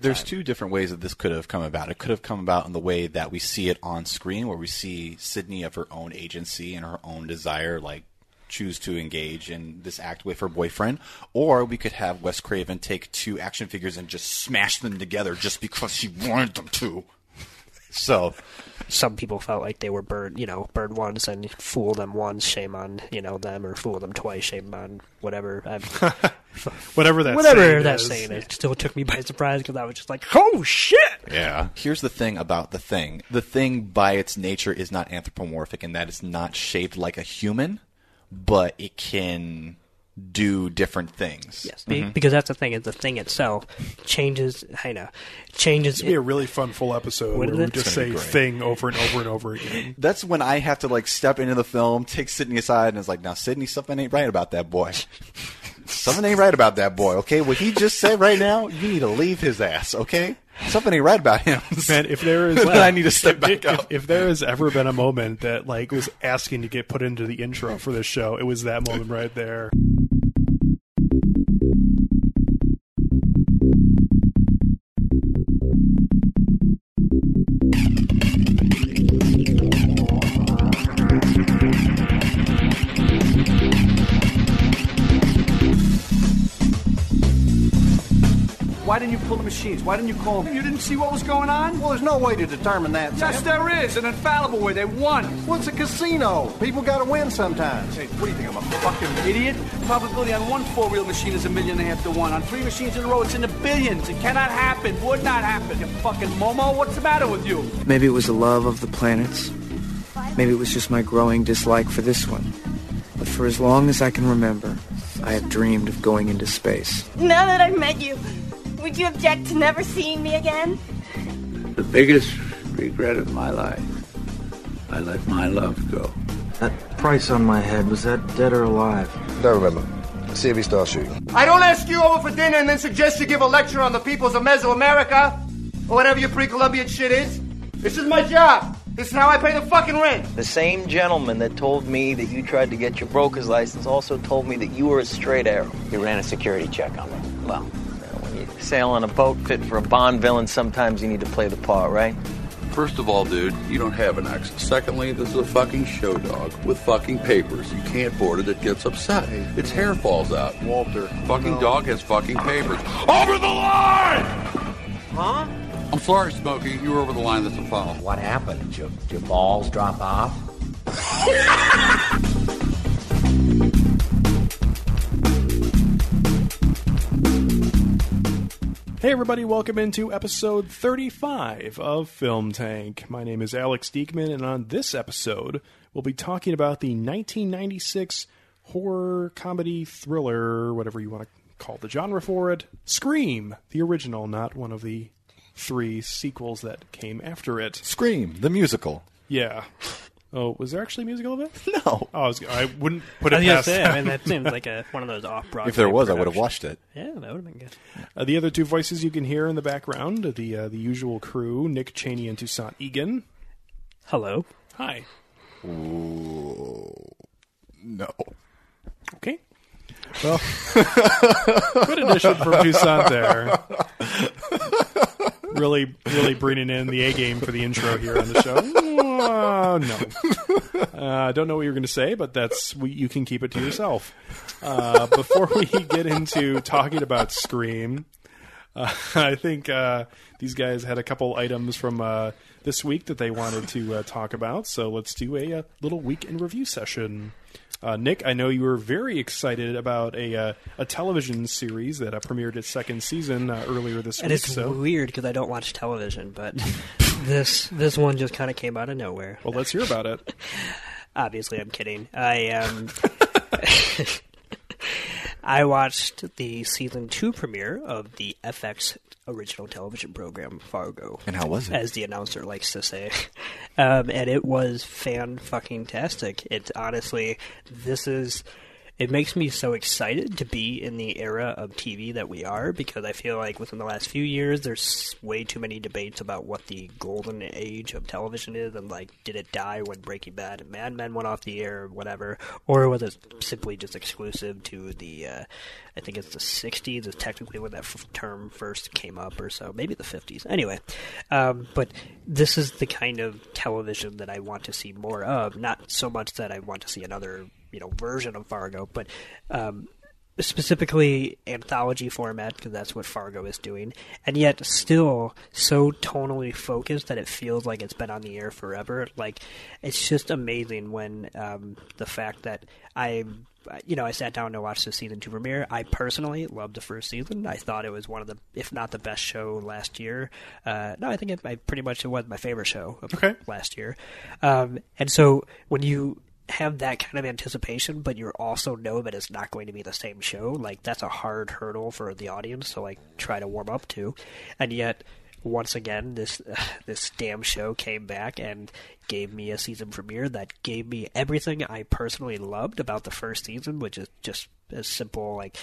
There's two different ways that this could have come about. It could have come about in the way that we see it on screen, where we see Sydney of her own agency and her own desire, like choose to engage in this act with her boyfriend, or we could have Wes Craven take two action figures and just smash them together just because he wanted them to. So, Some people felt like they were burned, you know, burned once and fool them once, shame on you know them, or fool them twice, shame on whatever. I'm, Whatever that whatever saying that is. saying is. It still took me by surprise because I was just like, oh shit! yeah. Here's the thing about the thing the thing, by its nature, is not anthropomorphic in that it's not shaped like a human, but it can do different things. Yes, be- mm-hmm. because that's the thing. Is the thing itself changes. I know changes. It'd be a really fun full episode Wouldn't where we it? just It's say thing over and over and over again. That's when I have to like step into the film, take Sydney aside, and it's like, now Sydney, something ain't right about that boy. something ain't right about that boy. Okay, what he just said right now, you need to leave his ass. Okay, something ain't right about him. Man, if there is, Then I need to step back if, out. If, if there has ever been a moment that like was asking to get put into the intro for this show, it was that moment right there. Why didn't you pull the machines? Why didn't you call them? You didn't see what was going on? Well, there's no way to determine that. Yes, Sam. there is. An infallible way. They won. Well, a casino. People got to win sometimes. Hey, what do you think? I'm a fucking idiot? Probability on one four-reel machine is a million and a half to one. On three machines in a row, it's in the billions. It cannot happen. Would not happen. You fucking Momo. What's the matter with you? Maybe it was the love of the planets. Maybe it was just my growing dislike for this one. But for as long as I can remember, I have dreamed of going into space. Now that I've met you, would you object to never seeing me again? The biggest regret of my life, I let my love go. That price on my head, was that dead or alive? Don't remember. See if he starts shooting. I don't ask you over for dinner and then suggest you give a lecture on the peoples of Mesoamerica or whatever your pre-Columbian shit is. This is my job. This is how I pay the fucking rent. The same gentleman that told me that you tried to get your broker's license also told me that you were a straight arrow. He ran a security check on me. Well, sail on a boat fit for a Bond villain, sometimes you need to play the part, right? First of all, dude, you don't have an ex. Secondly, this is a fucking show dog with fucking papers. You can't board it, it gets upset. Its hair falls out. Walter. Fucking dog has fucking papers. Over the line! Huh? I'm sorry, Smokey. You were over the line. That's a foul. What happened? Did your, did your balls drop off? Hey everybody, welcome into episode 35 of Film Tank. My name is Alex Diekman, and on this episode, we'll be talking about the 1996 horror comedy thriller, whatever you want to call the genre for it, Scream, the original, not one of the three sequels that came after it. Scream, the musical. Yeah. Oh, was there actually a musical of it? No. Oh, I, was, I wouldn't put it was gonna past say. I mean, that seems like a one of those off Broadway. If there was, I would have watched it. Yeah, that would have been good. Uh, the other two voices you can hear in the background, the uh, the usual crew, Nick Cheney and Toussaint Egan. Hello. Hi. Ooh, no. Okay. Well, good addition from Toussaint there. Really, really bringing in the A game for the intro here on the show. Uh, no, I uh, don't know what you're going to say, but that's we, you can keep it to yourself. Uh, before we get into talking about Scream, uh, I think uh, these guys had a couple items from uh, this week that they wanted to uh, talk about. So let's do a, uh little week in review session. Uh, Nick, I know you were very excited about a uh, a television series that uh, premiered its second season uh, earlier this And week. And it's So, weird because I don't watch television, but this this one just kind of came out of nowhere. well, let's hear about it. Obviously, I'm kidding. I um, I watched the season two premiere of the FX original television program Fargo. And how was it? As the announcer likes to say, um, and it was fan fucking tastic. It's honestly, this is it makes me so excited to be in the era of TV that we are because I feel like within the last few years there's way too many debates about what the golden age of television is and like did it die when Breaking Bad and Mad Men went off the air or whatever or was it simply just exclusive to the uh, I think it's the 60s is technically when that f- term first came up or so maybe the 50s anyway um, but this is the kind of television that I want to see more of not so much that I want to see another you know version of Fargo, but um, specifically anthology format because that's what Fargo is doing, and yet still so tonally focused that it feels like it's been on the air forever. Like it's just amazing when um, the fact that I. You know, I sat down to watch the season two premiere. I personally loved the first season. I thought it was one of the, if not the best show last year. Uh, no, I think it, I pretty much it was my favorite show of Okay. last year. Um, and so when you have that kind of anticipation, but you also know that it's not going to be the same show. Like that's a hard hurdle for the audience to like try to warm up to, and yet once again this this damn show came back and gave me a season premiere that gave me everything I personally loved about the first season, which is just as simple like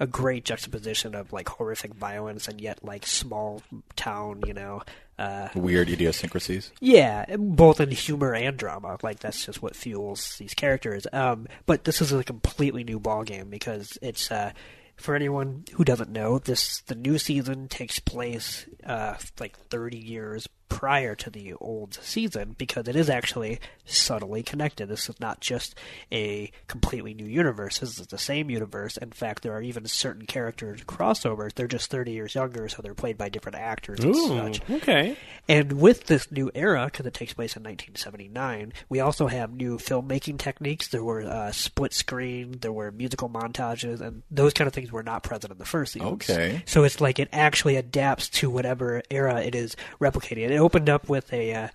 a great juxtaposition of like horrific violence and yet like small town, you know. Uh, Weird idiosyncrasies. yeah, both in humor and drama. Like that's just what fuels these characters. Um, but this is a completely new ballgame because it's uh, for anyone who doesn't know, this the new season takes place uh, like 30 years prior to the old season because it is actually subtly connected. This is not just a completely new universe. This is the same universe. In fact, there are even certain characters crossovers. They're just 30 years younger, so they're played by different actors and Ooh, such. okay. And with this new era, because it takes place in 1979, we also have new filmmaking techniques. There were uh, split screen, there were musical montages, and those kind of things were not present in the first season. Okay. So it's like it actually adapts to whatever era it is replicating. It opened up with a uh,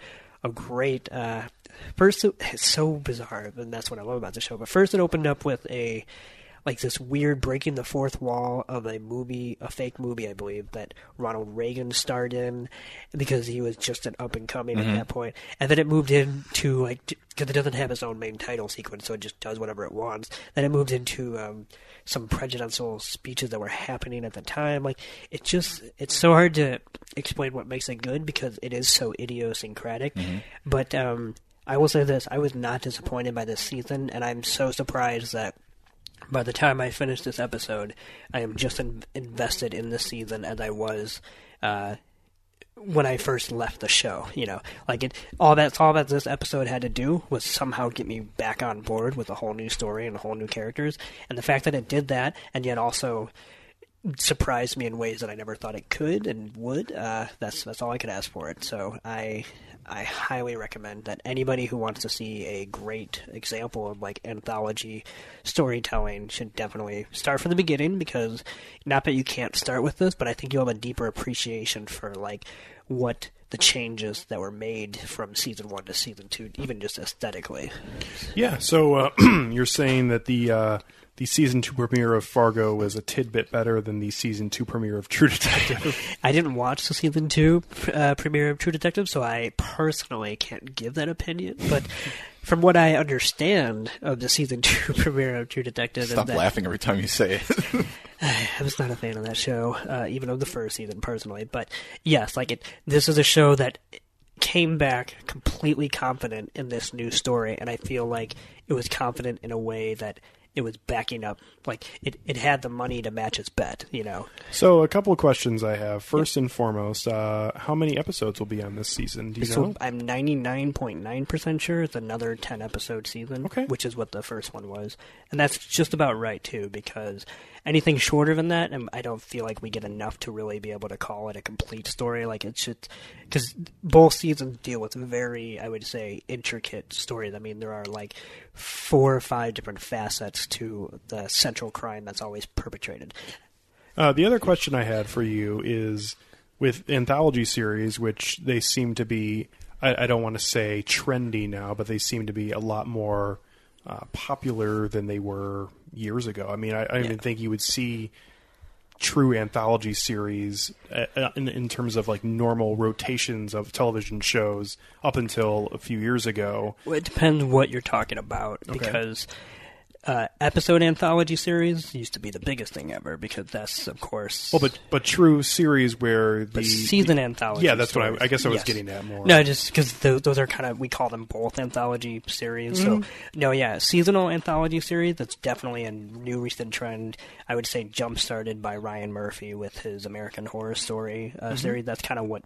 a great uh, first. It's so bizarre, and that's what I love about the show. But first, it opened up with a like this weird breaking the fourth wall of a movie, a fake movie, I believe, that Ronald Reagan starred in because he was just an up and coming Mhm. at that point. And then it moved into like because it doesn't have its own main title sequence, so it just does whatever it wants. Then it moved into um, some prejudicial speeches that were happening at the time. Like it just it's so hard to explain what makes it good because it is so idiosyncratic. But um, I will say this: I was not disappointed by this season, and I'm so surprised that by the time I finish this episode, I am just in- invested in this season as I was uh, when I first left the show. You know, like it, all that's all that this episode had to do was somehow get me back on board with a whole new story and a whole new characters, and the fact that it did that, and yet also surprised me in ways that I never thought it could and would. Uh, that's that's all I could ask for it. So I I highly recommend that anybody who wants to see a great example of like anthology storytelling should definitely start from the beginning because not that you can't start with this, but I think you'll have a deeper appreciation for like what the changes that were made from season one to season two, even just aesthetically. Yeah. So uh, you're saying that the uh, the season two premiere of Fargo was a tidbit better than the season two premiere of True Detective. I didn't watch the season two uh, premiere of True Detective, so I personally can't give that opinion. But from what I understand of the season two premiere of True Detective, Stop that laughing every time you say it. I was not a fan of that show, uh, even of the first season personally. But yes, like it, this is a show that came back completely confident in this new story, and I feel like it was confident in a way that it was backing up, like it, it had the money to match its bet, you know. so a couple of questions I have. First and foremost, uh, how many episodes will be on this season? Do you So know? I'm 99.9% sure it's another 10 episode season, which is what the first one was. And that's just about right, too, because anything shorter than that, I don't feel like we get enough to really be able to call it a complete story. Like, it's just. Because both seasons deal with very, I would say, intricate stories. I mean, there are like four or five different facets to the central crime that's always perpetrated. Uh, the other question I had for you is with anthology series, which they seem to be, I, I don't want to say trendy now, but they seem to be a lot more uh, popular than they were years ago. I mean, I, I don't even think you would see true anthology series uh, uh, in, in terms of like normal rotations of television shows up until a few years ago. Well, it depends what you're talking about Okay. because uh, episode anthology series used to be the biggest thing ever because that's of course Well, but but true series where the season anthology. Yeah, that's what I, I guess I was yes. getting at more. No, just because those, those are kind of we call them both anthology series. Mhm. So no, yeah, seasonal anthology series. That's definitely a new recent trend. I would say jump started by Ryan Murphy with his American Horror Story uh, Mhm. series. That's kind of what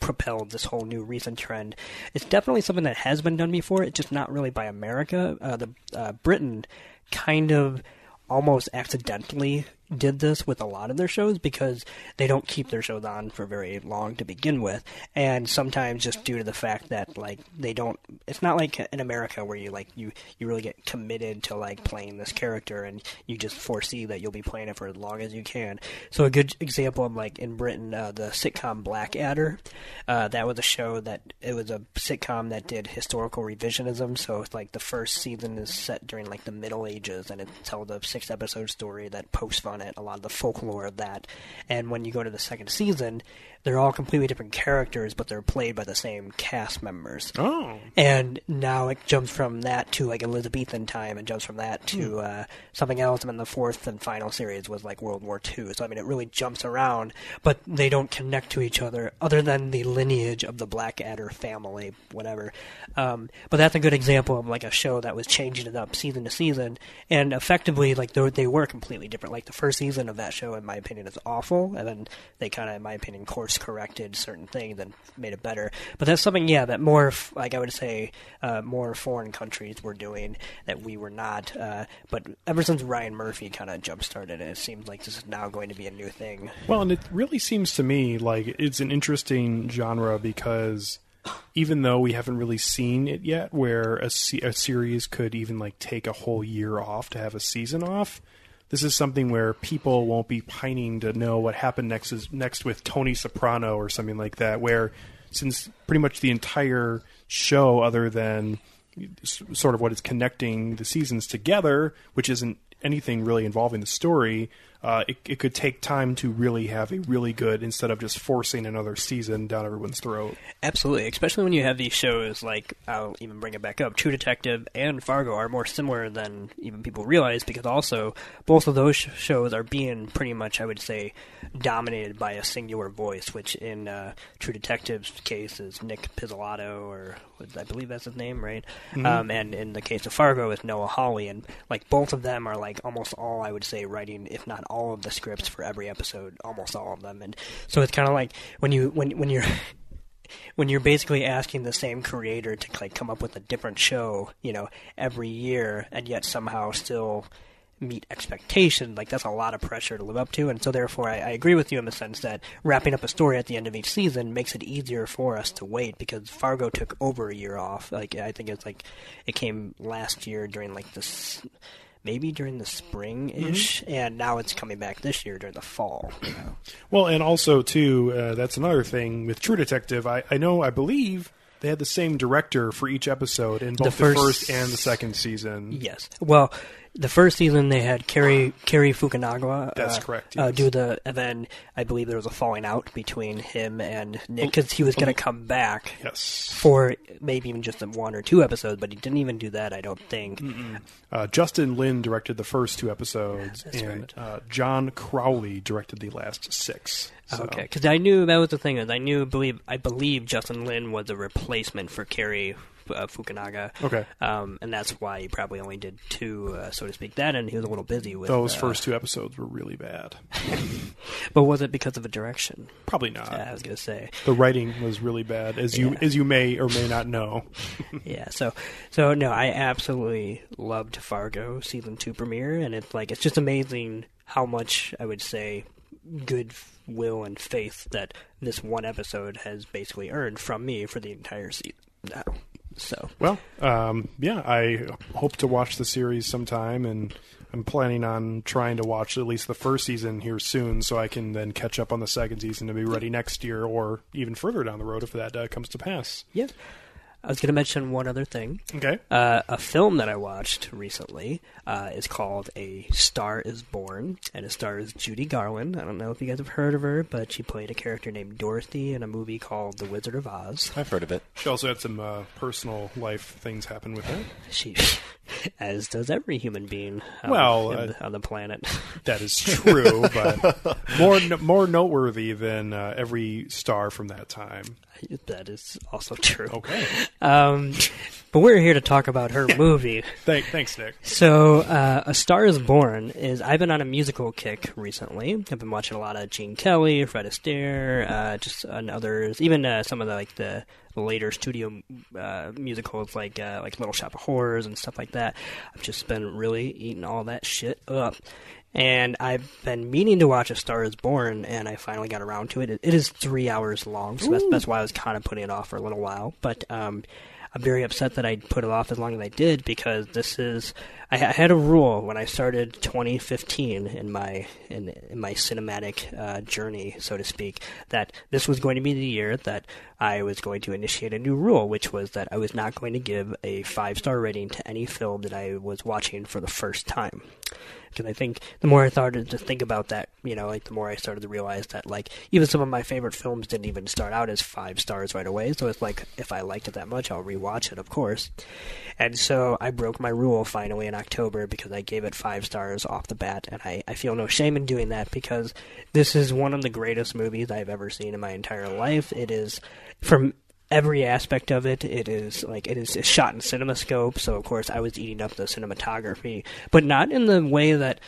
propelled this whole new recent trend. It's definitely something that has been done before. It's just not really by America. Uh, the uh, Britain kind of almost accidentally did this with a lot of their shows because they don't keep their shows on for very long to begin with. And sometimes just due to the fact that like they don't it's not like in America where you like you you really get committed to like playing this character and you just foresee that you'll be playing it for as long as you can. So a good example of like in Britain uh, the sitcom Blackadder uh, that was a show that it was a sitcom that did historical revisionism. So it's like the first season is set during like the Middle Ages and it tells a six episode story that pokes fun at a lot of the folklore of that. And when you go to the second season they're all completely different characters but they're played by the same cast members Oh. and now it jumps from that to like Elizabethan time and jumps from that to Hmm. uh, something else and then the fourth and final series was like World War II so I mean it really jumps around but they don't connect to each other other than the lineage of the Blackadder family whatever um, but that's a good example of like a show that was changing it up season to season and effectively like they, they were completely different like the first season of that show in my opinion is awful and then they kind of in my opinion course corrected certain things and made it better. But that's something yeah that more like i would say uh, more foreign countries were doing that we were not uh, but ever since ryan murphy kind of jump started it, it seems like this is now going to be a new thing. Well, and it really seems to me like it's an interesting genre because even though we haven't really seen it yet, where a, a series could even like take a whole year off to have a season off, this is something where people won't be pining to know what happened next is next with Tony Soprano or something like that. Where since pretty much the entire show, other than sort of what is connecting the seasons together, which isn't anything really involving the story, uh, it, it could take time to really have a really good instead of just forcing another season down everyone's throat. Absolutely, especially when you have these shows like I'll even bring it back up. True Detective and Fargo are more similar than even people realize because also both of those sh- shows are being pretty much, I would say, dominated by a singular voice. Which in uh, True Detective's case is Nic Pizzolatto, or I believe that's his name, right? Mhm. Um, and in the case of Fargo, is Noah Hawley, and like both of them are like almost all I would say writing, if not all of the scripts for every episode, almost all of them. And so it's kind of like when you when when you're when you're basically asking the same creator to like come up with a different show, you know, every year, and yet somehow still meet expectation. like that's a lot of pressure to live up to. And so, therefore, I, I agree with you in the sense that wrapping up a story at the end of each season makes it easier for us to wait because Fargo took over a year off. Like I think it's like it came last year during like this. Maybe during the spring ish, and now it's coming back this year during the fall. You know? Well, and also too, uh, that's another thing with True Detective. I, I know, I believe they had the same director for each episode in both the first- first, and the second season. Yes. Well, the first season they had Cary Cary Fukunaga. That's uh, correct, Uh, do the and then I believe there was a falling out between him and Nick because he was going to come back. Yes. For maybe even just one or two episodes, but he didn't even do that. I don't think. Uh, Justin Lin directed the first two episodes, That's and uh, John Crowley directed the last six. So. Okay, because I knew that was the thing is I knew believe I believe Justin Lin was a replacement for Cary uh, Fukunaga. Okay. um, and that's why he probably only did two, uh, so to speak. That and he was a little busy with Those uh, first two episodes were really bad. But was it because of a direction? Probably not. Yeah, I was gonna say. The writing was really bad, as you Yeah. as you may or may not know. yeah, so so no, I absolutely loved Fargo season two premiere, and it's like it's just amazing how much I would say good will and faith that this one episode has basically earned from me for the entire season now. So Well, um, yeah, I hope to watch the series sometime, and I'm planning on trying to watch at least the first season here soon, so I can then catch up on the second season to be ready next year, or even further down the road if that uh, comes to pass. yeah. I was going to mention one other thing. Okay. Uh, a film that I watched recently uh, is called A Star Is Born, and it stars Judy Garland. I don't know if you guys have heard of her, but she played a character named Dorothy in a movie called The Wizard of Oz. I've heard of it. She also had some uh, personal life things happen with her. She, as does every human being on, Well, uh, the- on the planet. That is true, but more more noteworthy than uh, every star from that time. that is also true. Okay. Um, but we're here to talk about her movie. Thank, thanks, Nick. So, uh, A Star is Born is. I've been on a musical kick recently. I've been watching a lot of Gene Kelly, Fred Astaire, uh, just and others. Even uh, some of the like the later studio uh, musicals, like uh, like Little Shop of Horrors and stuff like that. I've just been really eating all that shit up. And I've been meaning to watch A Star Is Born, and I finally got around to it. It, it is three hours long, so that's, that's why I was kind of putting it off for a little while. But um, I'm very upset that I put it off as long as I did because this is. I, had a rule when I started 2015 in my in, in my cinematic uh, journey, so to speak, that this was going to be the year that I was going to initiate a new rule, which was that I was not going to give a five star rating to any film that I was watching for the first time. Because I think the more I started to think about that, you know, like the more I started to realize that, like, even some of my favorite films didn't even start out as five stars right away. So it's like, if I liked it that much, I'll rewatch it, of course. And so I broke my rule finally in October because I gave it five stars off the bat, and I, I feel no shame in doing that because this is one of the greatest movies I've ever seen in my entire life. It is, from every aspect of it. It is like it is shot in CinemaScope, so of course I was eating up the cinematography, but not in the way that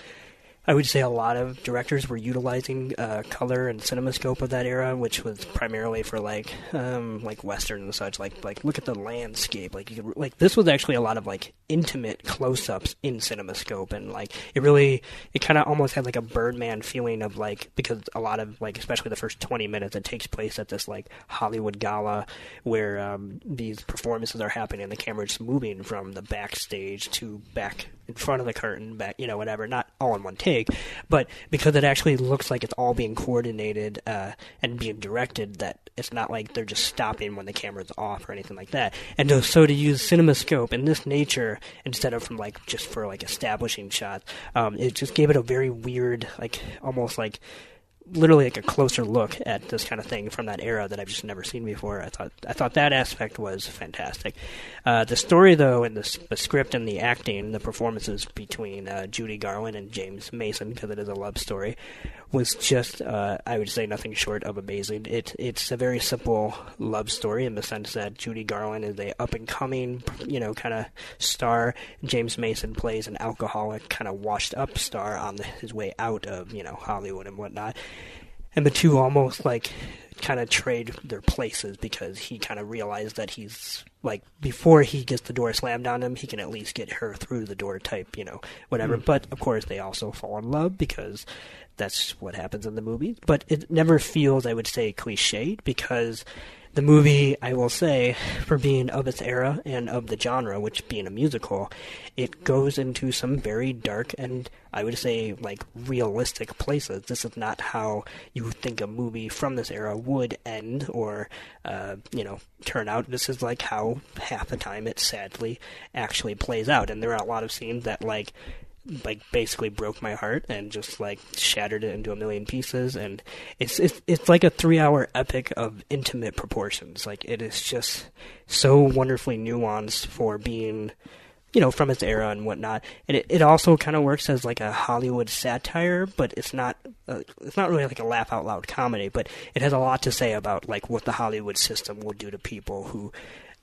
I would say a lot of directors were utilizing uh, color and CinemaScope of that era, which was primarily for like um, like western and such. Like like look at the landscape. Like you could, like this was actually a lot of like intimate close-ups in CinemaScope, and like it really it kind of almost had like a Birdman feeling of like because a lot of like especially the first twenty minutes it takes place at this like Hollywood gala where um, these performances are happening, and the camera's moving from the backstage to back in front of the curtain, back, you know, whatever, not all in one take, but because it actually looks like it's all being coordinated uh, and being directed, that it's not like they're just stopping when the camera's off or anything like that. And so to use CinemaScope in this nature instead of from like just for like establishing shots, um, it just gave it a very weird, like almost like literally like a closer look at this kind of thing from that era that I've just never seen before. I thought I thought that aspect was fantastic. Uh, the story, though, and the, the script and the acting, the performances between uh, Judy Garland and James Mason, because it is a love story, was just uh, I would say nothing short of amazing. It it's a very simple love story in the sense that Judy Garland is a up and coming, you know, kind of star. James Mason plays an alcoholic, kind of washed up star on the, his way out of you know Hollywood and whatnot and the two almost like kind of trade their places because he kind of realized that he's like before he gets the door slammed on him he can at least get her through the door type you know whatever Mm. but of course they also fall in love because that's what happens in the movie but it never feels i would say cliched because the movie, I will say, for being of its era and of the genre, which being a musical, it goes into some very dark and I would say like realistic places. This is not how you think a movie from this era would end or uh, you know turn out. This is like how half the time it sadly actually plays out, and there are a lot of scenes that like like basically broke my heart and just like shattered it into a million pieces. And it's it's it's like a 3-hour epic of intimate proportions. Like it is just so wonderfully nuanced for being you know from its era and whatnot. And it, it also kind of works as like a Hollywood satire but it's not uh, it's not really like a laugh out loud comedy. But it has a lot to say about like what the Hollywood system will do to people who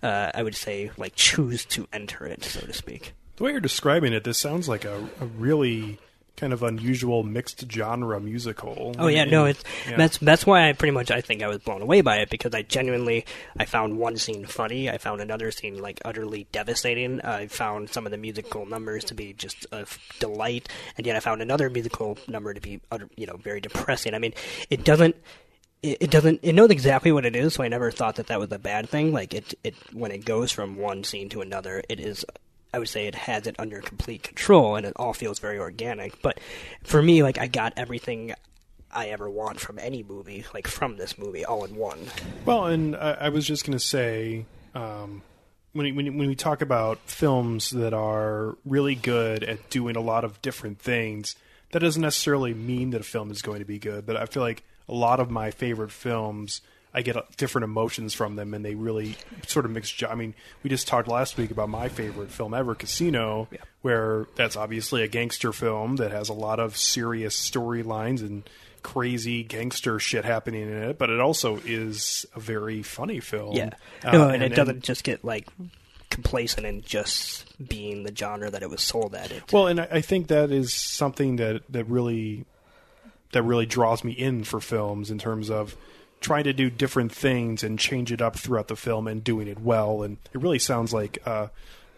uh, I would say like choose to enter it so to speak The way you're describing it, this sounds like a, a really kind of unusual mixed genre musical. Oh yeah, And- no, it's yeah. that's that's why I pretty much I think I was blown away by it because I genuinely I found one scene funny, I found another scene like utterly devastating, I found some of the musical numbers to be just a f- delight, and yet I found another musical number to be utter, you know very depressing. I mean, it doesn't. It it doesn't. It knows exactly what it is, so I never thought that that was a bad thing. Like it, it when it goes from one scene to another, it is I would say it has it under complete control and it all feels very organic. But for me, like I got everything I ever want from any movie, like from this movie, all in one. Well, and I, I was just going to say, um, when when when we talk about films that are really good at doing a lot of different things, that doesn't necessarily mean that a film is going to be good. But I feel like a lot of my favorite films, I get different emotions from them, and they really sort of mix. I mean, we just talked last week about my favorite film ever, Casino, where that's obviously a gangster film that has a lot of serious storylines and crazy gangster shit happening in it, but it also is a very funny film. Yeah. Uh, no, and, it doesn't just get like complacent in just being the genre that it was sold at. It Well, and I I think that is something that that really that really draws me in for films in terms of trying to do different things and change it up throughout the film and doing it well. And it really sounds like uh,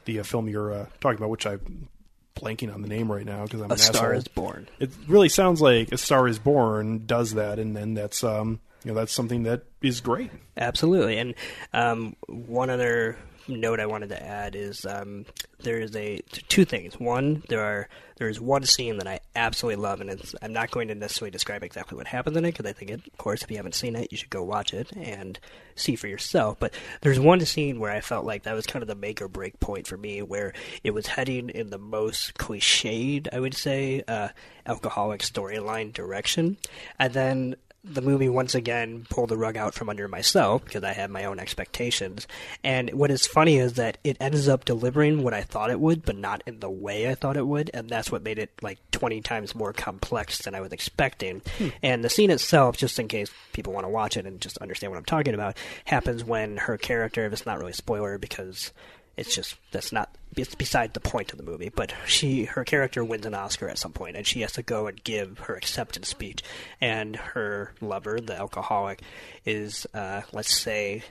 the uh, film you're uh, talking about, which I'm blanking on the name right now because I'm A an Star asshole. is Born. It really sounds like A Star Is Born does that, and then that's um you know that's something that is great. Absolutely. And um, one other note I wanted to add is um, there is a two things. One, there are there is one scene that I absolutely love, and it's, I'm not going to necessarily describe exactly what happens in it because I think, it, of course, if you haven't seen it, you should go watch it and see for yourself. But there's one scene where I felt like that was kind of the make or break point for me, where it was heading in the most cliched, I would say, uh, alcoholic storyline direction, and then the movie once again pulled the rug out from under myself because I had my own expectations. And what is funny is that it ends up delivering what I thought it would, but not in the way I thought it would, and that's what made it like 20 times more complex than I was expecting. Hmm. And the scene itself, just in case people want to watch it and just understand what I'm talking about, happens when her character, if it's not really a spoiler because it's just that's not it's beside the point of the movie but she her character wins an oscar at some point and she has to go and give her acceptance speech. And her lover the alcoholic is uh, let's say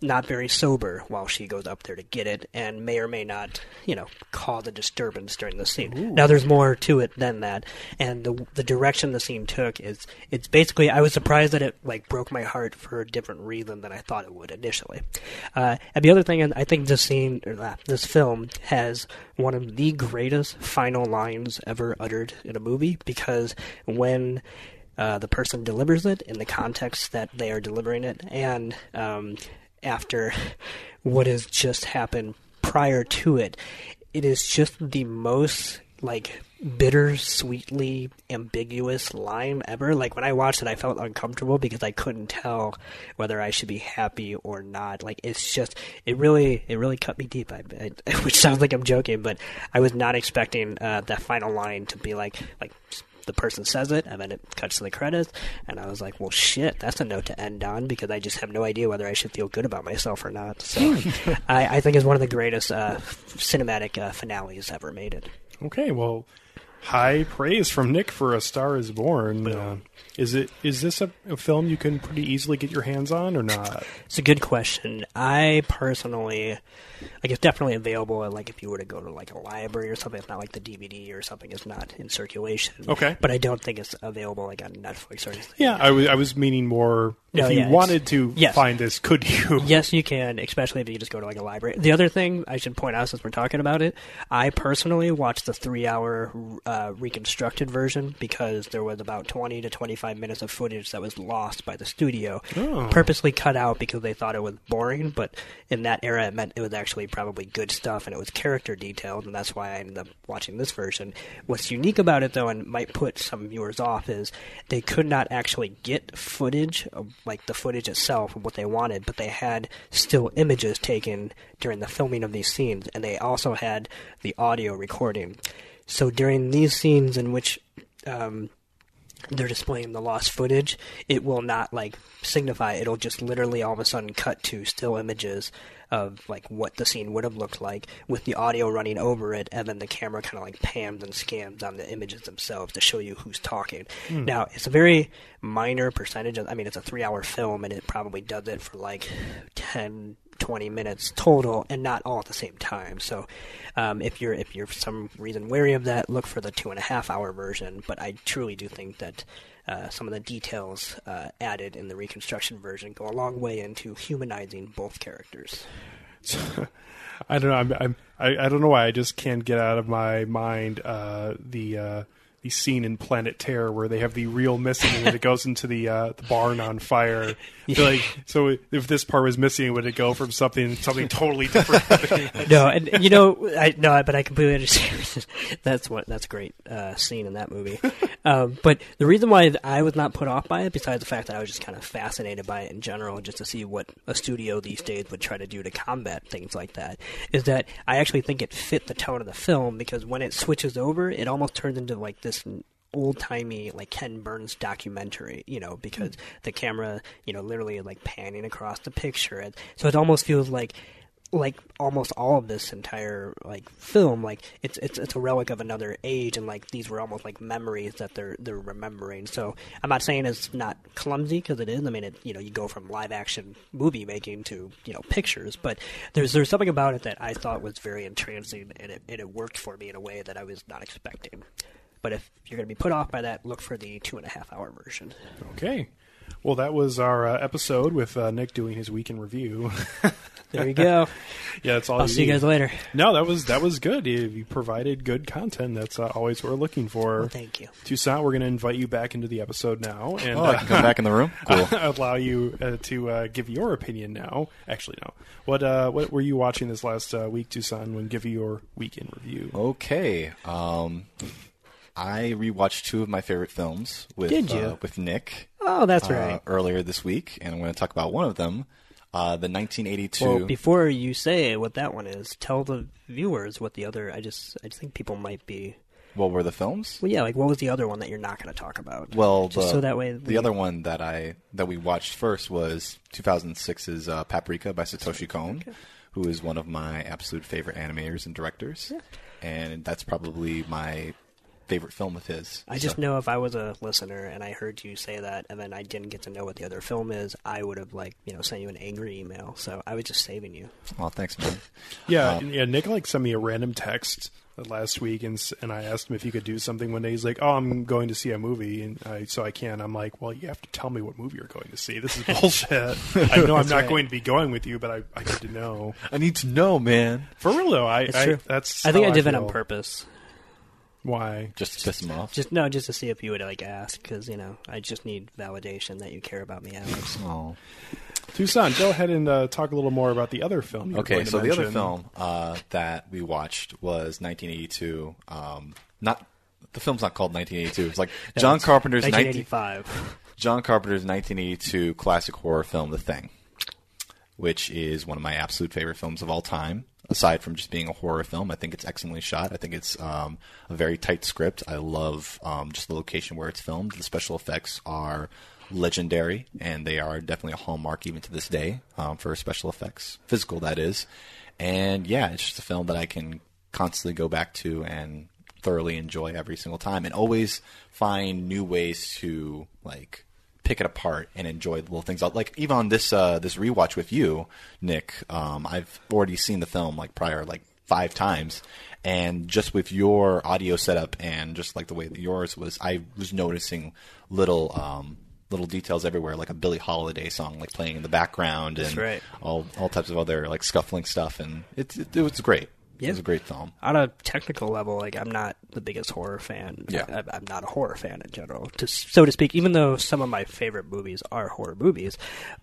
not very sober while she goes up there to get it and may or may not you know cause a disturbance during the scene. Ooh. now there's more to it than that. And the the direction the scene took is it's basically i was surprised that it like broke my heart for a different reason than i thought it would initially. Uh, and the other thing is, i think this scene or uh, this film has one of the greatest final lines ever uttered in a movie because when uh, the person delivers it in the context that they are delivering it, and um, after what has just happened prior to it, it is just the most like bitter-sweetly ambiguous line ever. Like when I watched it, I felt uncomfortable because I couldn't tell whether I should be happy or not. Like it's just, it really, it really cut me deep. I, I, which sounds like I'm joking, but I was not expecting uh, that final line to be like, like the person says it, and then it cuts to the credits, and I was like, well, shit, that's a note to end on because I just have no idea whether I should feel good about myself or not. So I, I think it's one of the greatest uh, cinematic uh, finales ever made. It. Okay, well, high praise from Nick for A Star Is Born. Uh, is it is this a, a film you can pretty easily get your hands on or not? It's a good question. I personally, like, it's definitely available. Like, if you were to go to like a library or something, it's not like the DVD or something is not in circulation. Okay. but I don't think it's available like on Netflix or anything. Yeah, I was I was meaning more. No, if you yeah, wanted to yes. find this, could you? Yes, you can, especially if you just go to like a library. The other thing I should point out since we're talking about it, I personally watched the three-hour uh, reconstructed version because there was about twenty to twenty-five minutes of footage that was lost by the studio, Oh. purposely cut out because they thought it was boring. But in that era, it meant it was actually probably good stuff and it was character detailed, and that's why I ended up watching this version. What's unique about it, though, and might put some viewers off, is they could not actually get footage of like the footage itself of what they wanted, but they had still images taken during the filming of these scenes, and they also had the audio recording. So during these scenes in which um, they're displaying the lost footage, it will not like signify. It'll just literally all of a sudden cut to still images of like what the scene would have looked like with the audio running over it, and then the camera kind of like pans and scans on the images themselves to show you who's talking. Hmm. Now it's a very minor percentage. Of, I mean, it's a three-hour film, and it probably does it for like 10, 20 minutes total, and not all at the same time. So, um, if you're if you're for some reason wary of that, look for the two and a half hour version. But I truly do think that uh, some of the details uh, added in the reconstruction version go a long way into humanizing both characters. I don't know. I'm, I'm I, I don't know why I just can't get out of my mind uh, the uh, the scene in Planet Terror where they have the real missing and it goes into the uh, the barn on fire. Feel like so if this part was missing, would it go from something something totally different? no, and you know, I no, but I completely understand. that's what that's a great uh, scene in that movie. Um, but the reason why I was not put off by it, besides the fact that I was just kind of fascinated by it in general, just to see what a studio these days would try to do to combat things like that, is that I actually think it fit the tone of the film because when it switches over, it almost turns into like this old timey like Ken Burns documentary, you know, because the camera, you know, literally like panning across the picture, and so it almost feels like like almost all of this entire like film like it's it's it's a relic of another age and like these were almost like memories that they're they're remembering. So i'm not saying it's not clumsy because it is. I mean it you know you go from live action movie making to you know pictures but there's there's something about it that i thought was very entrancing and it, and it worked for me in a way that i was not expecting but if you're going to be put off by that look for the two and a half hour version Okay. Well, that was our uh, episode with uh, Nick doing his week in review. There you go. yeah, that's all. I'll see you guys later. No, that was that was good. You, you provided good content. That's uh, always what we're looking for. Well, thank you. Toussaint, we're going to invite you back into the episode now, and Oh, I can come back in the room? Cool. allow you uh, to uh, give your opinion now. Actually, no. What uh, what were you watching this last uh, week, Toussaint? When give you your week in review. Okay. Um, I rewatched two of my favorite films with Did you? Uh, with Nick. Oh, that's uh, right. Earlier this week, and I'm going to talk about one of them, uh, the 1982. Well, before you say what that one is, tell the viewers what the other. I just, I just think people might be. what were the films? Well, yeah, like what was the other one that you're not going to talk about? Well, just the, so that way the other one that I that we watched first was 2006's uh, Paprika by Satoshi Kon, who is one of my absolute favorite animators and directors, and that's probably my favorite film of his. I just know if I was a listener and I heard you say that, and then I didn't get to know what the other film is, I would have like you know sent you an angry email. So I was just saving you. Well, thanks, man. Yeah, Um, yeah. Nick like sent me a random text last week, and and I asked him if he could do something one day. He's like, "Oh, I'm going to see a movie, and I, so I can." I'm like, "Well, you have to tell me what movie you're going to see. This is bullshit. I know I'm not right. going to be going with you, but I, I need to know. I need to know, man. For real though, I, I that's I think I did it on purpose. Why? Just to piss him off. Just no, just to see if you would like ask, because you know I just need validation that you care about me, Alex. Oh. Toussaint, go ahead and uh, talk a little more about the other film. you were Okay, to so the other film uh, that we watched was 1982. Um, not the film's not called 1982. It's like No, John it's Carpenter's 19 1985. John Carpenter's 1982 classic horror film, The Thing, which is one of my absolute favorite films of all time. Aside from just being a horror film, I think it's excellently shot. I think it's um, a very tight script. I love um, just the location where it's filmed. The special effects are legendary, and they are definitely a hallmark even to this day um, for special effects, physical that is. And yeah, it's just a film that I can constantly go back to and thoroughly enjoy every single time, and always find new ways to like pick it apart and enjoy the little things. Like even on this uh, this rewatch with you, Nick, um, I've already seen the film like prior like five times, and just with your audio setup and just like the way that yours was, I was noticing little. Um, Little details everywhere, like a Billie Holiday song, like playing in the background, That's and right. all all types of other like scuffling stuff, and it it, it was great. It was a great film. on a technical level, like I'm not the biggest horror fan. Yeah. I, I'm not a horror fan in general, to, so to speak. Even though some of my favorite movies are horror movies,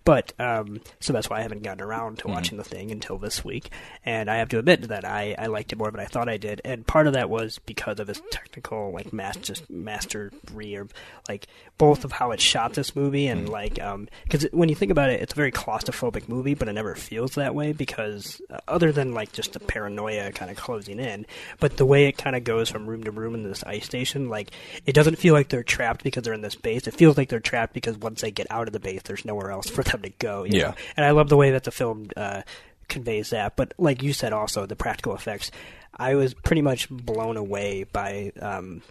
but um, so that's why I haven't gotten around to Mhm. watching the thing until this week. And I have to admit that I, I liked it more than I thought I did. And part of that was because of its technical like master mastery, or like both of how it shot this movie and like um because when you think about it, it's a very claustrophobic movie, but it never feels that way because uh, other than like just the paranoia kind of closing in, but the way it kind of goes from room to room in this ice station, like it doesn't feel like they're trapped because they're in this base. It feels like they're trapped because once they get out of the base, there's nowhere else for them to go. you Yeah. know? and I love the way that the film uh, conveys that. But like you said, also the practical effects, I was pretty much blown away by. Um,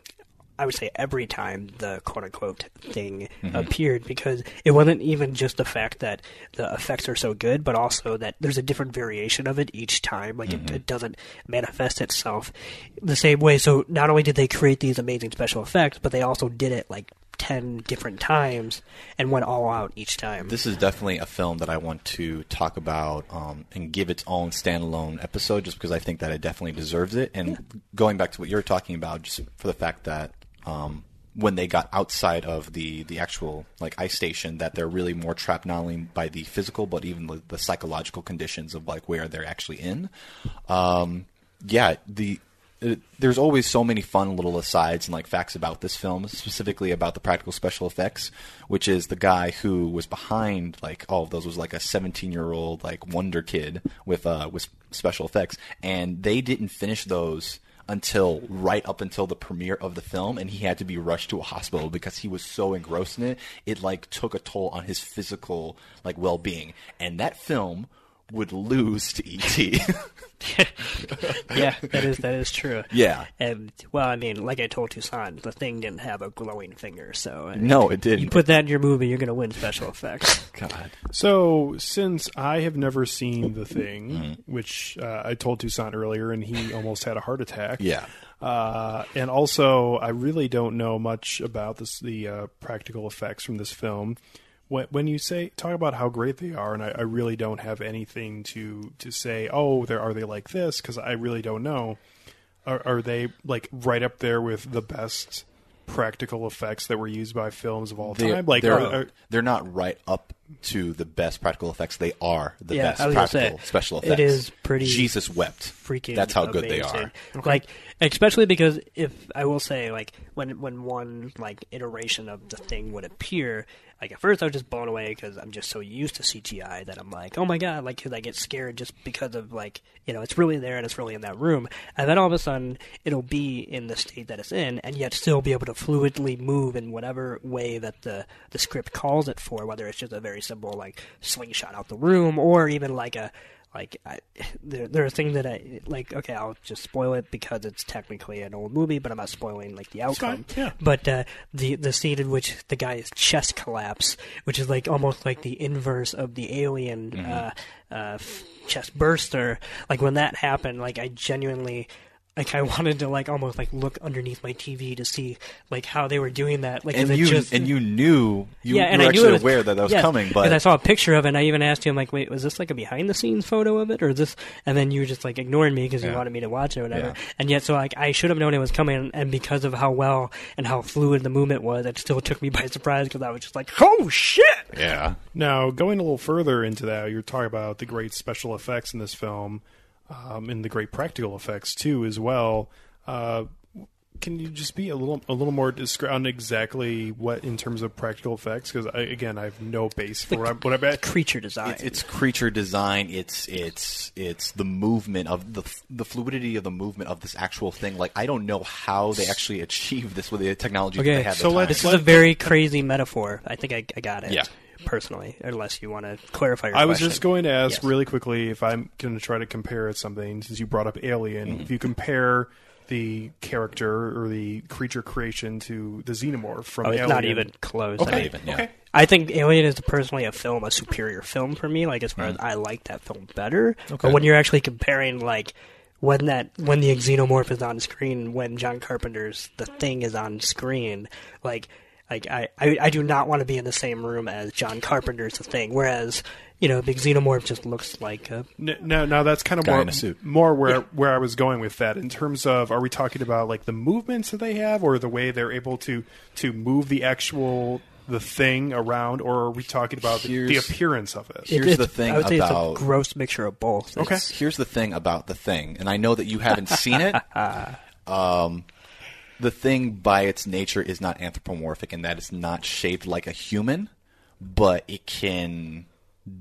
I would say every time the quote unquote thing Mhm. appeared because it wasn't even just the fact that the effects are so good, but also that there's a different variation of it each time. Like it, it doesn't manifest itself the same way. So not only did they create these amazing special effects, but they also did it like 10 different times and went all out each time. This is definitely a film that I want to talk about um, and give its own standalone episode, just because I think that it definitely deserves it. And going back to what you're talking about, just for the fact that um, when they got outside of the the actual like ice station that they're really more trapped not only by the physical but even the, the psychological conditions of like where they're actually in. Um, yeah, the it, there's always so many fun little asides and like facts about this film, specifically about the practical special effects, which is the guy who was behind like all of those was like a 17 year old like wonder kid with uh with special effects, and they didn't finish those until right up until the premiere of the film and he had to be rushed to a hospital because he was so engrossed in it it like took a toll on his physical like well-being. And that film would lose to E ET. yeah, that is that is true. Yeah. and well, I mean, like I told Toussaint, the thing didn't have a glowing finger, so I mean, No, it didn't. You put that in your movie, you're going to win special effects. God. So, since I have never seen The Thing, Mm-hmm. which uh, I told Toussaint earlier, and he almost had a heart attack. Yeah. Uh, and also, I really don't know much about this, the uh, practical effects from this film. When, when you say talk about how great they are, and I, I really don't have anything to to say. Oh, there are they like this? Because I really don't know. Are, are they like right up there with the best practical effects that were used by films of all They're, time? Like, they're, are, are, they're not right up to the best practical effects. They are the Yeah, best I was gonna practical say, special effects. is pretty Jesus wept. freaking That's how good they amazing. are. Like, especially because if I will say, like, when when one like iteration of the thing would appear, like at first I was just blown away because I'm just so used to CGI that I'm like, oh my god, like 'cause I get scared just because of like you know it's really there and it's really in that room, and then all of a sudden it'll be in the state that it's in, and yet still be able to fluidly move in whatever way that the the script calls it for, whether it's just a very simple like slingshot out the room or even like a like I, there, there are things that I like. Okay, I'll just spoil it because it's technically an old movie, but I'm not spoiling like the outcome. yeah. But uh, the the scene in which the guy's chest collapse, which is like almost like the inverse of the alien Mm-hmm. uh, uh, f- chest burster. Like when that happened, like I genuinely. Like I wanted to like almost like look underneath my TV to see like how they were doing that. Like 'cause And you just, and you knew you, yeah, and were I actually it was, aware that that was yes, coming, but because I saw a picture of it, and I even asked you, I'm like, wait, was this like a behind the scenes photo of it, or is this? And then you were just like ignoring me because you wanted me to watch it or whatever. Yeah. And yet, so like I should have known it was coming, and because of how well and how fluid the movement was, it still took me by surprise because I was just like, oh shit! yeah, Now, going a little further into that, you're talking about the great special effects in this film, um, and the great practical effects too, as well. Uh, can you just be a little a little more discreet on exactly what in terms of practical effects? Because I, again, I have no base for what I'm, what I'm at. Creature design. it's, it's creature design. It's it's it's the movement of the the fluidity of the movement of this actual thing. Like I don't know how they actually achieve this with the technology that they okay, so the let's- this is a very crazy metaphor. I think I, I got it. Yeah. Personally, unless you want to clarify your I was question. just going to ask Yes. really quickly if I'm going to try to compare it something since you brought up Alien. Mm-hmm. If you compare the character or the creature creation to the xenomorph from Oh, it's Alien, not even close. Okay, I mean, even, yeah. okay. I think Alien is personally a film, a superior film for me. Like as far as I like that film better. But when you're actually comparing like when that when the xenomorph is on screen, when John Carpenter's The Thing is on screen, like like I, I, I do not want to be in the same room as John Carpenter's The Thing. Whereas you know, big xenomorph just looks like a N- No, no, that's kind of more in a suit. more where where I was going with that. In terms of, are we talking about like the movements that they have, or the way they're able to to move the actual the thing around, or are we talking about the, the appearance of it? Here's it's- the thing I would say about- it's a gross mixture of both. Okay. It's- Here's the thing about the thing, and I know that you haven't seen it. um, the thing, by its nature, is not anthropomorphic, in that it's not shaped like a human, but it can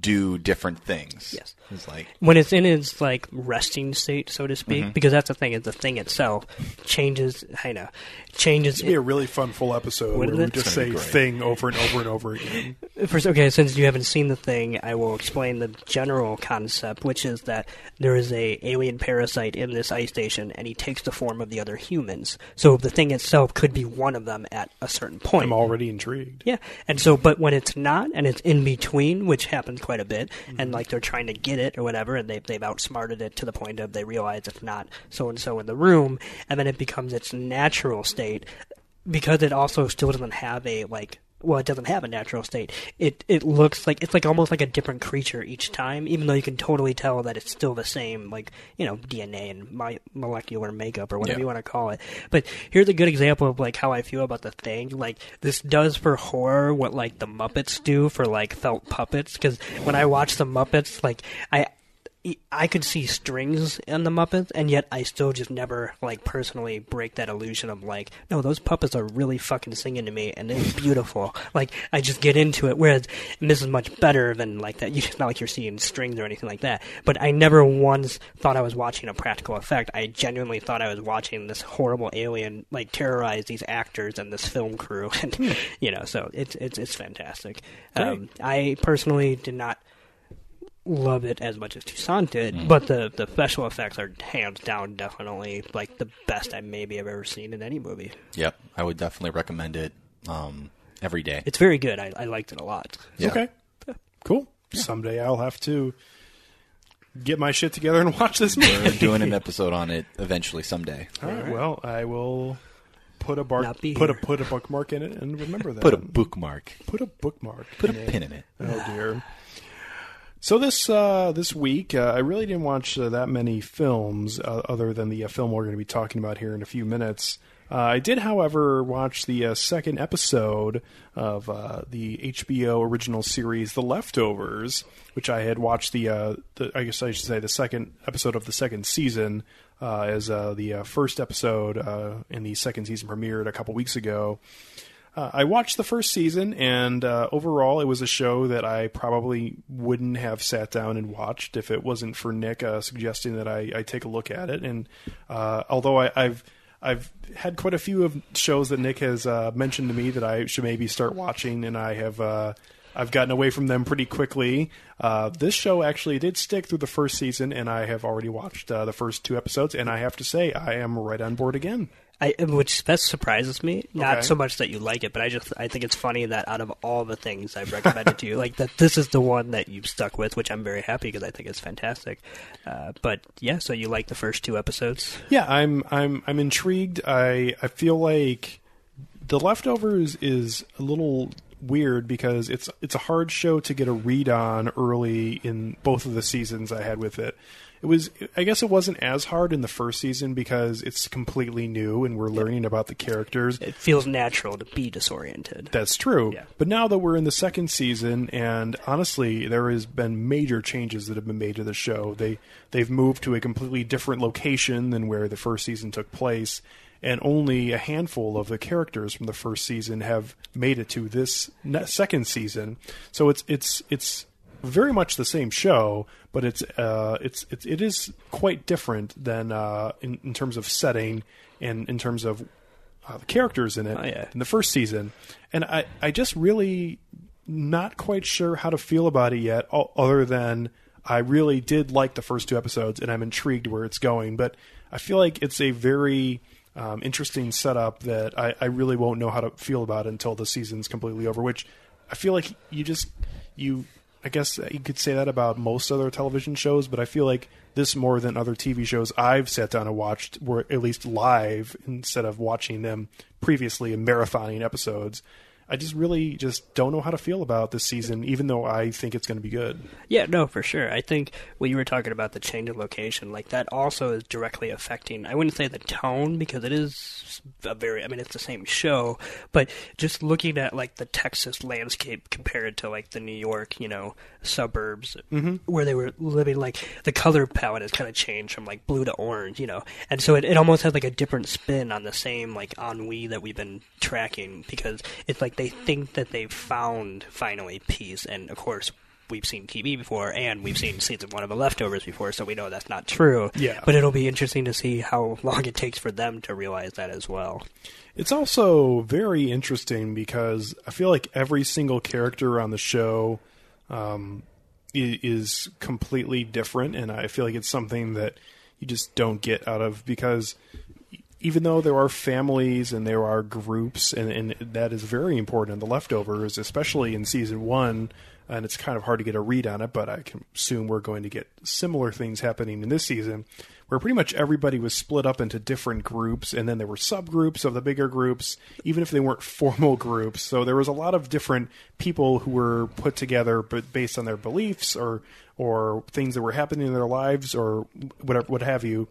do different things. Yes. it's like when it's in its like resting state, so to Mm-hmm. speak, because that's the thing is the thing itself changes. I know changes. It's gonna be a really fun full episode What where is we just say thing over and over and over again. First, okay, since you haven't seen the thing, I will explain the general concept, which is that there is a alien parasite in this ice station, and he takes the form of the other humans. So the thing itself could be one of them at a certain point. I'm already intrigued. Yeah, and so, but when it's not, and it's in between, which happens quite a bit, Mm-hmm. and like they're trying to get it or whatever, and they they've outsmarted it to the point of they realize it's not so and so in the room, and then it becomes its natural state because it also still doesn't have a like well, it doesn't have a natural state. It it looks like it's like almost like a different creature each time, even though you can totally tell that it's still the same, like you know DNA and my molecular makeup or whatever Yeah. you want to call it. But here's a good example of like how I feel about the thing. Like this does for horror what like the Muppets do for like felt puppets. Because when I watch the Muppets, like I. I could see strings in the Muppets, and yet I still just never like personally break that illusion of like, no, those puppets are really fucking singing to me, and it's beautiful. like I just get into it. Whereas and this is much better than like that. You it's not like you're seeing strings or anything like that. But I never once thought I was watching a practical effect. I genuinely thought I was watching this horrible alien like terrorize these actors and this film crew, and you know, so it's it's it's fantastic. Um, I personally did not love it as much as Toussaint did, Mm. but the the special effects are hands down definitely like the best I maybe have ever seen in any movie. Yep, I would definitely recommend it um, every day. It's very good. I, I liked it a lot. Yeah. Okay. Cool. Someday I'll have to get my shit together and watch this movie. We're doing an episode on it eventually someday. All right. Well, I will put a bar- Not be put a put a bookmark in it and remember that. Put a bookmark. Put a bookmark. Put a in it. pin in it. Oh dear. So this uh, this week, uh, I really didn't watch uh, that many films uh, other than the uh, film we're going to be talking about here in a few minutes. Uh, I did, however, watch the second episode of the HBO original series, The Leftovers, which I had watched the, the I guess I should say, the second episode of the second season, as the first episode in the second season premiered a couple weeks ago. Uh, I watched the first season, and uh, overall, it was a show that I probably wouldn't have sat down and watched if it wasn't for Nick uh, suggesting that I, I take a look at it. And uh, although I, I've I've had quite a few of shows that Nick has uh, mentioned to me that I should maybe start watching, and I have uh, I've gotten away from them pretty quickly. This show actually did stick through the first season, and I have already watched the first two episodes, and I have to say I am right on board again. I, which that surprises me. Not Okay. so much that you like it, but I just I think it's funny that out of all the things I've recommended to you, like that this is the one that you've stuck with, which I'm very happy because I think it's fantastic. Uh, but yeah, so you like the first two episodes? Yeah, I'm I'm I'm intrigued. I I feel like the leftovers is a little weird because it's it's a hard show to get a read on early in both of the seasons I had with it. It was I guess it wasn't as hard in the first season because it's completely new and we're learning about the characters. It feels natural to be disoriented. That's true. Yeah. But now that we're in the second season, and honestly, there has been major changes that have been made to the show. They they've moved to a completely different location than where the first season took place, and only a handful of the characters from the first season have made it to this ne- second season. So it's it's it's very much the same show, but it's uh, it's, it's it is quite different than uh, in, in terms of setting and in terms of uh, the characters in it Oh, yeah. in the first season, and I I just really not quite sure how to feel about it yet, other than I really did like the first two episodes, and I'm intrigued where it's going. But I feel like it's a very um, interesting setup that I, I really won't know how to feel about until the season's completely over. Which I feel like you just you I guess you could say that about most other television shows, but I feel like this more than other TV shows I've sat down and watched were at least live instead of watching them previously and marathoning episodes. I just really just don't know how to feel about this season, even though I think it's going to be good. Yeah, no, for sure. I think when you were talking about the change of location, like that also is directly affecting. I wouldn't say the tone because it is a very. I mean, it's the same show, but just looking at like the Texas landscape compared to like the New York, you know, suburbs Mhm. where they were living, like the color palette has kind of changed from like blue to orange, you know, and so it, it almost has like a different spin on the same like ennui that we've been tracking because it's like they think that they've found finally peace, and of course we've seen TV before, and we've seen season one of The Leftovers before, so we know that's not true. Yeah. But it'll be interesting to see how long it takes for them to realize that as well. It's also very interesting because I feel like every single character on the show um, is completely different, and I feel like it's something that you just don't get out of because even though there are families and there are groups, and, and that is very important in the leftovers, especially in season one. and it's kind of hard to get a read on it. But I can assume we're going to get similar things happening in this season, where pretty much everybody was split up into different groups, and then there were subgroups of the bigger groups, even if they weren't formal groups. So there was a lot of different people who were put together, but based on their beliefs or or things that were happening in their lives or whatever, what have you.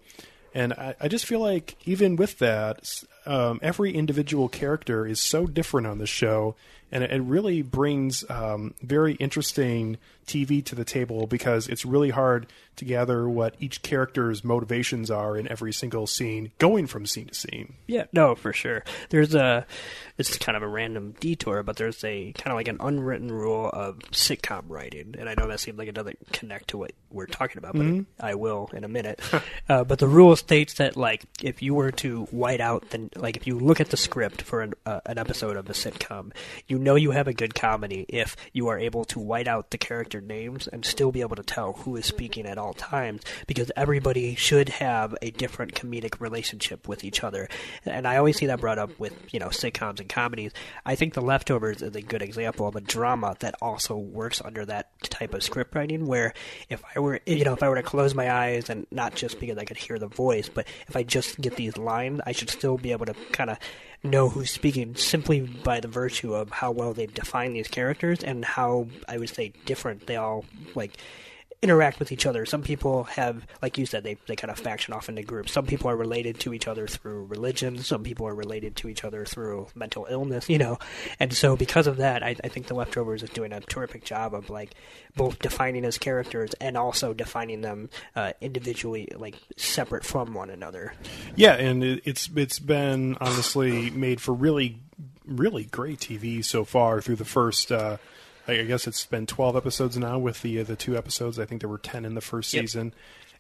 And I, I just feel like even with that, um, every individual character is so different on the show, and it, it really brings um, very interesting TV to the table because it's really hard to gather what each character's motivations are in every single scene, going from scene to scene. Yeah, no, for sure. There's a, it's kind of a random detour, but there's a kind of like an unwritten rule of sitcom writing, and I know that seems like it doesn't connect to what we're talking about, but Mhm. I will in a minute. uh, but the rule states that like if you were to white out the like if you look at the script for an uh, an episode of a sitcom, you know you have a good comedy if you are able to white out the character names and still be able to tell who is mm-hmm. speaking at all times because everybody should have a different comedic relationship with each other. And I always see that brought up with, you know, sitcoms and comedies. I think The Leftovers is a good example of a drama that also works under that type of script writing where if I were, you know, if I were to close my eyes and not just because I could hear the voice, but if I just get these lines, I should still be able to kind of know who's speaking simply by the virtue of how well they define these characters and how I would say different they all like interact with each other. Some people have, like you said, they they kind of faction off into groups. Some people are related to each other through religion. Some people are related to each other through mental illness. You know, and so because of that, I, I think the leftovers is doing a terrific job of like both defining as characters and also defining them uh, individually, like separate from one another. Yeah, and it, it's it's been honestly made for really really great TV so far through the first. Uh, I guess it's been twelve episodes now with the the two episodes. I think there were ten in the first Yep. season,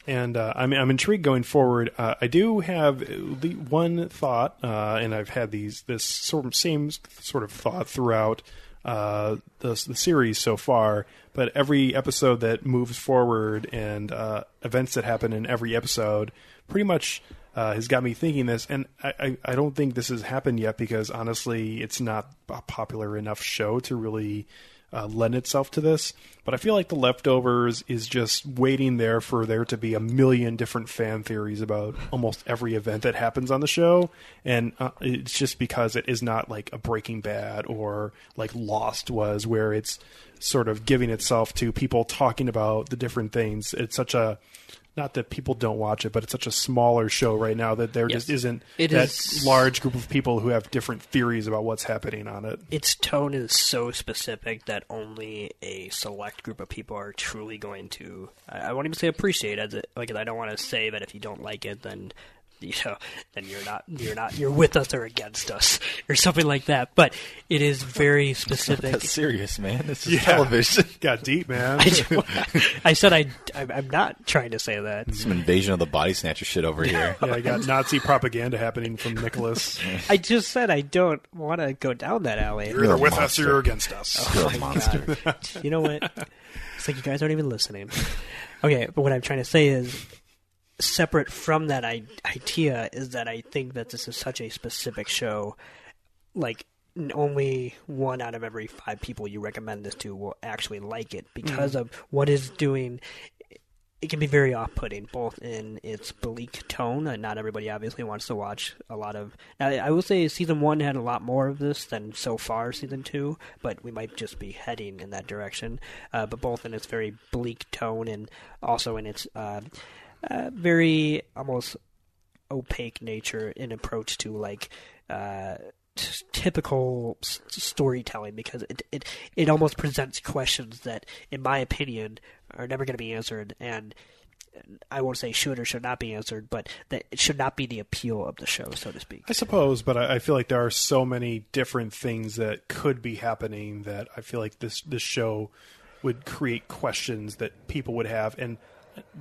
and uh, I'm I'm intrigued going forward. Uh, I do have the one thought, uh, and I've had these this sort of same sort of thought throughout uh, the the series so far. But every episode that moves forward and uh, events that happen in every episode pretty much uh, has got me thinking this, and I, I, I don't think this has happened yet because honestly, it's not a popular enough show to really uh, lend itself to this. But I feel like The Leftovers is just waiting there for there to be a million different fan theories about almost every event that happens on the show, and uh, it's just because it is not like a Breaking Bad or like Lost was, where it's sort of giving itself to people talking about the different things. It's such a not that people don't watch it, but it's such a smaller show right now that there Yes. just isn't It that is- large group of people who have different theories about what's happening on it. its tone is so specific that only a select group of people are truly going to. I, I won't even say appreciate it. Like I don't want to say that if you don't like it, then you know, then you're not you're not you're with us or against us or something like that. But it is very specific. That's serious, man. This is television. Got deep, man. I, I said I I'm I'm not trying to say that. Some invasion of the body snatcher shit over here. yeah, I got Nazi propaganda happening from Nicholas. I just said I don't want to go down that alley. You're either with us or you're against us. Oh You're a monster. You know what? It's like you guys aren't even listening. Okay, but what I'm trying to say is, separate from that I- idea, is that I think that this is such a specific show. Like, only one out of every five people you recommend this to will actually like it because Mhm. of what it's doing. It can be very off-putting, both in its bleak tone, and not everybody obviously wants to watch a lot of. Now, I will say season one had a lot more of this than so far season two, but we might just be heading in that direction. Uh, but both in its very bleak tone and also in its uh, uh, very almost opaque nature in approach to like uh, t- typical s- storytelling because it, it it almost presents questions that, in my opinion, are never going to be answered and. I won't say should or should not be answered, but that it should not be the appeal of the show, so to speak. I suppose, but I, I feel like there are so many different things that could be happening that I feel like this this show would create questions that people would have, and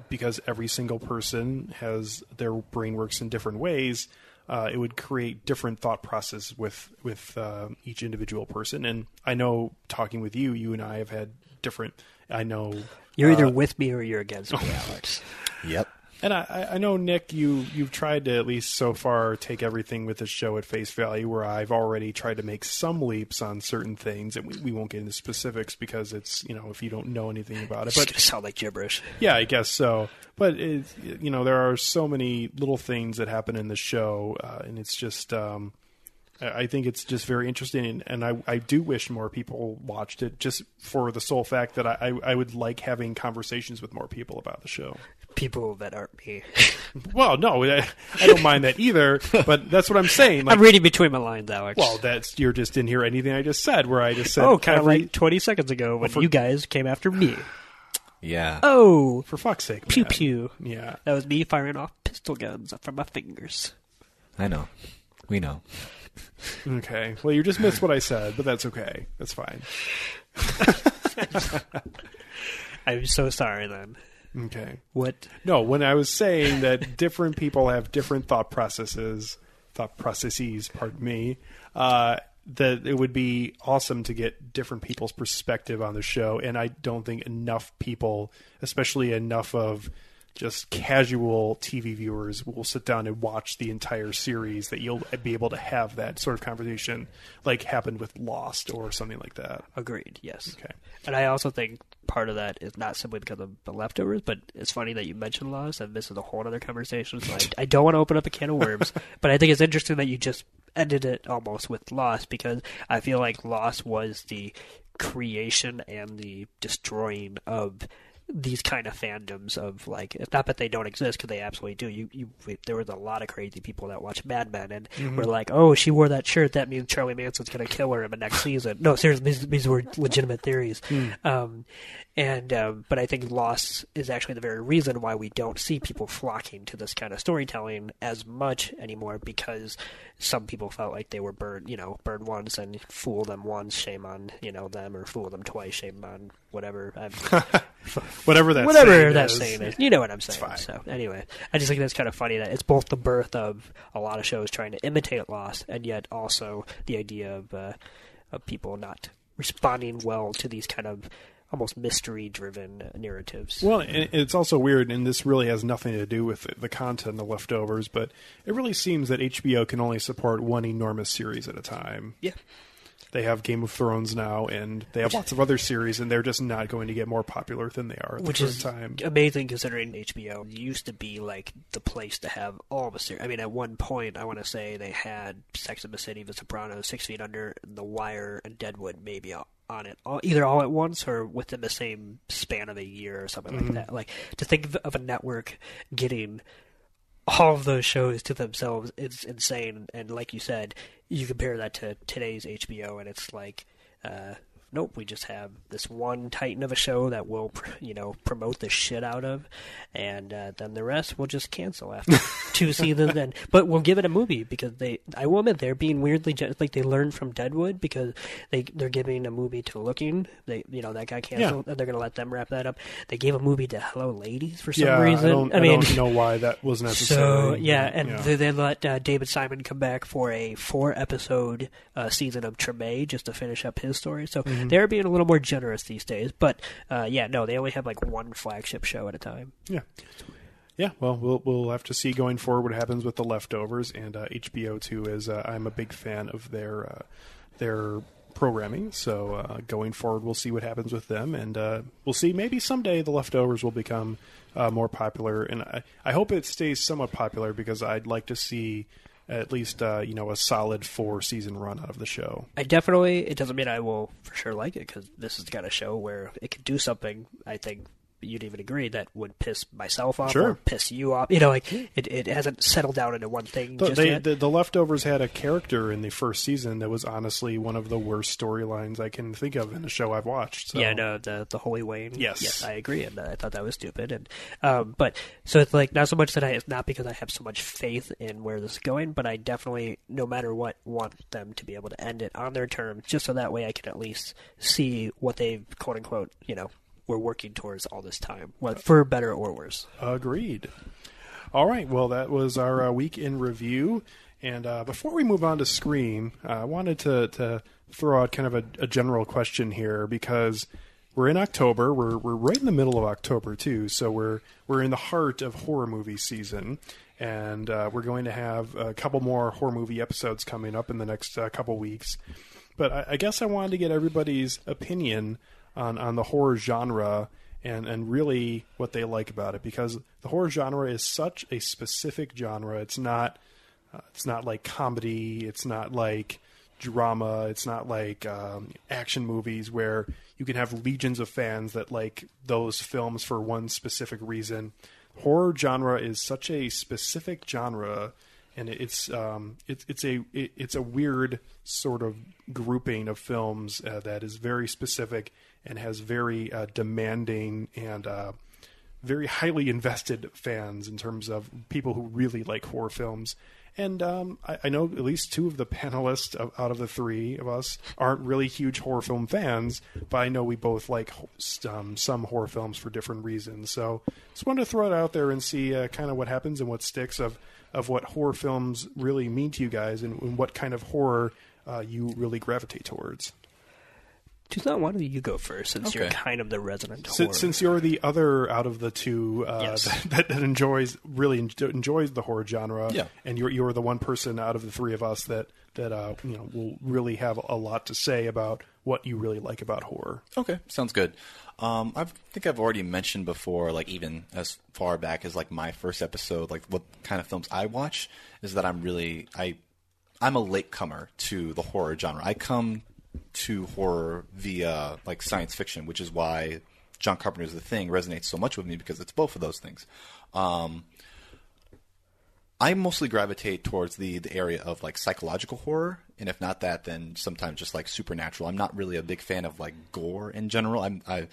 because every single person has their brain works in different ways, uh, it would create different thought process with with uh, each individual person. And I know talking with you, you and I have had different. I know You're either uh, with me or you're against me, Alex. Yep. And I- I, know Nick, you you've tried to at least so far take everything with the show at face value. Where I've already tried to make some leaps on certain things, and we, we won't get into specifics because it's you know if you don't know anything about it. But gonna sound like gibberish. yeah, I guess so. But it, you know, there are so many little things that happen in the show, uh, and it's just. Um, I I think it's just very interesting, and, and I, I do wish more people watched it, just for the sole fact that I, I, I would like having conversations with more people about the show. People that aren't me. Well, no, I, I don't mind that either, but that's what I'm saying. Like, I'm reading between my lines, Alex. well, that's you're just didn't hear anything I just said. Where I just said, oh, kind of every- like 20 seconds ago when you guys came after me. Yeah. Oh, for fuck's sake, pew man. pew. Yeah. That was me firing off pistol guns from my fingers. I know. We know. Okay. Well, you just missed what I said, but that's okay. That's fine. I'm so sorry then. Okay. What? No, when I was saying that different people have different thought processes, thought processes, pardon me, uh, that it would be awesome to get different people's perspective on the show. And I don't think enough people, especially enough of just casual TV viewers, will sit down and watch the entire series that you'll be able to have that sort of conversation like happened with Lost or something like that. Agreed. Yes. Okay. And I also think part of that is not simply because of the leftovers, but it's funny that you mentioned Lost, and this is a whole other conversation. So I, I don't want to open up a can of worms, but I think it's interesting that you just ended it almost with Lost because I feel like Lost was the creation and the destroying of these kind of fandoms of like it's not that they don't exist because they absolutely do. You, you, there was a lot of crazy people that watched Mad Men and Mhm. were like, "Oh, she wore that shirt. That means Charlie Manson's going to kill her in the next season." No, seriously, these, these were legitimate theories. Hmm. Um, and um, but I think Lost is actually the very reason why we don't see people flocking to this kind of storytelling as much anymore because some people felt like they were burned, you know, burned once and fool them once, shame on you know them, or fool them twice, shame on whatever. I'm, Whatever that whatever saying that is. saying is. You know what I'm It's saying. fine. So anyway, I just think that's kind of funny that it's both the birth of a lot of shows trying to imitate Lost, and yet also the idea of uh, of people not responding well to these kind of almost mystery-driven narratives. Well, and it's also weird, and this really has nothing to do with the content, the leftovers, but it really seems that HBO can only support one enormous series at a time. Yeah. They have Game of Thrones now, and they have lots of other series, and they're just not going to get more popular than they are at which the is time. amazing considering HBO used to be like the place to have all the series. I mean, at one point, I want to say they had Sex and the City, The Sopranos, Six Feet Under, The Wire, and Deadwood maybe on it, all, either all at once or within the same span of a year or something Mhm. like that. Like to think of- of a network getting all of those shows to themselves is insane. And like you said, you compare that to today's HBO, and it's like, uh, nope, we just have this one titan of a show that we'll, you know, promote the shit out of, and uh, then the rest we'll just cancel after two seasons. And but we'll give it a movie because they, I will admit, they're being weirdly like they learned from Deadwood because they they're giving a movie to Looking. They, you know, that got canceled, and they're going to let them wrap that up. They gave a movie to Hello Ladies for some yeah, reason. I don't, I mean, don't know why that was necessary. so yeah, and yeah. They, they let uh, David Simon come back for a four episode uh, season of Treme just to finish up his story. So Mhm. they're being a little more generous these days. But uh, yeah, no, they only have like one flagship show at a time. Yeah. Yeah, well, we'll we'll have to see going forward what happens with the leftovers and uh, HBO too. Is uh, I'm a big fan of their uh, their programming, so uh, going forward we'll see what happens with them, and uh, we'll see maybe someday the leftovers will become uh, more popular, and I, I hope it stays somewhat popular because I'd like to see at least uh, you know a solid four season run out of the show. I definitely. It doesn't mean I will for sure like it because this has got a show where it can do something. I think you'd even agree that would piss myself off Sure. or piss you off. You know, like it, it hasn't settled down into one thing The, just they, the, the leftovers had a character in the first season that was honestly one of the worst storylines I can think of in a show I've watched. So. Yeah, no, the the Holy Wayne. Yes. yes, I agree, and I thought that was stupid. And um, but so it's like not so much that I it's not because I have so much faith in where this is going, but I definitely, no matter what, want them to be able to end it on their terms, just so that way I can at least see what they've quote unquote, you know, were working towards all this time, for better or worse. Agreed. All right. Well, that was our uh, week in review. And uh, before we move on to Scream, uh, I wanted to, to throw out kind of a, a general question here because we're in October. We're we're right in the middle of October too. So we're we're in the heart of horror movie season, and uh, we're going to have a couple more horror movie episodes coming up in the next uh, couple weeks. But I, I guess I wanted to get everybody's opinion on on the horror genre and and really what they like about it because the horror genre is such a specific genre. It's not uh, it's not like comedy. It's not like drama. It's not like um, action movies where you can have legions of fans that like those films for one specific reason. Horror genre is such a specific genre, and it's um, it's it's a it, it's a weird sort of grouping of films uh, that is very specific and has very uh, demanding and uh, very highly invested fans in terms of people who really like horror films. And um, I, I, know at least two of the panelists of, out of the three of us aren't really huge horror film fans, but I know we both like um, some horror films for different reasons. So just wanted to throw it out there and see uh, kind of what happens and what sticks of, of what horror films really mean to you guys and, and what kind of horror uh, you really gravitate towards. Toussaint, why don't you go first, since okay. you're kind of the resident since, since, you're the other out of the two uh, yes. that, that, enjoys really enjoys the horror genre, yeah. and you're you're the one person out of the three of us that that uh, you know will really have a lot to say about what you really like about horror. Okay, sounds good. Um, I think I've already mentioned before, like even as far back as like my first episode, like what kind of films I watch is that I'm really I I'm a latecomer to the horror genre. I come to horror via like science fiction, which is why John Carpenter's The Thing resonates so much with me because it's both of those things. Um, I mostly gravitate towards the the area of like psychological horror, and if not that, then sometimes just like supernatural. I'm not really a big fan of like gore in general. I'm I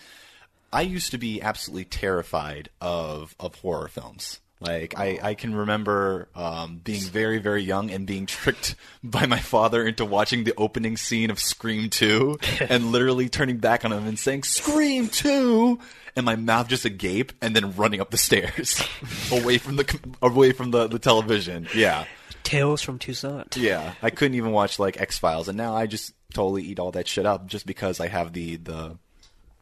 I used to be absolutely terrified of of horror films. Like I, I can remember um, being very very young and being tricked by my father into watching the opening scene of Scream Two and literally turning back on him and saying Scream Two and my mouth just agape and then running up the stairs away from the away from the, the television. Yeah. Tales from Toussaint. Yeah, I couldn't even watch like X Files, and now I just totally eat all that shit up just because I have the the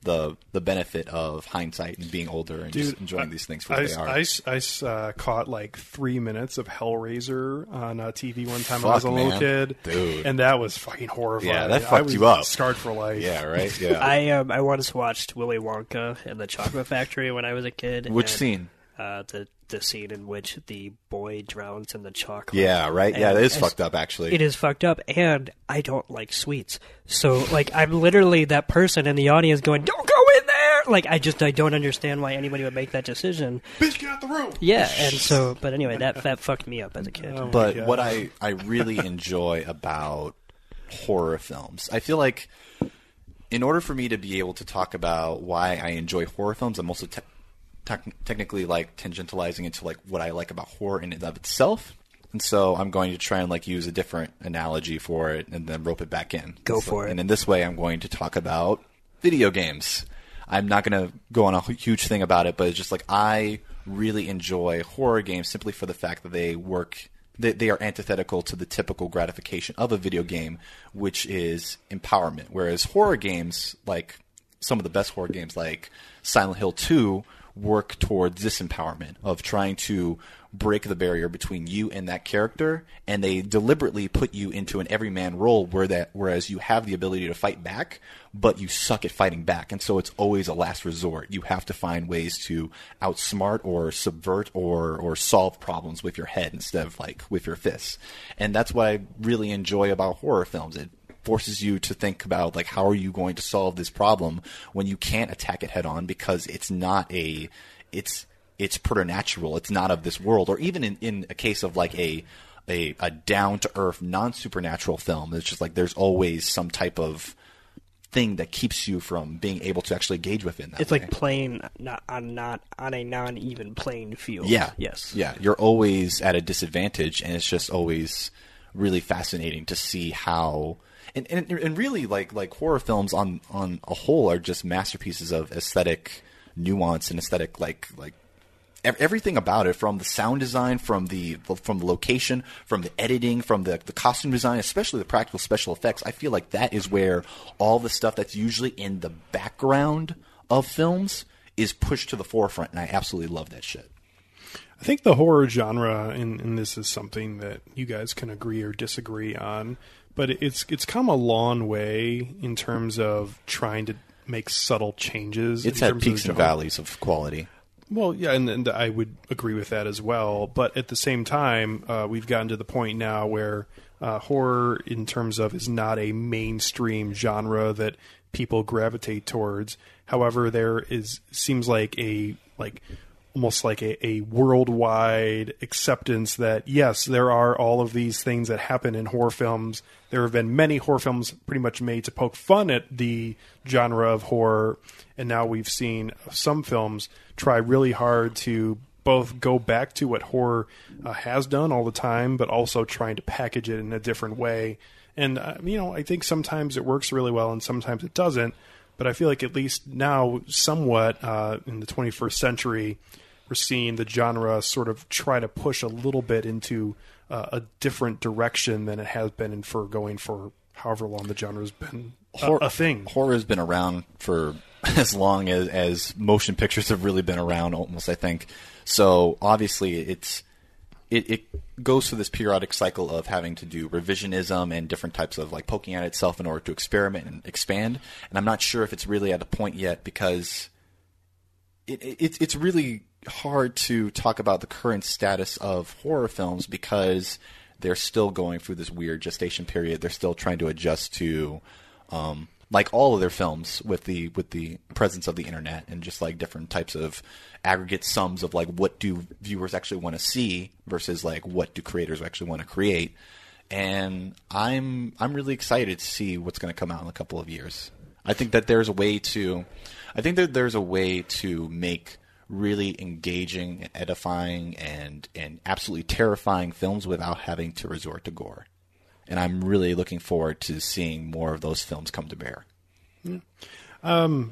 the the benefit of hindsight and being older and Dude, just enjoying these things for what I, they are. I, I uh, caught like three minutes of Hellraiser on uh, TV one time Fuck, when I was a little kid, Dude. and that was fucking horrifying. Yeah, that I fucked was you up. Scarred for life. Yeah, right. Yeah. I um I once watched Willy Wonka and the Chocolate Factory when I was a kid. Which and, scene? Uh, the the scene in which the boy drowns in the chocolate. Yeah, right. Yeah, And that is as- fucked up. Actually, It is fucked up, and I don't like sweets. So, like, I'm literally that person in the audience going, "Don't go in there!" Like, I just I don't understand why anybody would make that decision. Bitch, get out the room. Yeah, and so, but anyway, that that fucked me up as a kid. Oh but what I, I really enjoy about horror films, I feel like in order for me to be able to talk about why I enjoy horror films, I'm also te- technically like tangentializing into like what I like about horror in and of itself. And so I'm going to try and like use a different analogy for it and then rope it back in. Go So- for it. And in this way, I'm going to talk about video games. I'm not going to go on a huge thing about it, but it's just like I really enjoy horror games simply for the fact that they work. They, they are antithetical to the typical gratification of a video game, which is empowerment. Whereas horror games, like some of the best horror games, like Silent Hill 2, work towards disempowerment of trying to break the barrier between you and that character and they deliberately put you into an everyman role where that whereas you have the ability to fight back but you suck at fighting back. And so it's always a last resort. You have to find ways to outsmart or subvert or or solve problems with your head instead of like with your fists. And that's what I really enjoy about horror films. It forces you to think about like how are you going to solve this problem when you can't attack it head on because it's not a it's it's preternatural it's not of this world or even in, in a case of like a a, a down to earth non supernatural film it's just like there's always some type of thing that keeps you from being able to actually engage within that It's way. like playing not on not on a non-even playing field. Yeah. Yes. Yeah. You're always at a disadvantage, and it's just always really fascinating to see how. And, and, and really, like like horror films on on a whole are just masterpieces of aesthetic nuance and aesthetic like like everything about it, from the sound design, from the from the location, from the editing, from the the costume design, especially the practical special effects. I feel like that is where all the stuff that's usually in the background of films is pushed to the forefront, and I absolutely love that shit. I think the horror genre, and, this is something that you guys can agree or disagree on, but it's it's come a long way in terms of trying to make subtle changes. It's had terms of the peaks and valleys of quality. Well, yeah, and, and I would agree with that as well. But at the same time, uh, we've gotten to the point now where uh, horror, in terms of, is not a mainstream genre that people gravitate towards. However, there is seems like a like almost like a, a worldwide acceptance that yes, there are all of these things that happen in horror films. There have been many horror films pretty much made to poke fun at the genre of horror, and now we've seen some films try really hard to both go back to what horror uh, has done all the time, but also trying to package it in a different way. And uh, you know, I think sometimes it works really well, and sometimes it doesn't. But I feel like at least now, somewhat uh, in the 21st century, we're seeing the genre sort of try to push a little bit into uh, a different direction than it has been in for going for however long the genre's been a, Hor- a thing. Horror has been around for as long as, as motion pictures have really been around, almost I think. So obviously, it's it, it goes through this periodic cycle of having to do revisionism and different types of like poking at itself in order to experiment and expand. And I'm not sure if it's really at a point yet because it, it, it's it's really hard to talk about the current status of horror films because they're still going through this weird gestation period. They're still trying to adjust to, um, like all of their films, with the with the presence of the internet and just like different types of aggregate sums of like what do viewers actually want to see versus like what do creators actually want to create. And I'm I'm really excited to see what's going to come out in a couple of years. I think that there's a way to, I think that there's a way to make really engaging, and edifying, and and absolutely terrifying films without having to resort to gore. And I'm really looking forward to seeing more of those films come to bear. Um,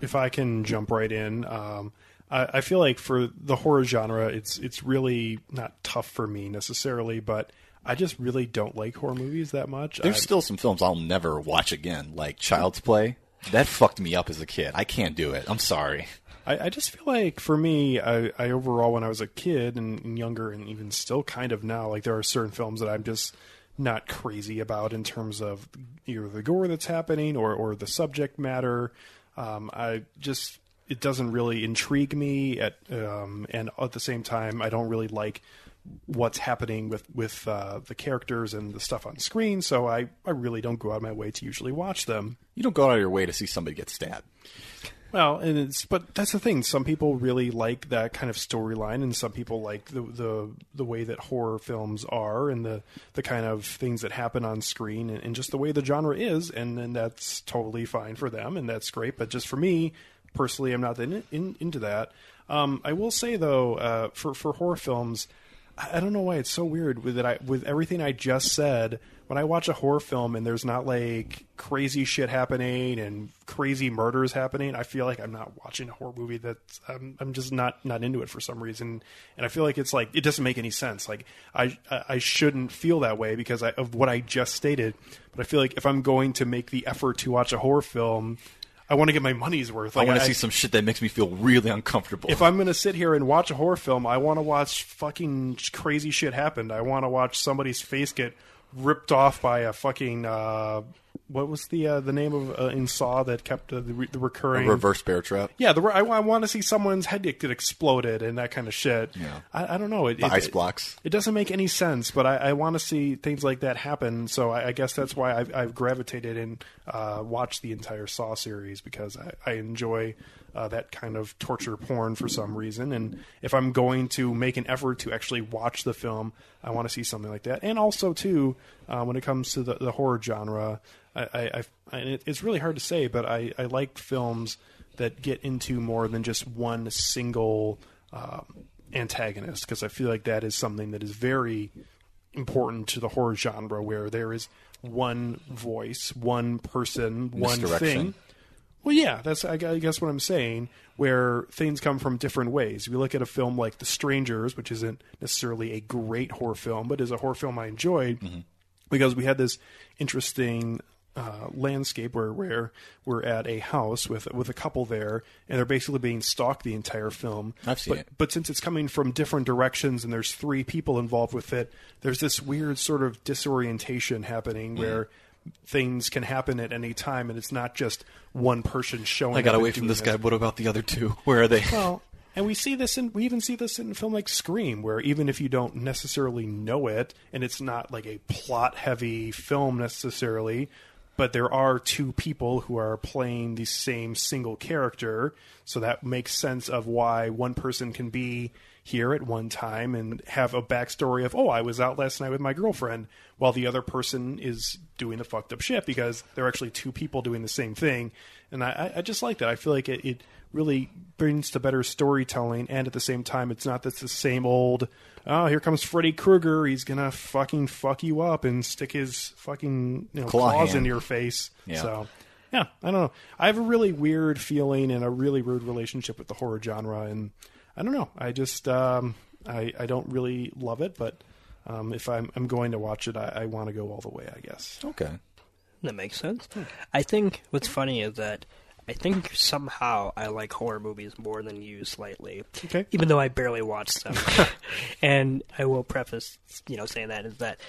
if I can jump right in, um, I, I feel like for the horror genre, it's it's really not tough for me necessarily, but I just really don't like horror movies that much. There's I- still some films I'll never watch again, like Child's Play. That fucked me up as a kid. I can't do it. I'm sorry. I, I just feel like for me, I, I overall when I was a kid and, and younger, and even still kind of now, like there are certain films that I'm just not crazy about in terms of either the gore that's happening or or the subject matter. Um, I just it doesn't really intrigue me at um, and at the same time, I don't really like what's happening with with uh, the characters and the stuff on screen. So I I really don't go out of my way to usually watch them. You don't go out of your way to see somebody get stabbed. Well, and it's but that's the thing. Some people really like that kind of storyline, and some people like the the the way that horror films are, and the the kind of things that happen on screen, and, and just the way the genre is, and then that's totally fine for them, and that's great. But just for me personally, I'm not in, in, into that. Um, I will say though, uh, for for horror films, I don't know why it's so weird with that. I with everything I just said, when I watch a horror film and there's not like crazy shit happening and crazy murders happening, I feel like I'm not watching a horror movie. That's I'm, I'm just not not into it for some reason, and I feel like it's like it doesn't make any sense. Like I I shouldn't feel that way because I, of what I just stated. But I feel like if I'm going to make the effort to watch a horror film. I want to get my money's worth. I want to see some shit that makes me feel really uncomfortable. if I'm going to sit here and watch a horror film, I want to watch fucking crazy shit happen. I want to watch somebody's face get ripped off by a fucking uh, what was the uh, the name of uh, in Saw that kept uh, the, re- the a recurring reverse bear trap. Yeah, the, I, I want to see someone's head get exploded and that kind of shit. Yeah. I, I don't know. It, The it- ice it- blocks. It doesn't make any sense, but I, I want to see things like that happen. So I, I guess that's why I've, I've gravitated and uh, watched the entire Saw series because I, I enjoy uh, that kind of torture porn for some reason. And if I'm going to make an effort to actually watch the film, I want to see something like that. And also, too, uh, when it comes to the, the horror genre, I, I, I and it, it's really hard to say, but I, I like films that get into more than just one single um, antagonist because I feel like that is something that is very important to the horror genre where there is one voice, one person, one thing, Well, yeah, that's I guess what I'm saying. Where things come from different ways. We look at a film like The Strangers, which isn't necessarily a great horror film, but is a horror film I enjoyed because we had this interesting uh, landscape where where we're at a house with with a couple there, and they're basically being stalked the entire film. I've seen but, it. But since it's coming from different directions and there's three people involved with it, there's this weird sort of disorientation happening Mm. where things can happen at any time, and it's not just one person showing. I got away from this guy. What about the other two? Where are they? Well, and we see this in we even see this in a film like Scream, where even if you don't necessarily know it, and it's not like a plot heavy film necessarily, but there are two people who are playing the same single character, so that makes sense of why one person can be here at one time and have a backstory of oh I was out last night with my girlfriend while the other person is doing the fucked up shit because they're actually two people doing the same thing. And I, I- I just like that. I feel like it, it really brings to better storytelling and at the same time it's not that's the same old oh here comes Freddy Krueger he's gonna fucking fuck you up and stick his fucking you know, Claw claws hand. into your face Yeah. so yeah I don't know I have a really weird feeling and a really weird relationship with the horror genre and I don't know I just um, I, I don't really love it but um, if I'm, I'm going to watch it I, I want to go all the way I guess okay That makes sense. I think what's funny is that I think somehow I like horror movies more than you slightly. Okay. Even though I barely watch them. and I will preface, you know, saying that is that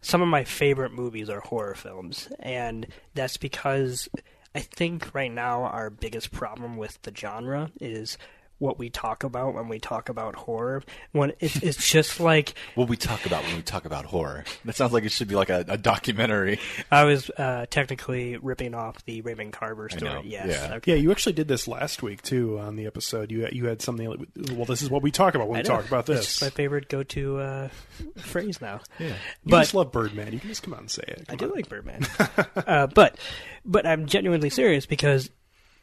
some of my favorite movies are horror films, and that's because I think right now our biggest problem with the genre is what we talk about when we talk about horror. When it's, it's just like What we talk about when we talk about horror. That sounds like it should be like a, a documentary. I was uh, technically ripping off the Raymond Carver story. Yes. yeah. Okay. Yeah, you actually did this last week too on the episode. You you had something. Like, well, this is what we talk about when I we know. talk about It's this. my favorite go-to uh, phrase now. Yeah, you but just love Birdman. You can just come out and say it. I Come do on. like Birdman, uh, but but I'm genuinely serious because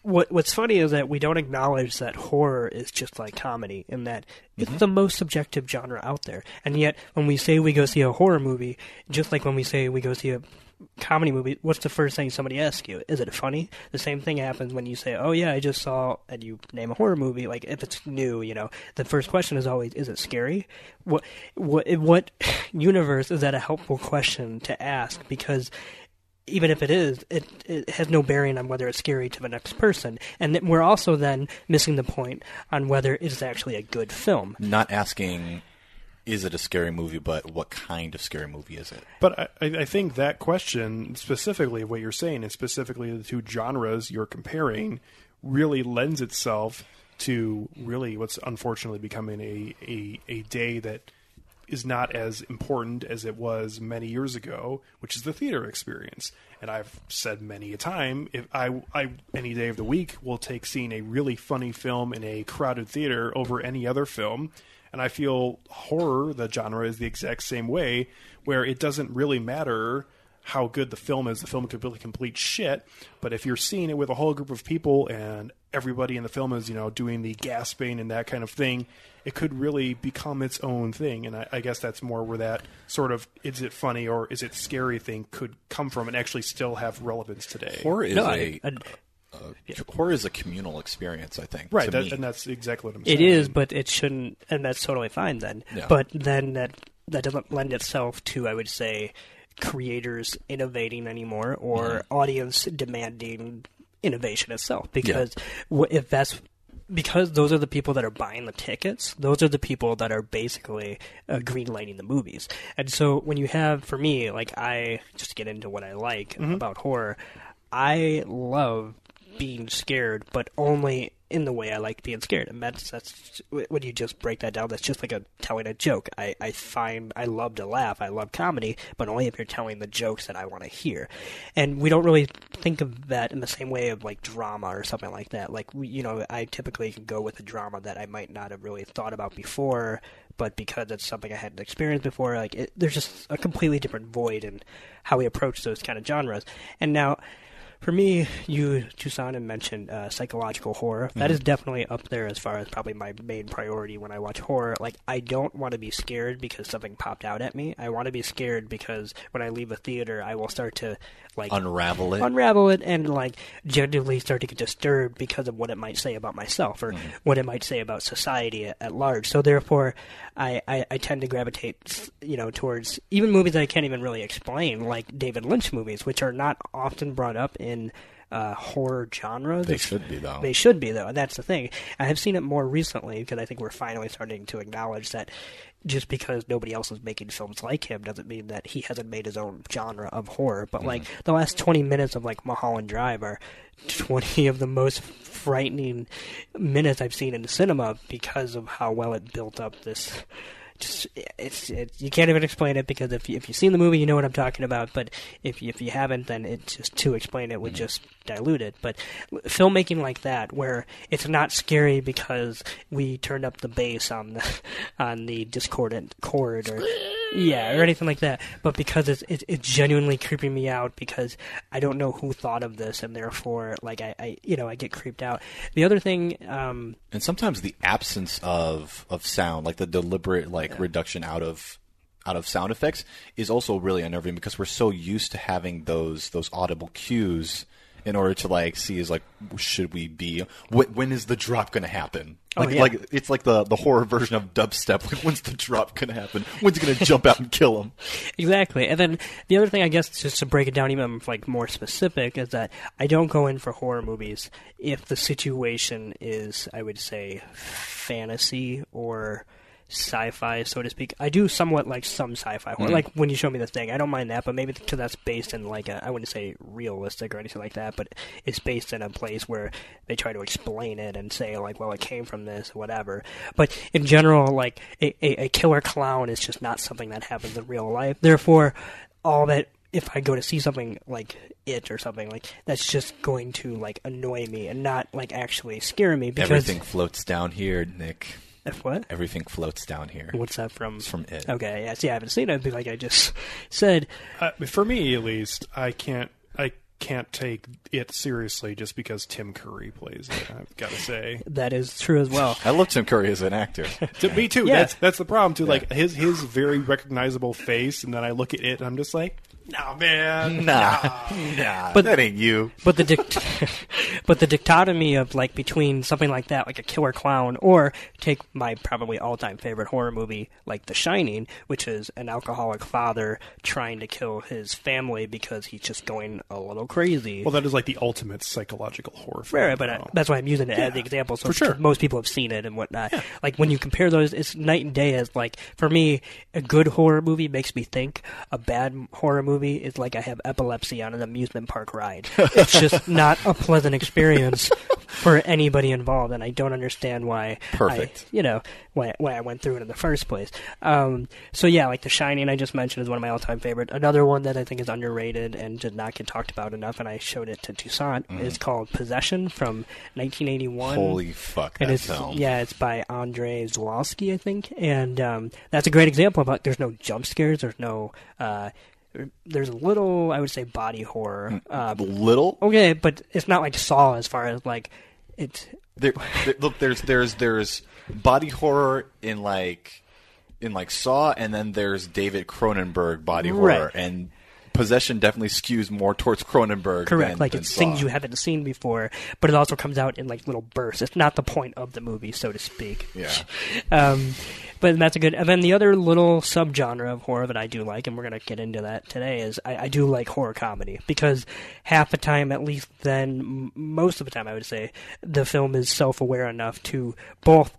what what's funny is that we don't acknowledge that horror is just like comedy, and that it's mm-hmm. the most subjective genre out there. And yet, when we say we go see a horror movie, just like when we say we go see a comedy movie, what's the first thing somebody asks you? Is it funny? The same thing happens when you say, "Oh yeah, I just saw," and you name a horror movie. Like if it's new, you know, the first question is always, "Is it scary?" What what what universe is that a helpful question to ask? Because even if it is, it, it has no bearing on whether it's scary to the next person. And then we're also then missing the point on whether it's actually a good film. Not asking, is it a scary movie, but what kind of scary movie is it? But I, I think that question, specifically what you're saying, and specifically the two genres you're comparing, really lends itself to really what's unfortunately becoming a, a, a day that is not as important as it was many years ago, which is the theater experience. And I've said many a time, if I, I any day of the week will take seeing a really funny film in a crowded theater over any other film. And I feel horror, the genre, is the exact same way, where it doesn't really matter how good the film is. The film could be complete shit, but if you're seeing it with a whole group of people and everybody in the film is, you know, doing the gasping and that kind of thing, it could really become its own thing. And I, I guess that's more where that sort of is it funny or is it scary thing could come from and actually still have relevance today. Horror is No, a, I- I- a- horror is a communal experience. I think. Right, to that, me. and that's exactly what I'm saying. It is, but it shouldn't, and that's totally fine then. Yeah. But then that that doesn't lend itself to, I would say, creators innovating anymore or audience demanding innovation itself. Because wh- if that's because those are the people that are buying the tickets. Those are the people that are basically uh, greenlighting the movies. And so when you have, for me, like I just get into what I like about horror, I love being scared, but only in the way I like being scared. And that's that's when you just break that down. That's just like a telling a joke. I I find I love to laugh. I love comedy, but only if you're telling the jokes that I want to hear. And we don't really think of that in the same way of like drama or something like that. Like we, you know, I typically can go with a drama that I might not have really thought about before, but because it's something I hadn't experienced before, like it, there's just a completely different void in how we approach those kind of genres. And now for me, you Toussaint had mentioned uh, psychological horror. That Mhm. is definitely up there as far as probably my main priority when I watch horror. Like, I don't want to be scared because something popped out at me. I want to be scared because when I leave a theater, I will start to like Unravel it. unravel it, and like genuinely start to get disturbed because of what it might say about myself or what it might say about society at, at large. So therefore, I, I, I tend to gravitate, you know, towards even movies that I can't even really explain, like David Lynch movies, which are not often brought up in uh, horror genre. They should be, though. They should be though. and That's the thing. I have seen it more recently because I think we're finally starting to acknowledge that just because nobody else is making films like him doesn't mean that he hasn't made his own genre of horror. But like the last twenty minutes of like Mulholland Drive are twenty of the most frightening minutes I've seen in cinema because of how well it built up this. Just it's, it's you can't even explain it because if you, if you've seen the movie you know what I'm talking about but if you, if you haven't then it's just to explain it would mm-hmm. just dilute it. But filmmaking like that where it's not scary because we turned up the bass on the on the discordant chord or yeah or anything like that. But because it's it's, it's genuinely creeping me out because I don't know who thought of this and therefore like I, I you know I get creeped out. The other thing um and sometimes the absence of of sound, like the deliberate like reduction out of out of sound effects, is also really unnerving because we're so used to having those those audible cues in order to like see is like should we be wh- when is the drop going to happen? Oh, Like yeah. like it's like the the horror version of dubstep. Like when's the drop going to happen? When's it going to jump out and kill him? Exactly. And then the other thing, I guess, just to break it down even like more specific, is that I don't go in for horror movies if the situation is, I would say, fantasy or sci-fi, so to speak. I do somewhat like some sci-fi horror, Mhm. like when you show me the thing. I don't mind that, but maybe because that's based in like a, I wouldn't say realistic or anything like that, but it's based in a place where they try to explain it and say like, well, it came from this, or whatever. But in general, like a, a, a killer clown is just not something that happens in real life. Therefore, all that if I go to see something like it or something like that's just going to like annoy me and not like actually scare me because Everything floats down here, Nick. If what? Everything floats down here. What's that from? It's from it. Okay, yeah, see, I haven't seen it, but like I just said, Uh, for me, at least, I can't. I can't take it seriously just because Tim Curry plays it. I've got to say that is true as well. I love Tim Curry as an actor. To me too. Yeah. That's that's the problem too. Like his his very recognizable face, and then I look at it, and I'm just like, nah, man, Nah, nah, But- that ain't you. But the dict- but the dichotomy of like between something like that, like a killer clown, or take my probably all time favorite horror movie, like The Shining, which is an alcoholic father trying to kill his family because he's just going a little crazy. Well, that is like the ultimate psychological horror. Film, Right, but uh, that's why I'm using it as the example. So for sure. most people have seen it and whatnot. Like when you compare those, it's night and day. As like for me, a good horror movie makes me think. A bad horror movie is like I have epilepsy on an amusement park ride. It's just not a pleasant experience for anybody involved, and I don't understand why. Perfect. I, you know why why I went through it in the first place. Um, so yeah, like The Shining, I just mentioned is one of my all time favorite. Another one that I think is underrated and did not get talked about enough, and I showed it to Toussaint, Mhm. is called Possession from 1981. Holy fuck, And that it's, film. Yeah, it's by Andrei Zulawski, I think, and um, that's a great example of how there's no jump scares, there's no. Uh, there's a little, I would say, body horror. Uh, little? Okay, but it's not like Saw as far as like it's There, there- look, there's there's there's body horror in like in like Saw, and then there's David Cronenberg body horror, Right. and Possession definitely skews more towards Cronenberg. Correct. than- like than it's Saw. things you haven't seen before, but it also comes out in like little bursts. It's not the point of the movie, so to speak. Yeah. um, but that's a good. And then the other little subgenre of horror that I do like, and we're gonna get into that today, is I, I do like horror comedy because half the time, at least then, m- most of the time, I would say the film is self-aware enough to both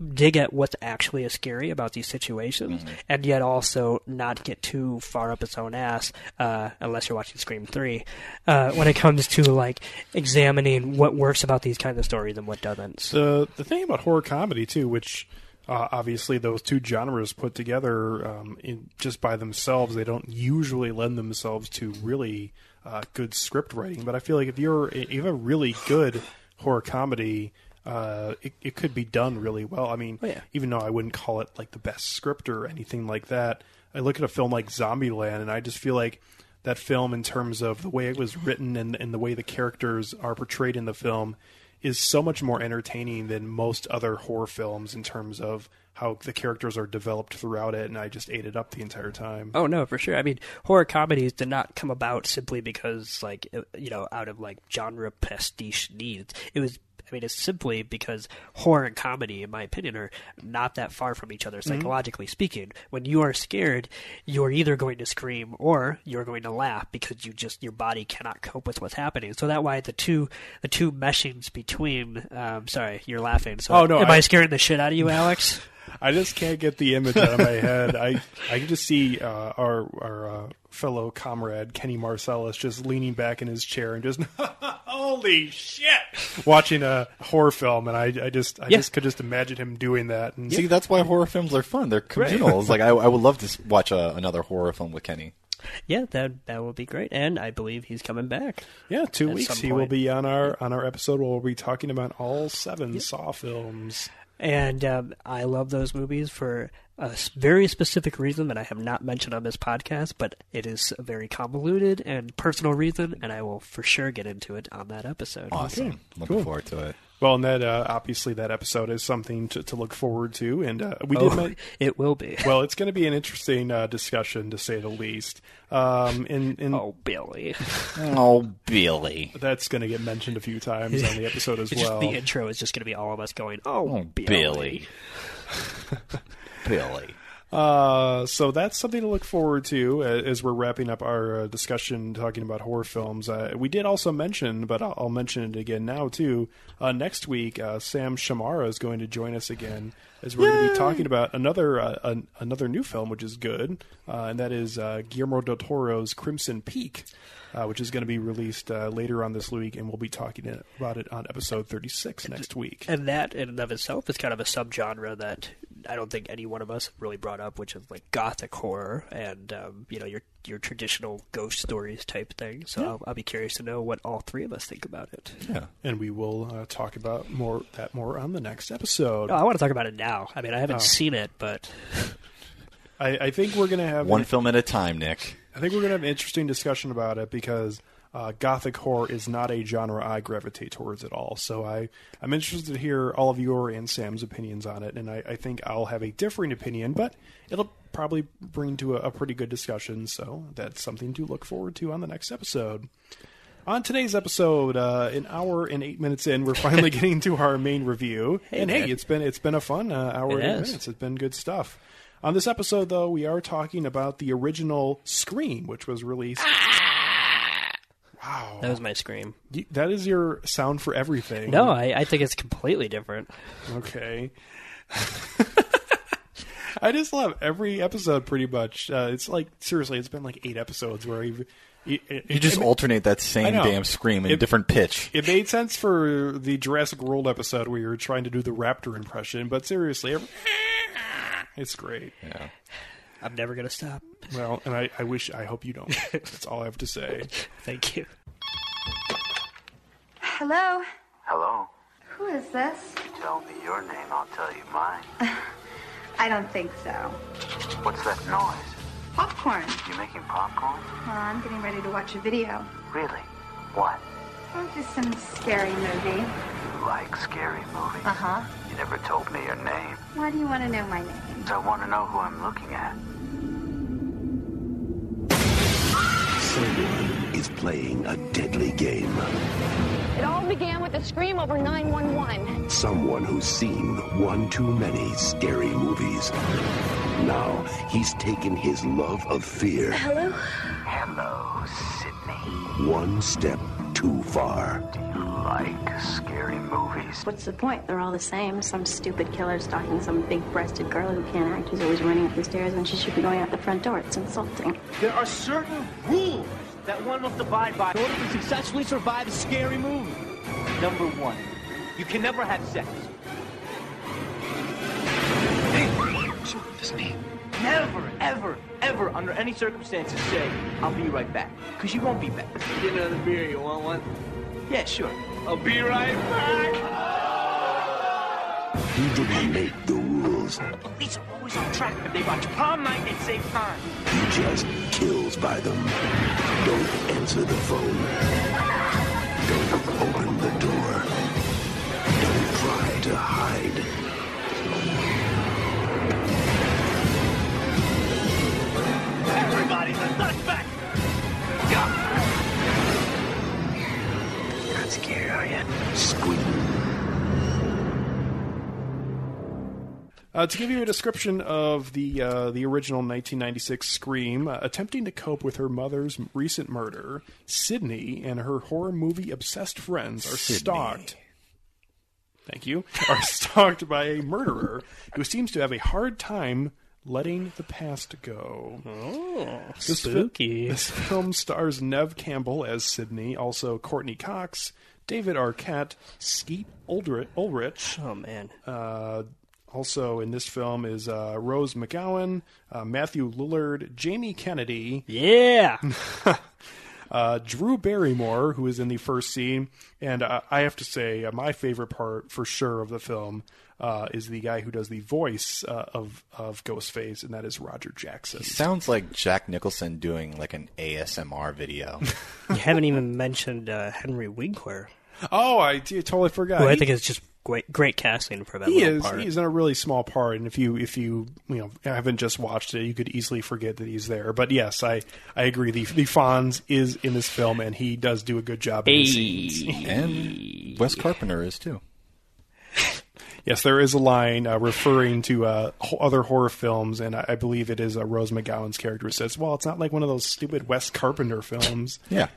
dig at what's actually scary about these situations, and yet also not get too far up its own ass, uh, unless you're watching Scream Three, uh, when it comes to like examining what works about these kinds of stories and what doesn't. the the thing about horror comedy too, which uh, obviously those two genres put together um, in, just by themselves, they don't usually lend themselves to really uh, good script writing. But I feel like if you're if you have a really good horror comedy. Uh, it, it could be done really well. I mean, Oh, yeah. even though I wouldn't call it like the best script or anything like that, I look at a film like Zombieland and I just feel like that film in terms of the way it was written and, and the way the characters are portrayed in the film is so much more entertaining than most other horror films in terms of how the characters are developed throughout it, and I just ate it up the entire time. Oh no, for sure. I mean, horror comedies did not come about simply because, like, you know, out of like genre pastiche needs. It was. I mean, it's simply because horror and comedy, in my opinion, are not that far from each other psychologically speaking. When you are scared, you're either going to scream or you're going to laugh because you just your body cannot cope with what's happening. So that why the two the two meshings between. Um, sorry, you're laughing. So Oh, no, am I- I scaring the shit out of you, Alex? I just can't get the image out of my head. I I can just see uh, our our uh, fellow comrade Kenny Marcellus just leaning back in his chair and just holy shit, watching a horror film, and I I just I Yeah. just could just imagine him doing that. And See, that's why horror films are fun. They're communal. It's like I, I would love to watch a, another horror film with Kenny. yeah, that that will be great, and I believe he's coming back. Yeah, two weeks he will be on our on our episode. Where we'll be talking about all seven Saw films. And um, I love those movies for a very specific reason that I have not mentioned on this podcast, but it is a very convoluted and personal reason, and I will for sure get into it on that episode. Awesome. Looking Cool. forward to it. Well, and that uh, obviously that episode is something to, to look forward to, and uh, we did. Oh, men- it will be. Well, it's going to be an interesting uh, discussion to say the least. Um, in, in oh, Billy. Oh, Billy. That's going to get mentioned a few times on the episode as It's just- well. the intro is just going to be all of us going, "Oh, Oh, Billy." Billy. Billy. Uh, so that's something to look forward to uh, as we're wrapping up our uh, discussion talking about horror films. Uh, we did also mention, but I'll, I'll mention it again now too. Uh, next week, Sam Shamara is going to join us again as we're going to be talking about another uh, an, another new film, which is good, uh, and that is uh, Guillermo del Toro's Crimson Peak. Uh, which is going to be released uh, later on this week, and we'll be talking about it on episode 36 next week. And that in and of itself is kind of a subgenre that I don't think any one of us really brought up, which is like gothic horror and um, you know your your traditional ghost stories type thing. So I'll, I'll be curious to know what all three of us think about it. Yeah. And we will uh, talk about more that more on the next episode. Oh, I want to talk about it now. I mean, I haven't Oh. seen it, but I, I think we're going to have One film at a time, Nick. I think we're going to have an interesting discussion about it because uh, gothic horror is not a genre I gravitate towards at all. So I, I'm interested to hear all of your and Sam's opinions on it, and I, I think I'll have a differing opinion, but it'll probably bring to a, a pretty good discussion. So that's something to look forward to on the next episode. On today's episode, uh, an hour and eight minutes in, we're finally getting to our main review. Hey, and hey, it's been it's been a fun uh, hour It and eight minutes. It's been good stuff. On this episode, though, we are talking about the original Scream, which was released. Wow, that was my scream. Y- that is your sound for everything. No, I, I think it's completely different. Okay. I just love every episode pretty much. Uh, it's like seriously, it's been like eight episodes where you've, you, it, You just it- alternate that same damn scream in It- different pitch. It made sense for the Jurassic World episode where you're trying to do the raptor impression, but seriously, every, it's great. Yeah. I'm never gonna stop. Well, and I, I wish, I hope you don't. That's all I have to say. Thank you. Hello? Hello. Who is this? Tell me your name, I'll tell you mine. I don't think so. What's that noise? Popcorn. You're making popcorn? Well, I'm getting ready to watch a video. Really? What? Oh, just some scary movie. You like scary movies? Uh huh. You never told me your name. Why do you want to know my name? I want to know who I'm looking at. Someone is playing a deadly game. It all began with a scream over 911. Someone who's seen one too many scary movies. Now he's taken his love of fear Hello? Hello, Sidney. one step too far. Do you like scary movies? What's the point? They're all the same. Some stupid killer stalking some big-breasted girl who can't act, who's always running up the stairs when she should be going out the front door. It's insulting. There are certain rules that one must abide by in order to successfully survive a scary movie. Number one, you can never have sex. Never, ever, ever, under any circumstances, say, I'll be right back. Because you won't be back. Get another beer, you want one? Yeah, sure. I'll be right back. He didn't make the kills. Police are always on track. If they watch prom night, they save time. He just kills by them. Don't answer the phone. Don't open the door. Don't try to hide. Everybody, the suspect! Not scared, are you? Squeak. Uh, to give you a description of the uh, the original 1996 Scream, uh, attempting to cope with her mother's recent murder, Sidney and her horror movie obsessed friends are Sidney. stalked. Thank you. Are stalked by a murderer who seems to have a hard time letting the past go. Oh, This fi- spooky. this film stars Neve Campbell as Sidney, also Courteney Cox, David Arquette, Skeet Ulrich. Ulrich oh man. uh, also in this film is uh, Rose McGowan, uh, Matthew Lillard, Jamie Kennedy, Yeah. uh, Drew Barrymore, who is in the first scene, and uh, I have to say uh, my favorite part for sure of the film uh, is the guy who does the voice uh, of of Ghostface, and that is Roger Jackson. He sounds like Jack Nicholson doing like an ASMR video. you haven't even mentioned uh, Henry Winkler, Oh, I totally forgot. who I He- think is just great, great casting for that he little is part. he's in a really small part and if you if you you know haven't just watched it you could easily forget that he's there but yes i i agree the the fonz is in this film and he does do a good job in the scenes and Wes Carpenter is too. yes there is a line uh, referring to uh, other horror films and I, I believe it is uh, rose mcgowan's character who says well it's not like one of those stupid wes carpenter films Yeah.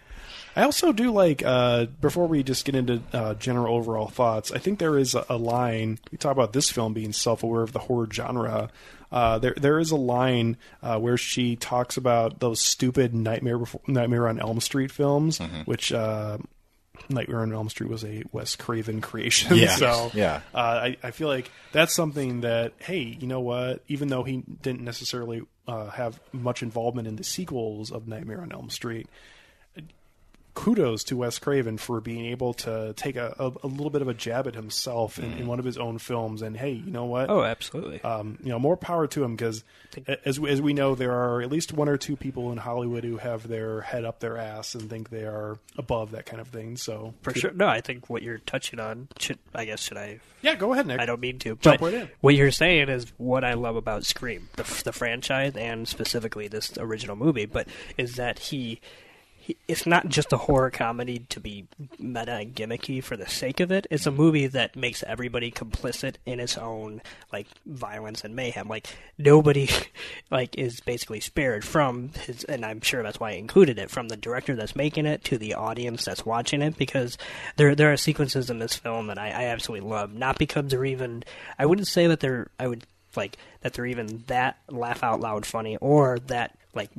I also do like uh, before we just get into uh, general overall thoughts. I think there is a, a line we talk about this film being self-aware of the horror genre. Uh, there there is a line uh, where she talks about those stupid Nightmare Before, Nightmare on Elm Street films, which. Uh, Nightmare on Elm Street was a Wes Craven creation, Yeah. so Yeah. uh, I, I feel like that's something that hey, you know what? Even though he didn't necessarily uh, have much involvement in the sequels of Nightmare on Elm Street, kudos to Wes Craven for being able to take a, a, a little bit of a jab at himself in, in one of his own films. And hey, you know what? oh, absolutely. Um, you know, more power to him because, as as we know, there are at least one or two people in Hollywood who have their head up their ass and think they are above that kind of thing. So For sure. No, I think what you're touching on should I guess should I yeah, go ahead, Nick. I don't mean to. Jump but right in. What you're saying is what I love about Scream, the, the franchise, and specifically this original movie. But is that he, it's not just a horror comedy to be meta and gimmicky for the sake of it. It's a movie that makes everybody complicit in its own like violence and mayhem. Like nobody, like is basically spared from his, and I'm sure that's why I included it from the director that's making it to the audience that's watching it because there there are sequences in this film that I, I absolutely love. Not because they're even, I wouldn't say that they're, I would like that they're even that laugh out loud funny or that like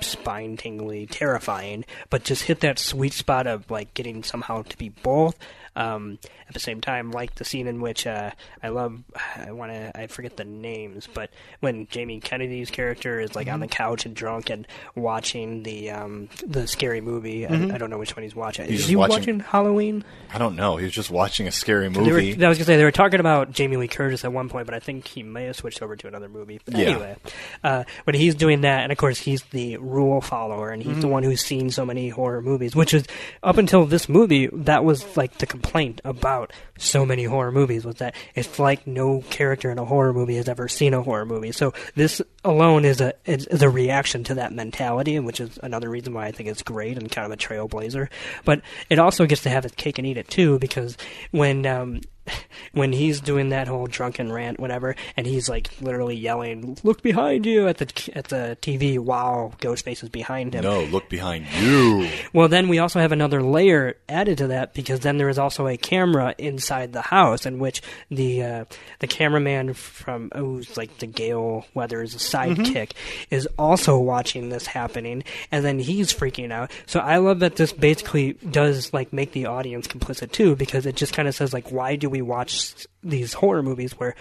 spine tingly terrifying, but just hit that sweet spot of like getting somehow to be both. Um, at the same time, like the scene in which uh, I love, I want to, I forget the names, but when Jamie Kennedy's character is like on the couch and drunk and watching the um, the scary movie. Mhm. I, I don't know which one he's watching. He's is he watching- watching Halloween? I don't know. He was just watching a scary They were, movie. I was gonna say they were talking about Jamie Lee Curtis at one point, but I think he may have switched over to another movie. But Yeah. anyway, uh, when he's doing that, and of course he's the rule follower, and he's the Mhm. one who's seen so many horror movies. Which is up until this movie, that was like the complaint about so many horror movies was that it's like no character in a horror movie has ever seen a horror movie. So this alone is a is, a reaction to that mentality, which is another reason why I think it's great and kind of a trailblazer. But it also gets to have its cake and eat it too, because when um, when he's doing that whole drunken rant, whatever, and he's like literally yelling, "Look behind you!" at the at the TV while Ghostface is behind him. No, look behind you. Well, then we also have another layer added to that because then there is also a camera inside the house in which the uh, the cameraman from who's like the Gale Weathers sidekick is also watching this happening, and then he's freaking out. So I love that this basically does like make the audience complicit too because it just kind of says like, why do we watch these horror movies where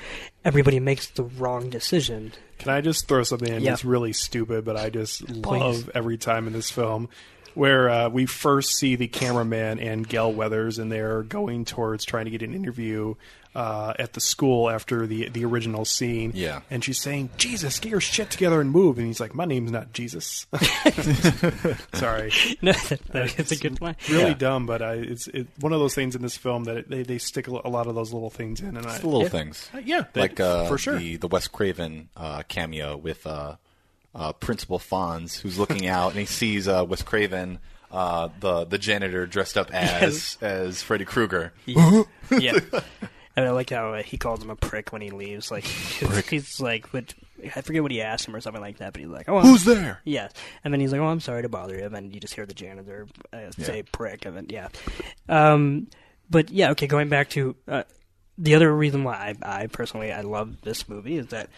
everybody makes the wrong decision? Can I just throw something in? Yeah. It's really stupid, but I just love every time in this film. Where uh, we first see the cameraman and Gale Weathers, and they're going towards trying to get an interview uh, at the school after the the original scene. Yeah. and she's saying, "Jesus, get your shit together and move." And he's like, "My name's not Jesus." Sorry, No, that- that is a good line. Really Yeah. dumb, but I, it's it, one of those things in this film that they, they stick a lot of those little things in, and I, It's the little yeah. things. Uh, yeah, they- like uh, for sure. the the Wes Craven uh, cameo with uh, Principal Fonz, who's looking out and he sees uh, Wes Craven, uh, the the janitor dressed up as as Freddy Krueger. Yeah. yeah. And I like how uh, he calls him a prick when he leaves. Like he's like, but I forget what he asked him or something like that. But he's like, "Oh, I'm- Who's there?" Yeah, and then he's like, "Oh, I'm sorry to bother you." And then you just hear the janitor uh, Yeah. say "prick," and then yeah. Um, but yeah, okay. Going back to uh, the other reason why I, I personally I love this movie is that,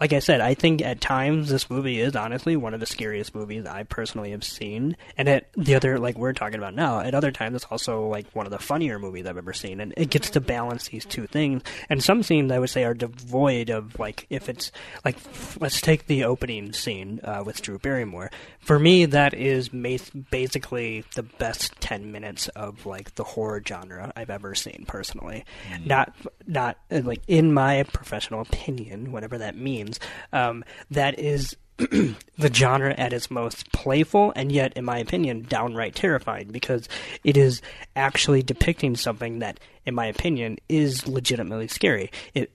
like I said, I think at times this movie is honestly one of the scariest movies I personally have seen. And at the other, like we're talking about now, at other times it's also like one of the funnier movies I've ever seen. And it gets to balance these two things. And some scenes I would say are devoid of like if it's like f- let's take the opening scene uh, with Drew Barrymore. For me, that is ma- basically the best ten minutes of like the horror genre I've ever seen personally. Not not uh, like in my professional opinion, whatever that means. Um, that is the genre at its most playful and yet in my opinion downright terrifying because it is actually depicting something that in my opinion is legitimately scary. It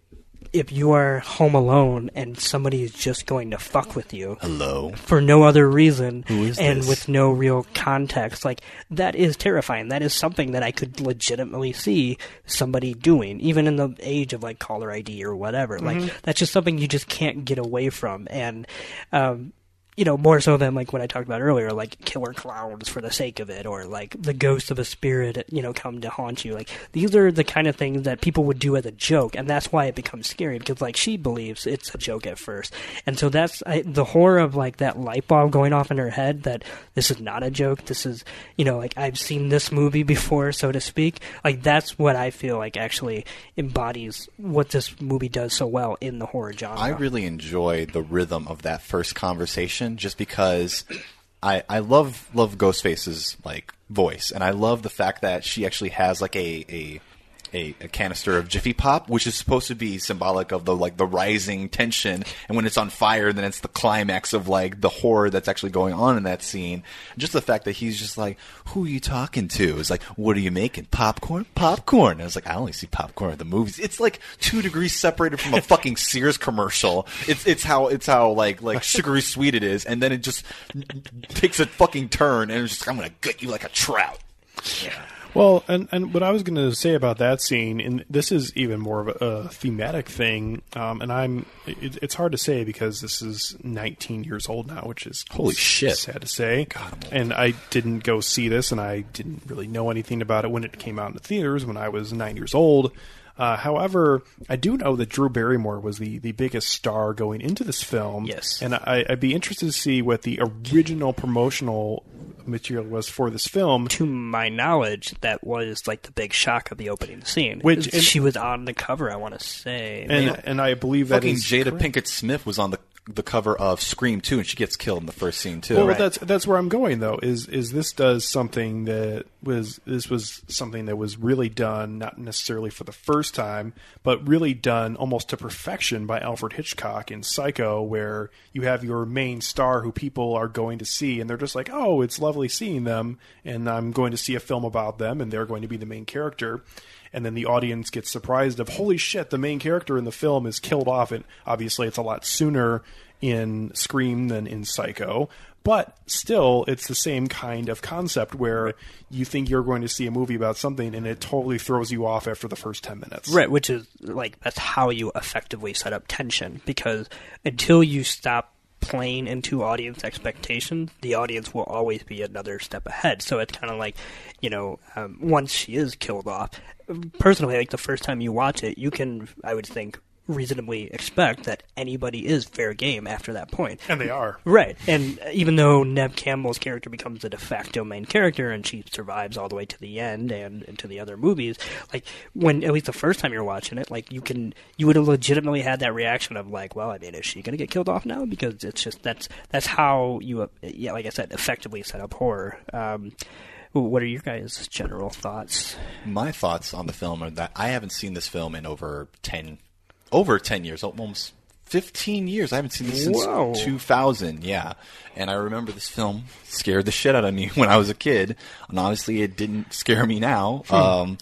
if you are home alone and somebody is just going to fuck with you Hello. for no other reason and this? with no real context like that is terrifying that is something that i could legitimately see somebody doing even in the age of like caller id or whatever Mhm. like that's just something you just can't get away from and um you know, more so than like what I talked about earlier, like killer clowns for the sake of it, or like the ghost of a spirit, you know, come to haunt you. Like these are the kind of things that people would do as a joke, and that's why it becomes scary because like she believes it's a joke at first, and so that's I, the horror of like that light bulb going off in her head that this is not a joke. This is, you know, like I've seen this movie before, so to speak. Like that's what I feel like actually embodies what this movie does so well in the horror genre. I really enjoy the rhythm of that first conversation just because I I love love Ghostface's like voice. And I love the fact that she actually has like a a a, a canister of Jiffy Pop, which is supposed to be symbolic of the like the rising tension, and when it's on fire, then it's the climax of like the horror that's actually going on in that scene. Just the fact that he's just like, "Who are you talking to?" It's like, "What are you making? Popcorn? Popcorn?" And I was like, "I only see popcorn at the movies." It's like two degrees separated from a fucking Sears commercial. It's it's how it's how like like sugary sweet it is, and then it just takes a fucking turn, and it's just I'm gonna gut you like a trout. Well, and, and what I was going to say about that scene, and this is even more of a, a thematic thing, um, and I'm it, it's hard to say because this is 19 years old now, which is Holy shit. sad to say. God, and I didn't go see this, and I didn't really know anything about it when it came out in the theaters when I was nine years old. Uh, however, I do know that Drew Barrymore was the, the biggest star going into this film. Yes. And I, I'd be interested to see what the original promotional material was for this film. to my knowledge, that was like the big shock of the opening scene. Which- and- she was on the cover, I want to say. And, and I believe that Fucking is Jada correct. Pinkett Smith was on the the cover of Scream 2, and she gets killed in the first scene too. Well, that's that's where I'm going though. Is is this does something that was this was something that was really done not necessarily for the first time, but really done almost to perfection by Alfred Hitchcock in Psycho, where you have your main star who people are going to see, and they're just like, oh, it's lovely seeing them, and I'm going to see a film about them, and they're going to be the main character. And then the audience gets surprised of holy shit, the main character in the film is killed off, and obviously it's a lot sooner in Scream than in Psycho. But still, it's the same kind of concept where you think you're going to see a movie about something and it totally throws you off after the first 10 minutes. Right, which is like that's how you effectively set up tension because until you stop playing into audience expectations, the audience will always be another step ahead. So it's kind of like, you know, um, once she is killed off, personally, like the first time you watch it, you can, I would think, reasonably expect that anybody is fair game after that point. And they are. Right. And even though Neve Campbell's character becomes the de facto main character and she survives all the way to the end and into the other movies, like when at least the first time you're watching it, like you can you would have legitimately had that reaction of like, well, I mean, is she going to get killed off now? Because it's just that's that's how you uh, yeah, like I said, effectively set up horror. Um, what are your guys' general thoughts? My thoughts on the film are that I haven't seen this film in over ten, over ten years, almost fifteen years. I haven't seen this since Whoa. two thousand. Yeah, and I remember this film scared the shit out of me when I was a kid, and honestly, it didn't scare me now. Hmm. Um,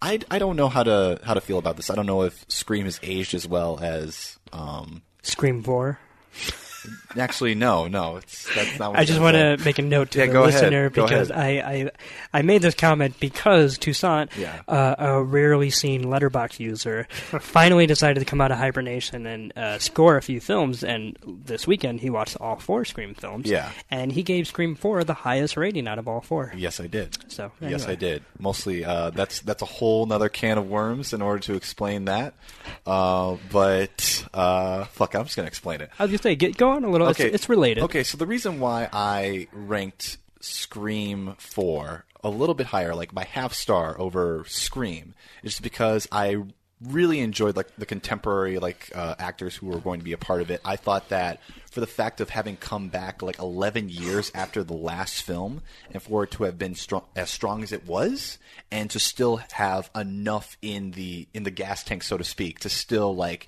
I, I don't know how to how to feel about this. I don't know if Scream has aged as well as um, Scream Four. Actually, no, no, it's that's not. What I just want to make a note to Yeah, the listener because. I, I I made this comment because Toussaint, Yeah. uh, a rarely seen Letterboxd user, finally decided to come out of hibernation and uh, score a few films. And this weekend he watched all four Scream films. Yeah. and he gave Scream Four the highest rating out of all four. Yes, I did. So yes. I did. Mostly, uh, that's that's a whole nother can of worms in order to explain that. Uh, but uh, fuck, I'm just gonna explain it. I was gonna say, get go on a little. Okay, It's, it's related. Okay, so the reason why I ranked Scream four a little bit higher, like my half star over Scream, is because I really enjoyed like the contemporary like uh, actors who were going to be a part of it. I thought that for the fact of having come back like 11 years after the last film, and for it to have been strong as strong as it was, and to still have enough in the in the gas tank, so to speak, to still like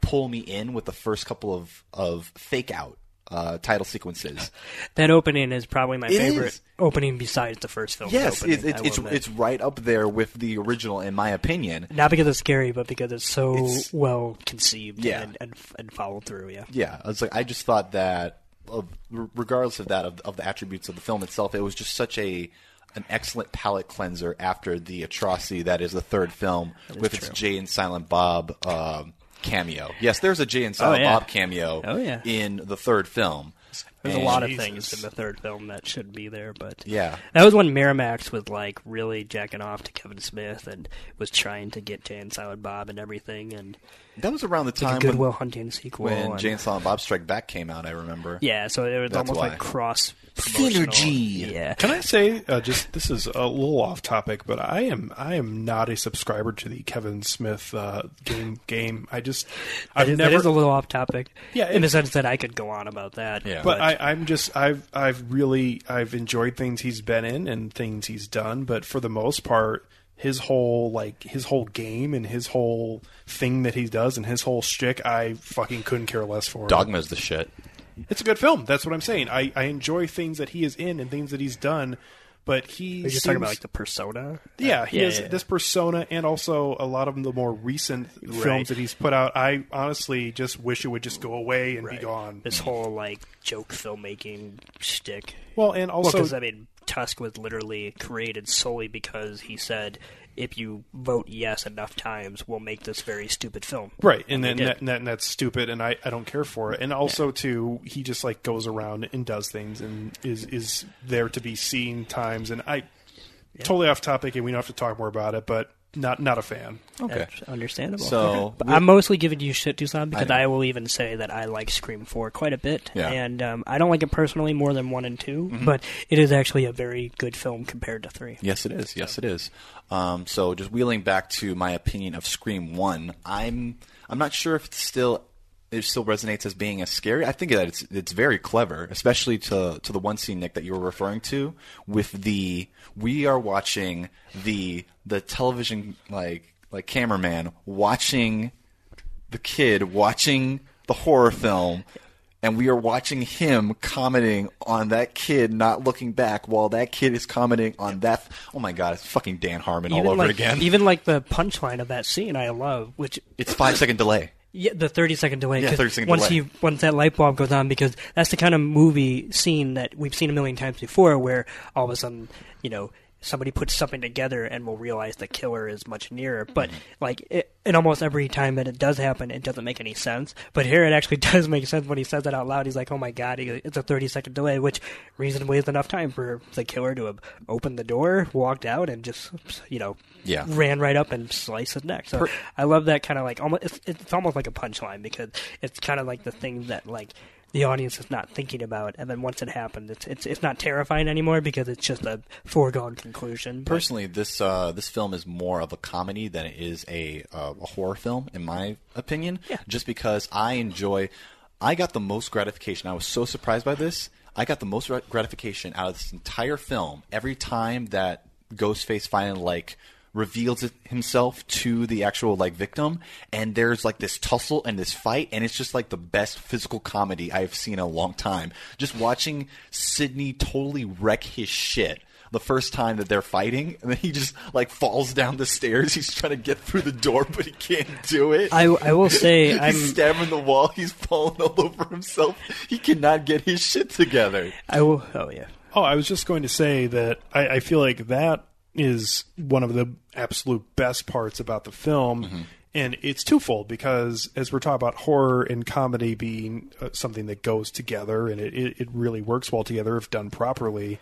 pull me in with the first couple of of fake out uh, title sequences. That opening is probably my It favorite is. opening besides the first film. Yes, opening, it, it, it's admit. it's right up there with the original, in my opinion. not because it's scary, but because it's so It's- well conceived Yeah. and, and and followed through. Yeah. Yeah, I was like, I just thought that, of, regardless of that, of, of the attributes of the film itself, it was just such a an excellent palate cleanser after the atrocity that is the third film with its. Jay and Silent Bob um, cameo. Yes, there's a Jay and Silent Oh, yeah. Bob cameo Oh, yeah. in the third film. There's And- a lot of things in the third film that should be there, but Yeah. that was when Miramax was like really jacking off to Kevin Smith and was trying to get Jay and Silent Bob and everything, and That was around the time a Goodwill when, Hunting sequel. when and- Jay and Silent Bob Strike Back came out. I remember. yeah, so it was That's almost why. like cross Synergy. Yeah, Can I say uh, just this is a little off topic, but I am I am not a subscriber to the Kevin Smith uh, game game. I just That I've is, never that is a little off topic. Yeah, in the sense that I could go on about that. Yeah, But I, I'm just I've I've really I've enjoyed things he's been in and things he's done, but for the most part, his whole like his whole game and his whole thing that he does and his whole shtick, I fucking couldn't care less for. Dogma's the shit. It's a good film. That's what I'm saying. I, I enjoy things that he is in and things that he's done, but he. You're just talking about like the persona. yeah, he yeah, has yeah. this persona and also a lot of the more recent Right. films that he's put out. I honestly just wish it would just go away and be gone. This whole like joke filmmaking shtick. Well, and also- because I mean, Tusk was literally created solely because he said, "If you vote yes enough times, we'll make this very stupid film." Right, and they then that, and that, and that's stupid, and I, I don't care for it. And also, too, he just like goes around and does things and is is there to be seen times. And I totally off topic, and we don't have to talk more about it, but not not a fan. That's understandable. So- But I'm mostly giving you shit, Toussaint, because I I, will even say that I like Scream 4 quite a bit. Yeah. And um, I don't like it personally more than 1 and 2, Mhm. but it is actually a very good film compared to 3. Yes, it is. Yes, it is. Um, so, just wheeling back to my opinion of Scream One, I'm I'm not sure if it's still it still resonates as being as scary. I think that it's it's very clever, especially to to the one scene Nick that you were referring to with the we are watching the the television like like cameraman watching the kid watching the horror film and we are watching him commenting on that kid not looking back while that kid is commenting on that. Oh my god it's fucking Dan Harmon all over like, again. Even like the punchline of that scene, I love, which it's 5 second delay Yeah, the thirty second delay. Yeah, 30 second once delay. he once that light bulb goes on, because that's the kind of movie scene that we've seen a million times before, where all of a sudden, you know, somebody puts something together and will realize the killer is much nearer. But Mm-hmm. like it, and almost every time that it does happen, it doesn't make any sense. But here it actually does make sense when he says that out loud. He's like, "Oh my god, it's a thirty second delay," which reasonably is enough time for the killer to have opened the door, walked out, and just you know Yeah. ran right up and sliced his neck. So Per- I love that kind of like almost it's, it's almost like a punchline because it's kind of like the thing that like the audience is not thinking about, and then once it happened, it's it's it's not terrifying anymore because it's just a foregone conclusion. But- Personally, this uh, this film is more of a comedy than it is a uh, a horror film, in my opinion. Yeah. Just because I enjoy, I got the most gratification. I was so surprised by this. I got the most gratification out of this entire film every time that Ghostface finally like reveals himself to the actual like victim and there's like this tussle and this fight and it's just like the best physical comedy I've seen in a long time. Just watching Sidney totally wreck his shit the first time that they're fighting, and then he just like falls down the stairs. He's trying to get through the door, but he can't do it. I- I will say, he's I'm- stabbing the wall. He's falling all over himself. He cannot get his shit together. I will. Oh yeah. Oh, I was just going to say that I, I feel like that is one of the absolute best parts about the film. Mm-hmm. And it's twofold because as we're talking about horror and comedy being uh, something that goes together and it, it, it really works well together if done properly,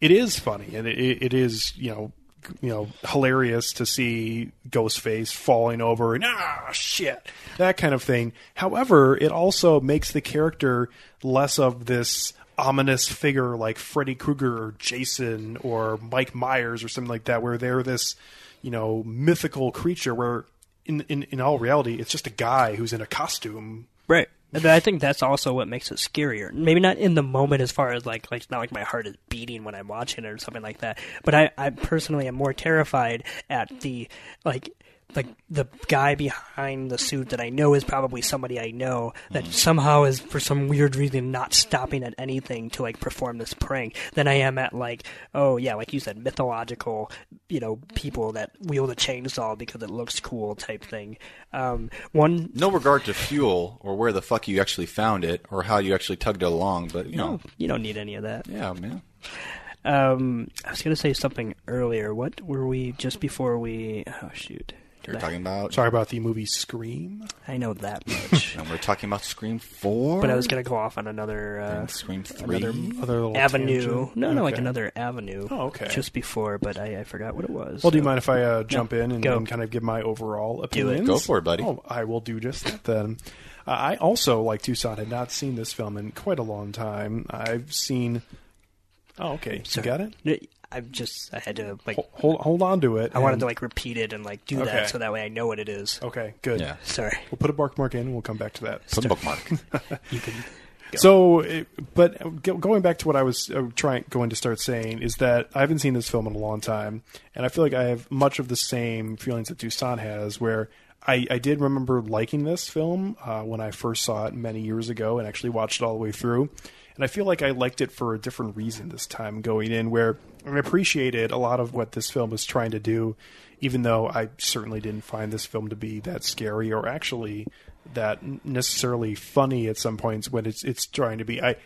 it is funny and it, it is, you know, you know, hilarious to see Ghostface falling over and ah shit that kind of thing. However, it also makes the character less of this ominous figure like Freddy Krueger or Jason or Mike Myers or something like that, where they're this, you know, mythical creature. Where in in, in all reality, it's just a guy who's in a costume. Right. And I think that's also what makes it scarier. Maybe not in the moment as far as like like not like my heart is beating when I'm watching it or something like that. But I, I personally am more terrified at the like like the guy behind the suit that I know is probably somebody I know that somehow is for some weird reason not stopping at anything to like perform this prank than I am at like oh yeah like you said mythological you know people that wield a chainsaw because it looks cool type thing. Um, one No regard to fuel or where the fuck you actually found it or how you actually tugged it along, but you know, you don't need any of that. yeah, man. Um, I was going to say something earlier. What were we just before we? Oh shoot! You're talking about Sorry about the movie Scream. I know that much, and we're talking about Scream Four. but I was going to go off on another uh, Scream Three. another Other little avenue. tangent? No, no, like Okay. another avenue. Oh, okay. Just before, but I, I forgot what it was. Well, do you mind if I uh, jump in and, go. and kind of give my overall Do it. opinions? Go for it, buddy. Oh, I will do just that then. Uh, I also, like Toussaint, had not seen this film in quite a long time. I've seen. Oh, okay. You got it. No, I just I had to like Hold, hold, hold on to it. I wanted to like repeat it and like do Okay. that so that way I know what it is. Okay, good. Yeah. Sorry. We'll put a bookmark in and we'll come back to that. Put a bookmark. You can. Go. So, but going back to what I was uh, trying going to start saying is that I haven't seen this film in a long time, and I feel like I have much of the same feelings that Toussaint has, where I, I did remember liking this film uh, when I first saw it many years ago, and actually watched it all the way through. And I feel like I liked it for a different reason this time going in, where I appreciated a lot of what this film was trying to do, even though I certainly didn't find this film to be that scary or actually that necessarily funny at some points when it's it's trying to be. I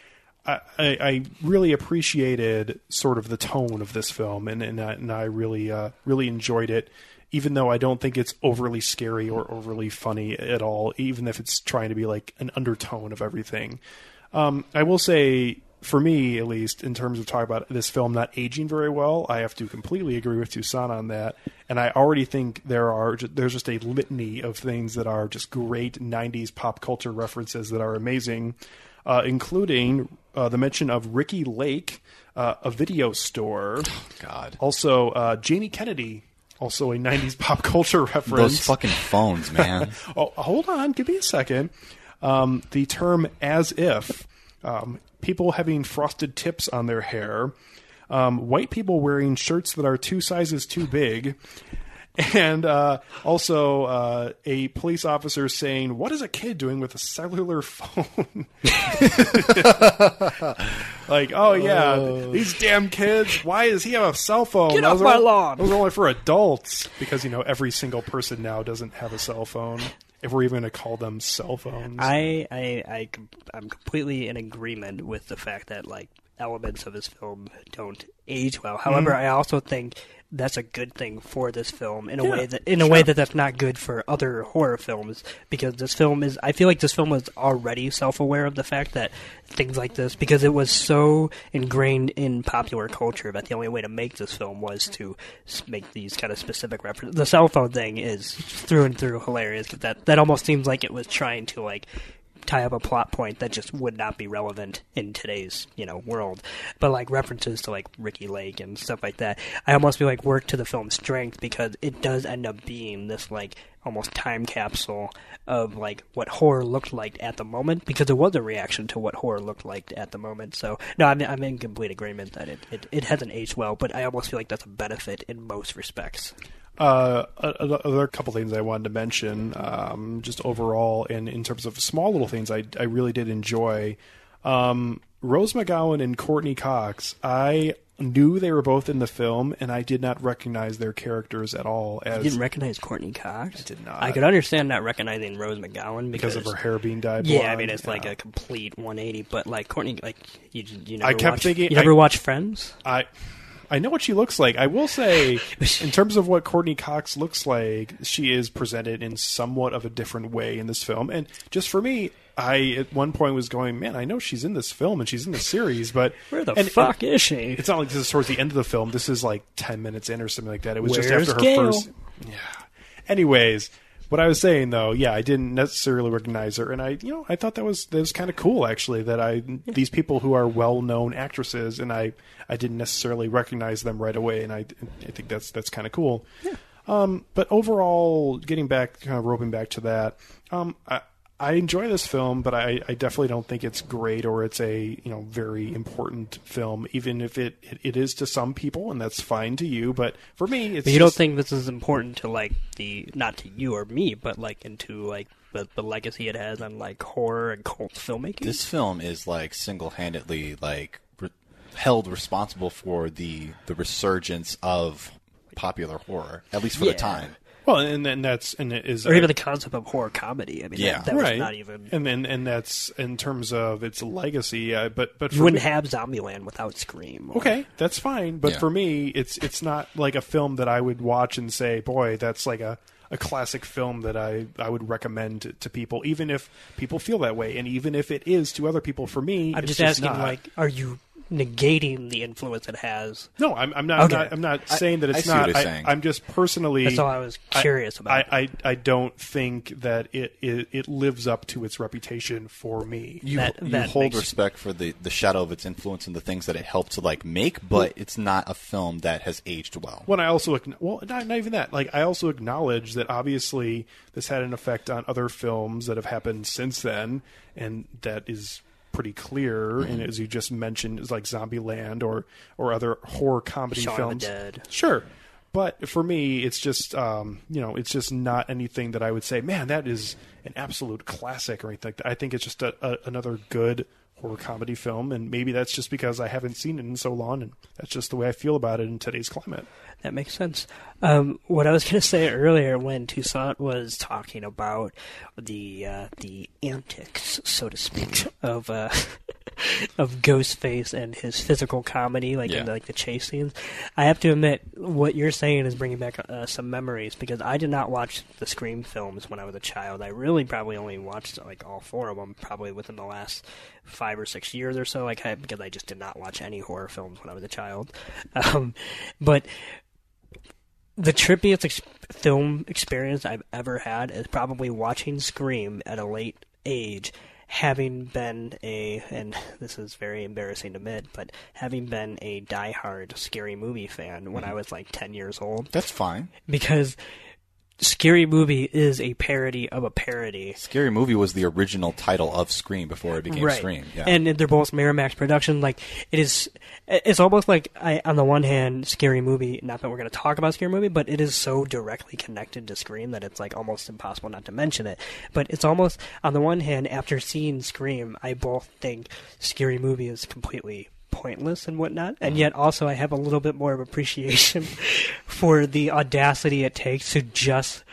I, I really appreciated sort of the tone of this film, and and I, and I really uh, really enjoyed it. Even though I don't think it's overly scary or overly funny at all, even if it's trying to be like an undertone of everything. Um, I will say, for me at least, in terms of talking about this film not aging very well, I have to completely agree with Toussaint on that. And I already think there are there's just a litany of things that are just great '90s pop culture references that are amazing, uh, including uh, the mention of Ricki Lake, uh, a video store. God. Also, uh, Jamie Kennedy. Also, a '90s pop culture reference. Those fucking phones, man. oh, hold on. Give me a second. Um, the term as if, um, people having frosted tips on their hair, um, white people wearing shirts that are two sizes too big, and uh, also uh, a police officer saying, What is a kid doing with a cellular phone? like, oh, yeah, these damn kids, why does he have a cell phone? Get Those off my are- lawn. Those are only for adults because, you know, every single person now doesn't have a cell phone. If we're even going to call them cell phones. I, I, I, I'm completely in agreement with the fact that like elements of his film don't age well. However, Mhm. I also think that's a good thing for this film in a Yeah, way that in a sure. way that that's not good for other horror films because this film is I feel like this film was already self-aware of the fact that things like this because it was so ingrained in popular culture that the only way to make this film was to make these kind of specific references. The cell phone thing is through and through hilarious that that almost seems like it was trying to like tie up a plot point that just would not be relevant in today's you know world. But like references to like Ricki Lake and stuff like that i almost feel like work to the film's strength because it does end up being this like almost time capsule of like what horror looked like at the moment because it was a reaction to what horror looked like at the moment. So no i'm, I'm in complete agreement that it, it, it hasn't aged well but i almost feel like that's a benefit in most respects Uh, other couple things I wanted to mention, um, just overall, and in terms of small little things, I I really did enjoy. Um, Rose McGowan and Courteney Cox. I knew they were both in the film, and I did not recognize their characters at all. As you didn't recognize Courteney Cox? I did not. I could understand not recognizing Rose McGowan because, Because of her hair being dyed Yeah, I mean it's like a complete 180. But like Courteney, like you, you never I kept watch, thinking. you never I, watch Friends. I I know what she looks like. I will say, in terms of what Courteney Cox looks like, she is presented in somewhat of a different way in this film. And just for me, I at one point was going, "Man, I know she's in this film and she's in the series, but Where the and- fuck and is she? It's not like this is towards the end of the film. This is like ten minutes in or something like that. It was Where's just after her Gale? first. Yeah. Anyways, what I was saying though, yeah, I didn't necessarily recognize her, and I, you know, I thought that was that was kind of cool actually. That I these people who are well known actresses, and I I didn't necessarily recognize them right away, and I I think that's that's kind of cool. Um, but overall, getting back, kind of roping back to that, um, I, I enjoy this film, but I, I definitely don't think it's great or it's a you know very important film, even if it, it, it is to some people, and that's fine to you. But for me, it's But you don't think this is important to like the not to you or me, but like into like the, the legacy it has on like horror and cult filmmaking. This film is like single-handedly like re- held responsible for the the resurgence of popular horror, at least for Yeah. the time. Well, and then that's and it is or even the concept of horror comedy. I mean, Yeah. that, that right, was not even. and then and that's in terms of its legacy. Uh, but but You wouldn't me- have Zombieland without Scream. or- Okay, that's fine. But Yeah. for me, it's it's not like a film that I would watch and say, "Boy, that's like a, a classic film that I, I would recommend to, to people," even if people feel that way, and even if it is to other people. For me, I'm it's just asking, not. like, are you negating the influence it has? No, I'm, I'm not. Okay. I'm not. I'm not I- saying that I it's see what not. you're I, saying. I'm just personally. That's all I was curious I, about. I, I, I don't think that it, it it lives up to its reputation for me. You, you hold respect for the, the shadow of its influence and the things that it helped to like make, but it's not a film that has aged well. When I also acknow- well, not, not even that. Like I also acknowledge that obviously this had an effect on other films that have happened since then, and that is pretty clear. And Mhm. as you just mentioned, is like Zombieland or or other horror comedy Shaun of the films. Dead. Sure. But for me, it's just um, you know, it's just not anything that I would say, man, that is an absolute classic or anything like that. I think it's just a, a, another good horror comedy film, and maybe that's just because I haven't seen it in so long, and that's just the way I feel about it in today's climate. That makes sense. Um, what I was going to say earlier when Toussaint was talking about the uh, the antics, so to speak, of uh, of Ghostface and his physical comedy, like Yeah. in the, like the chase scenes, I have to admit what you're saying is bringing back uh, some memories because I did not watch the Scream films when I was a child. I really probably only watched like all four of them probably within the last five or six years or so. Like I, because I just did not watch any horror films when I was a child. Um, but the trippiest ex- film experience I've ever had is probably watching Scream at a late age, having been a, and this is very embarrassing to admit, but having been a diehard scary movie fan when mm-hmm. I was like 10 years old. That's fine. Because Scary Movie is a parody of a parody. Scary Movie was the original title of Scream before it became right. Scream. Yeah. And they're both Miramax production. Like it is, it's almost like I, on the one hand, Scary Movie. Not that we're going to talk about Scary Movie, but it is so directly connected to Scream that it's like almost impossible not to mention it. But it's almost on the one hand, after seeing Scream, I both think Scary Movie is completely pointless and whatnot, and mm-hmm. yet also I have a little bit more of appreciation for the audacity it takes to just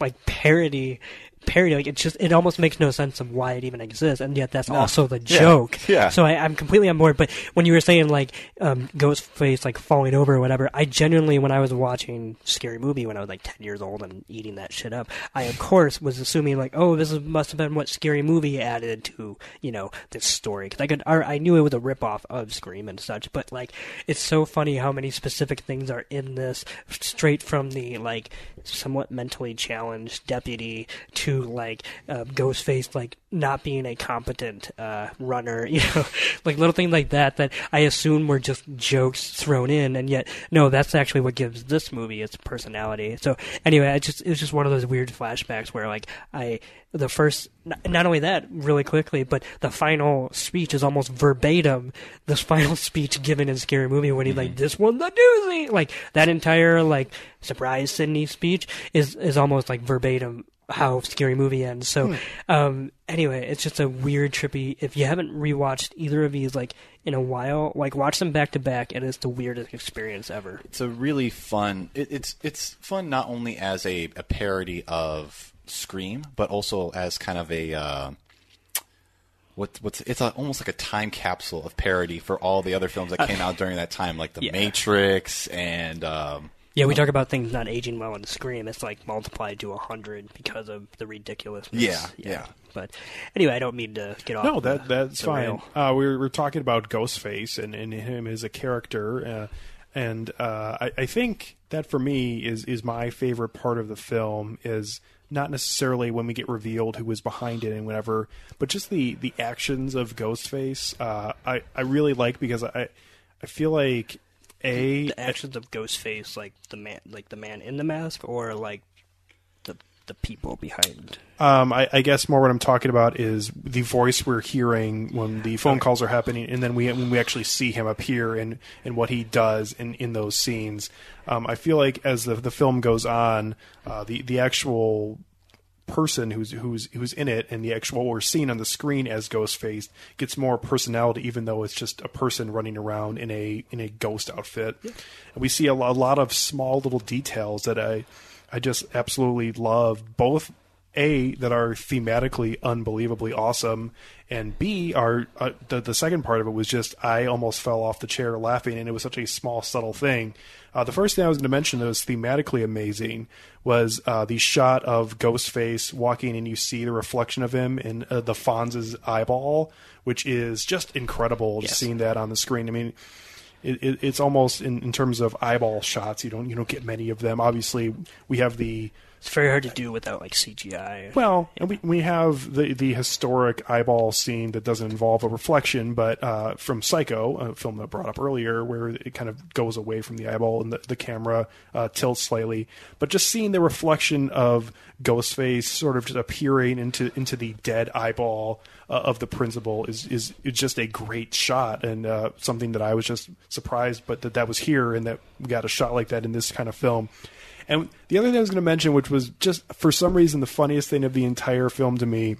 like parody parody. Like it's just it almost makes no sense of why it even exists, and yet that's No. also the Yeah. joke. Yeah. So I, I'm completely on board. But when you were saying like um, Ghostface like falling over or whatever, I genuinely when I was watching Scary Movie when I was like 10 years old and eating that shit up, I of course was assuming like, oh, this is, must have been what Scary Movie added to you know this story because I could or I knew it was a ripoff of Scream and such. But like it's so funny how many specific things are in this straight from the like somewhat mentally challenged deputy to like uh, Ghostface like not being a competent uh, runner, you know, like little things like that that I assume were just jokes thrown in, and yet no, that's actually what gives this movie its personality. So anyway, I just it was just one of those weird flashbacks where like I the first not, not only that really quickly, but the final speech is almost verbatim this final speech given in Scary Movie when he's like, "This one the doozy," like that entire like surprise Sidney speech is is almost like verbatim how Scary Movie ends. So, um, anyway, it's just a weird, trippy. If you haven't rewatched either of these like in a while, like watch them back to back, and it's the weirdest experience ever. It's a really fun. It, it's it's fun not only as a, a parody of Scream, but also as kind of a uh, what what's it's a, almost like a time capsule of parody for all the other films that came out during that time, like The Yeah. Matrix and. Um, Yeah, we talk about things not aging well in Scream. It's like multiplied to a hundred because of the ridiculousness. Yeah, yeah. But anyway, I don't mean to get off. No, the- that that's the fine. Uh, we were, we are talking about Ghostface and, and him as a character, uh, and uh, I, I think that for me is is my favorite part of the film is not necessarily when we get revealed who was behind it and whatever, but just the the actions of Ghostface. Uh, I I really like because I I feel like a the actions of Ghostface, like the man, like the man in the mask, or like the the people behind. Um, I, I guess more what I'm talking about is the voice we're hearing when the phone calls are happening, and then we when we actually see him appear and and what he does in in those scenes. Um, I feel like as the the film goes on, uh, the the actual person who's who's who's in it and the actual what we're seeing on the screen as Ghostface gets more personality, even though it's just a person running around in a in a ghost outfit. And we see a, a lot of small little details that I I just absolutely love. Both a that are thematically unbelievably awesome, and B are uh, the the second part of it was just I almost fell off the chair laughing, and it was such a small subtle thing. Uh, the first thing I was going to mention that was thematically amazing was uh, the shot of Ghostface walking, and you see the reflection of him in uh, the Fonz's eyeball, which is just incredible. Just seeing that on the screen. I mean, it, it, it's almost in, in terms of eyeball shots. You don't you don't get many of them. Obviously, we have the It's very hard to do without like CGI. well, and we we have the the historic eyeball scene that doesn't involve a reflection, but uh, from Psycho, a film that brought up earlier, where it kind of goes away from the eyeball and the, the camera uh, tilts slightly. But just seeing the reflection of Ghostface sort of just appearing into into the dead eyeball uh, of the principal is is is just a great shot and uh, something that I was just surprised, but that that was here and that we got a shot like that in this kind of film. And the other thing I was going to mention, which was just for some reason the funniest thing of the entire film to me,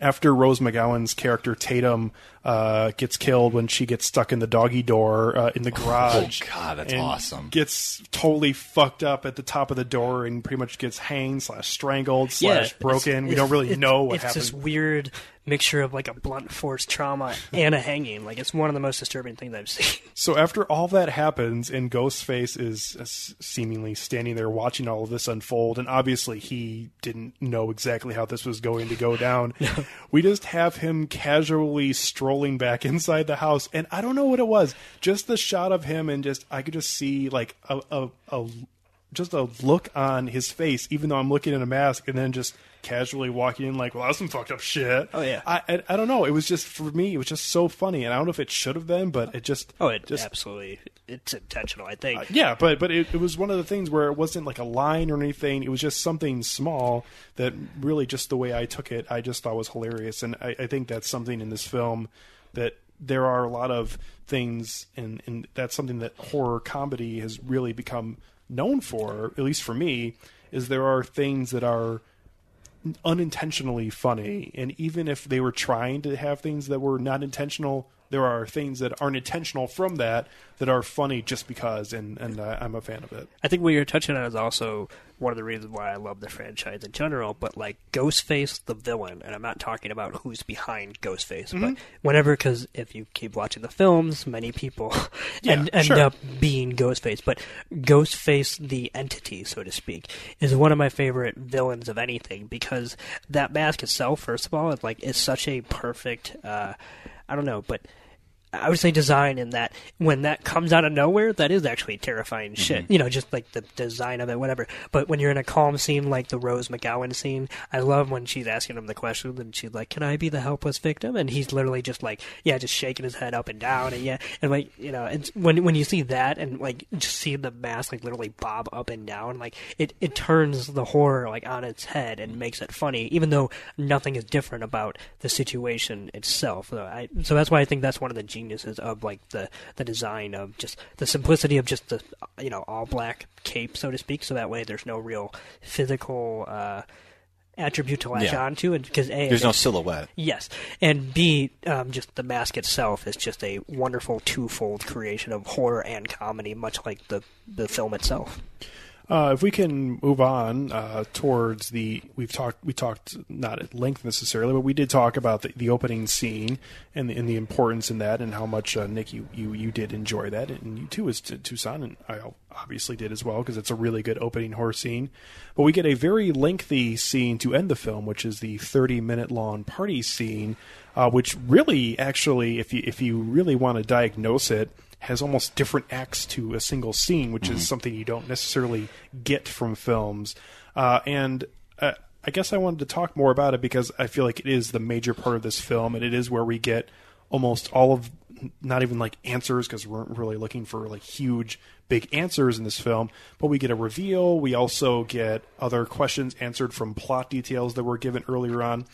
after Rose McGowan's character Tatum uh, gets killed when she gets stuck in the doggy door uh, in the garage. Oh, God, that's and awesome. Gets totally fucked up at the top of the door and pretty much gets hanged slash strangled Yeah, slash broken. we don't really it's- know what it's happened. this weird mixture of like a blunt force trauma and a hanging. Like it's one of the most disturbing things I've seen. So after all that happens, and Ghostface is seemingly standing there watching all of this unfold, and obviously he didn't know exactly how this was going to go down. We just have him casually strolling back inside the house, and I don't know what it was. Just the shot of him, and just I could just see like a a, a just a look on his face, even though I'm looking at a mask, and then just casually walking in like, well, that's some fucked up shit. Oh, yeah. I, I I don't know. It was just for me, it was just so funny, and I don't know if it should have been, but it just Oh, it just absolutely. It's intentional, I think. uh, yeah, but but it, it was one of the things where it wasn't like a line or anything. It was just something small that really just the way I took it, I just thought was hilarious, and I, I think that's something in this film that there are a lot of things, and and that's something that horror comedy has really become known for, at least for me, is there are things that are unintentionally funny, and even if they were trying to have things that were not intentional, there are things that aren't intentional from that that are funny just because, and and I, I'm a fan of it. I think what you're touching on is also one of the reasons why I love the franchise in general. But like Ghostface, the villain, and I'm not talking about who's behind Ghostface, but Mhm. whenever, because if you keep watching the films, many people Yeah, end, end sure. up being Ghostface. But Ghostface, the entity, so to speak, is one of my favorite villains of anything because that mask itself, first of all, is like is such a perfect. Uh, I don't know, but. I would say design in that when that comes out of nowhere, that is actually terrifying shit. Mm-hmm. You know, just like the design of it, whatever. But when you're in a calm scene like the Rose McGowan scene, I love when she's asking him the question and she's like, "Can I be the helpless victim?" And he's literally just like, "Yeah," just shaking his head up and down, and yeah, and like you know, and when when you see that and like just seeing the mask like literally bob up and down, like it it turns the horror like on its head and makes it funny, even though nothing is different about the situation itself. So, I, so that's why I think that's one of the geniuses of like the the design of just the simplicity of just the you know all black cape, so to speak. So that way there's no real physical. Uh, attribute to latch Yeah. onto and because a There's no silhouette. yes and b um, just the mask itself is just a wonderful twofold creation of horror and comedy much like the the film itself Uh, if we can move on uh, towards the, we've talked, we talked not at length necessarily, but we did talk about the, the opening scene and the, and the importance in that, and how much uh, Nick you, you you did enjoy that, and you too as Toussaint, and I obviously did as well because it's a really good opening horror scene. But we get a very lengthy scene to end the film, which is the 30 minute long party scene, uh, which really actually, if you if you really want to diagnose it has almost different acts to a single scene, which Mhm. is something you don't necessarily get from films. Uh, and uh, I guess I wanted to talk more about it because I feel like it is the major part of this film, and it is where we get almost all of not even like answers because we weren't really looking for like huge big answers in this film but we get a reveal we also get other questions answered from plot details that were given earlier on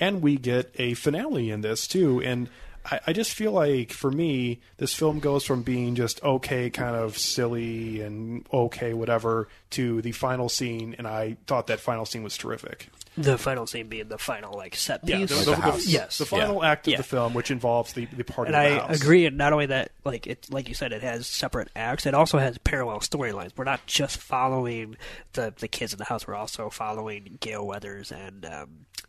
and we get a finale in this too and I, I just feel like for me, this film goes from being just okay, kind of silly and okay, whatever, to the final scene, and I thought that final scene was terrific. the final scene being the final like set Yeah, piece the, the- the- yes the final act of the film, which involves the the party. and in the I house. agree. And not only that, like it, like you said, it has separate acts. It also has parallel storylines. We're not just following the the kids in the house. We're also following Gale Weathers and um,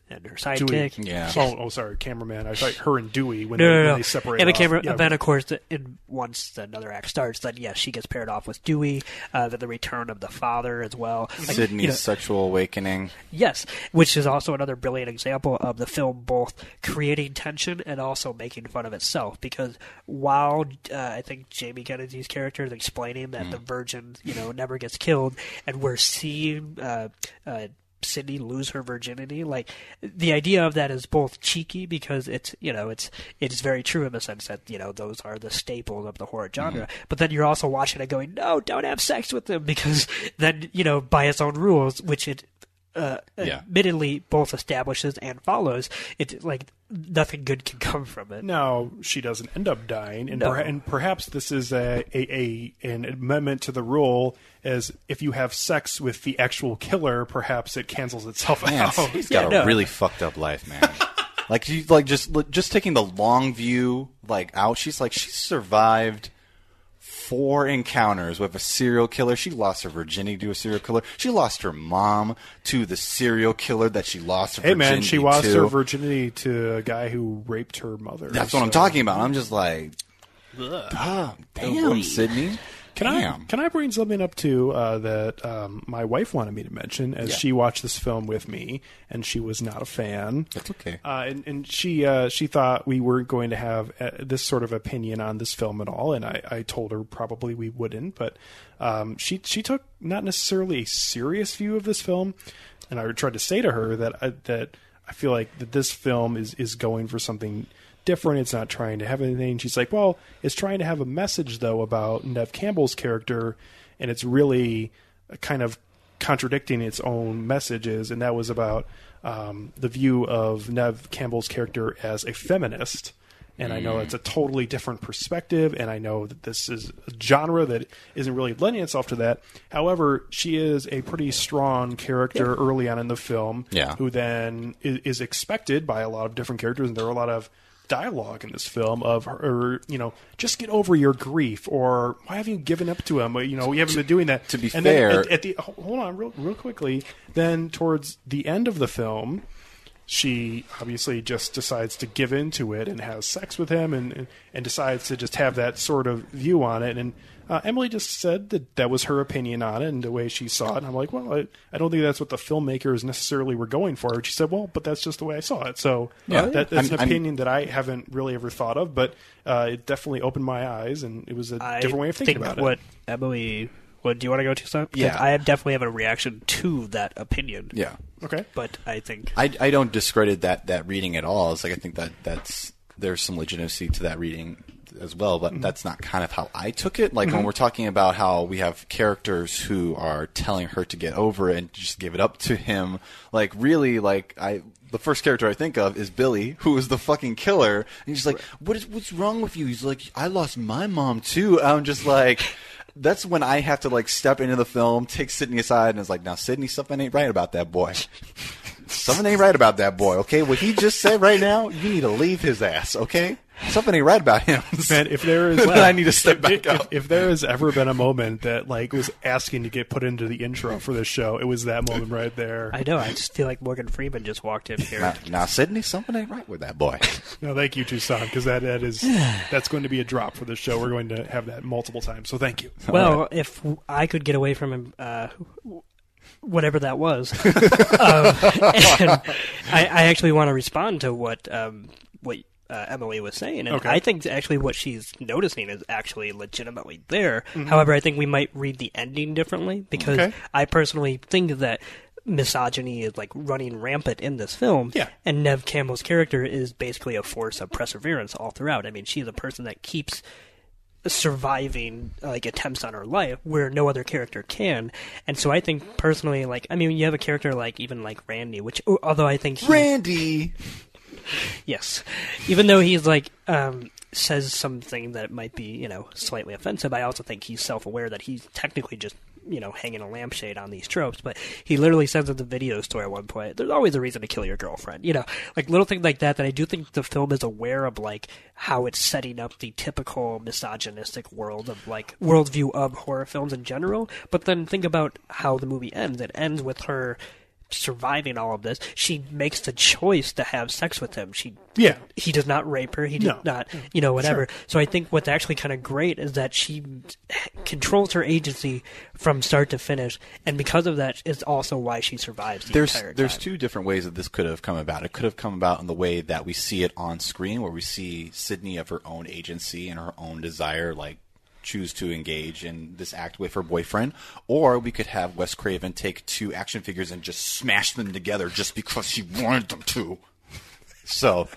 and her Dewey. sidekick. Oh, oh, sorry, cameraman. I thought her and Dewey when, no, they, no, when they separate. And the off. camera. Yeah, then, of course, the, in, once another act starts, then yes, she gets paired off with Dewey. Uh, then the return of the father as well. Like, Sidney's you know, sexual awakening. Yes, which is also another brilliant example of the film both creating tension and also making fun of itself. Because while uh, I think Jamie Kennedy's character is explaining that the virgin, you know, never gets killed, and we're seeing uh, uh, Sidney lose her virginity, like the idea of that is both cheeky because it's you know it's it's very true in the sense that you know those are the staples of the horror genre. Mm-hmm. But then you're also watching it going, no, don't have sex with them because then you know by its own rules, which it uh, Yeah. admittedly both establishes and follows, it like nothing good can come from it. Now she doesn't end up dying, and, No. perha- and perhaps this is a, a, a an amendment to the rule. As if you have sex with the actual killer, perhaps it cancels itself Man, out. he's got a really fucked up life, man. like you, like just just taking the long view like out. She's like she survived four encounters with a serial killer. She lost her virginity to a serial killer. She lost her mom to the serial killer that she lost her Hey virginity man, she lost to. her virginity to a guy who raped her mother. That's what I'm talking about. I'm just like, ah, damn, Sidney. Can Damn. I can I bring something up too uh, that um, my wife wanted me to mention as Yeah. she watched this film with me and she was not a fan. That's okay. Uh, and, and she uh, she thought we weren't going to have uh, this sort of opinion on this film at all, and I, I told her probably we wouldn't. But um, she she took not necessarily a serious view of this film, and I tried to say to her that I, that I feel like that this film is is going for something different. It's not trying to have anything. She's like, well, it's trying to have a message though about Neve Campbell's character, and it's really kind of contradicting its own messages, and that was about um, the view of Neve Campbell's character as a feminist. And I know it's a totally different perspective, and I know that this is a genre that isn't really lending itself to that. However, she is a pretty strong character early on in the film, Yeah. who then is, is expected by a lot of different characters, and there are a lot of dialogue in this film of her, you know, just get over your grief, or why haven't you given up to him? You know, you haven't been doing that. To be and fair- then at, at the oh, hold on, real real quickly. Then towards the end of the film, she obviously just decides to give into it and has sex with him, and, and decides to just have that sort of view on it. And uh, Emily just said that that was her opinion on it and the way she saw it. And I'm like, well, I, I don't think that's what the filmmakers necessarily were going for. And she said, well, but that's just the way I saw it. So Yeah. that, that's I'm- an I'm- opinion that I haven't really ever thought of, but uh, it definitely opened my eyes, and it was a I different way of thinking think about what it. Emily. What do you want to go to, Sam? 'Cause Yeah. I definitely have a reaction to that opinion. Yeah. Okay. But I think I, I don't discredit that, that reading at all. It's like I think that that's there's some legitimacy to that reading as well, but that's not kind of how I took it. Like when Mhm. we're talking about how we have characters who are telling her to get over it and just give it up to him, like really, like I the first character I think of is Billy, who is the fucking killer. And he's like, "What is what's wrong with you?" He's like, "I lost my mom too." I'm just like. That's when I have to like step into the film, take Sidney aside, and it's like, now Sidney, something ain't right about that boy. something ain't right about that boy. Okay, what he just said right now, you need to leave his ass. Okay, something he read about him. Man, if there is, Then I need to step back if, out. If there has ever been a moment that like was asking to get put into the intro for this show, it was that moment right there. I know. I just feel like Morgan Freeman just walked in here. Now, now, Sidney, something ain't right with that boy. No, thank you, Toussaint, because that that is that's going to be a drop for this show. We're going to have that multiple times. So thank you. Well, if I could get away from him, uh, whatever that was, um, and I, I actually want to respond to what um, what uh, Emily was saying, and Okay. I think actually what she's noticing is actually legitimately there. Mhm. However, I think we might read the ending differently because Okay. I personally think that misogyny is like running rampant in this film. Yeah. And Neve Campbell's character is basically a force of perseverance all throughout. I mean, she's a person that keeps surviving like attempts on her life where no other character can. And so I think personally like I mean you have a character like even like Randy which although I think he, Randy Yes. Even though he's like um says something that might be, you know, slightly offensive, I also think he's self-aware that he's technically just, you know, hanging a lampshade on these tropes, but he literally says in the video store at one point, there's always a reason to kill your girlfriend, you know, like little things like that that I do think the film is aware of like how it's setting up the typical misogynistic world of like worldview of horror films in general, but then think about how the movie ends. It ends with her surviving all of this, she makes the choice to have sex with him. She Yeah. he does not rape her. He does No. not, you know, whatever. Sure. So I think what's actually kind of great is that she controls her agency from start to finish, and because of that, is also why she survives the there's entire time. there's two different ways that this could have come about. It could have come about in the way that we see it on screen, where we see Sidney of her own agency and her own desire, like choose to engage in this act with her boyfriend, or we could have Wes Craven take two action figures and just smash them together just because she wanted them to. So,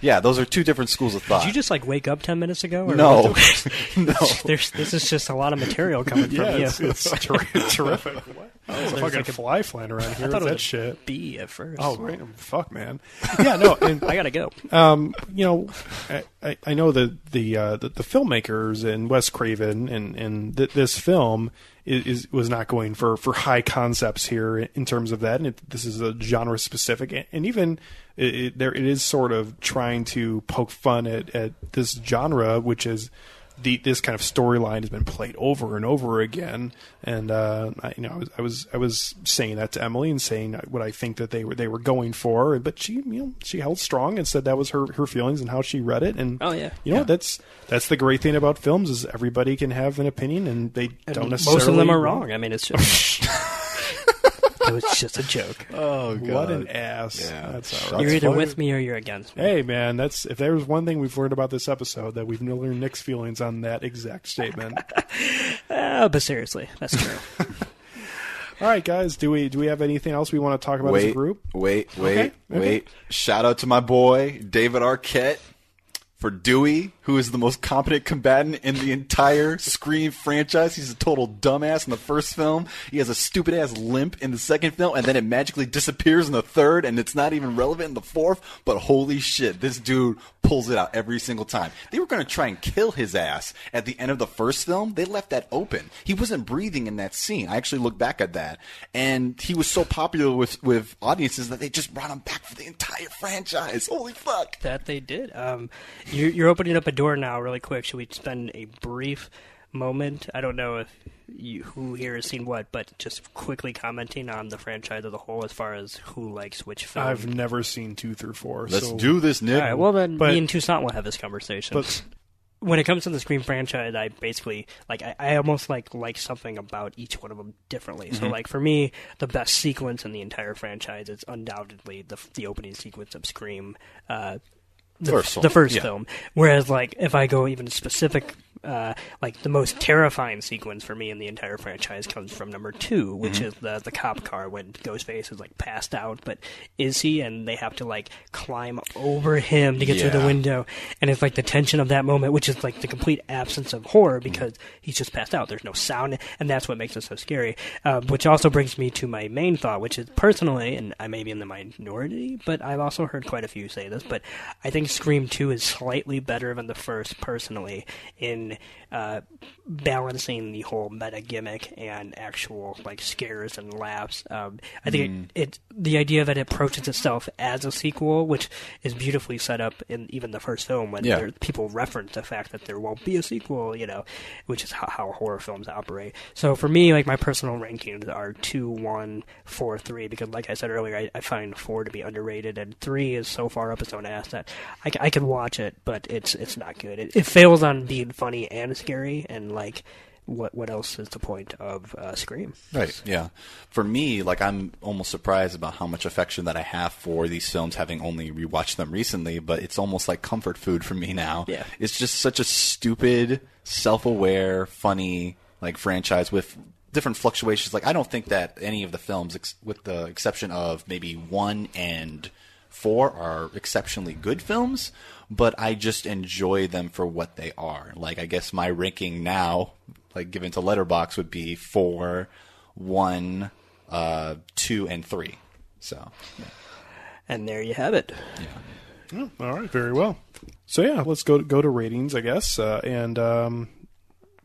yeah, those are two different schools of thought. Did you just like wake up ten minutes ago? Or No. No. There's, this is just a lot of material coming Yeah, from you. it's, it's ter- terrific. What? Oh, there's a There's fucking like a- fly flying around here. I thought What's it that was a shit? bee at first. Oh, right. Fuck, man. Yeah, no. And, I gotta go. Um, you know, I, I, I know that the, uh, the the filmmakers and Wes Craven and and th- this film is, is was not going for for high concepts here in terms of that, and it, this is a genre specific, and, and even it, it, there it is sort of trying to poke fun at at this genre, which is. The, this kind of storyline has been played over and over again, and uh, I, you know, I was, I was I was saying that to Emily and saying what I think that they were they were going for, but she you know she held strong and said that was her her feelings and how she read it, and Oh, yeah. you know what, that's that's the great thing about films is everybody can have an opinion and they And don't necessarily most of them are wrong. I mean, it's just it was just a joke. Oh, god, what an ass! Yeah. That's all You're right. either with me or you're against me. Hey man, that's if there's one thing we've learned about this episode that we've learned Nick's feelings on that exact statement. Uh, but seriously, that's true. All right, guys, do we do we have anything else we want to talk about as a wait, group? Wait, wait, Okay, okay. wait. Shout out to my boy, David Arquette, for Dewey, who is the most competent combatant in the entire Scream franchise. He's a total dumbass in the first film. He has a stupid ass limp in the second film, and then it magically disappears in the third, and it's not even relevant in the fourth. But holy shit, this dude pulls it out every single time. They were going to try and kill his ass at the end of the first film. They left that open. He wasn't breathing in that scene. I actually looked back at that, and he was so popular with with audiences that they just brought him back for the entire franchise. Holy fuck! That they did. Um, you, you're opening up a door now, really quick. Should we spend a brief moment? I don't know if you, who here has seen what, but just quickly commenting on the franchise as a whole, as far as who likes which film. I've never seen two through four. Let's so- do this, Nick. All right, well then, But- me and Toussaint will have this conversation. But- when it comes to the Scream franchise, I basically like I, I almost like like something about each one of them differently. So Mhm. like for me, the best sequence in the entire franchise is undoubtedly the the opening sequence of Scream. Uh, the First film, the first yeah. film. Whereas, like, if I go even specific, uh, like the most terrifying sequence for me in the entire franchise comes from number two, which Mhm. is the the cop car when Ghostface is like passed out, but is he? And they have to like climb over him to get through the window, and it's like the tension of that moment, which is like the complete absence of horror because he's just passed out. There's no sound, and that's what makes it so scary. Uh, which also brings me to my main thought, which is personally, and I may be in the minority, but I've also heard quite a few say this, but I think Scream 2 is slightly better than the first, personally, in uh, balancing the whole meta gimmick and actual like scares and laughs. Um, I think Mm. it, it the idea that it approaches itself as a sequel, which is beautifully set up in even the first film when Yeah. there, people reference the fact that there won't be a sequel, you know, which is how, how horror films operate. So for me, like my personal rankings are two, one, four, three, because like I said earlier, I, I find four to be underrated, and three is so far up its own ass that I can watch it, but it's it's not good. It, it fails on being funny and scary, and like. What what else is the point of uh, Scream? Right. Yeah. For me, like I'm almost surprised about how much affection that I have for these films, having only rewatched them recently. But it's almost like comfort food for me now. Yeah. It's just such a stupid, self-aware, funny like franchise with different fluctuations. Like I don't think that any of the films, ex- with the exception of maybe one and four, are exceptionally good films. But I just enjoy them for what they are. Like I guess my ranking now, like given to Letterboxd, would be four, one, uh, two, and three. So. yeah. And there you have it. Oh, all right, very well. So yeah, let's go go to ratings, I guess. Uh, and um,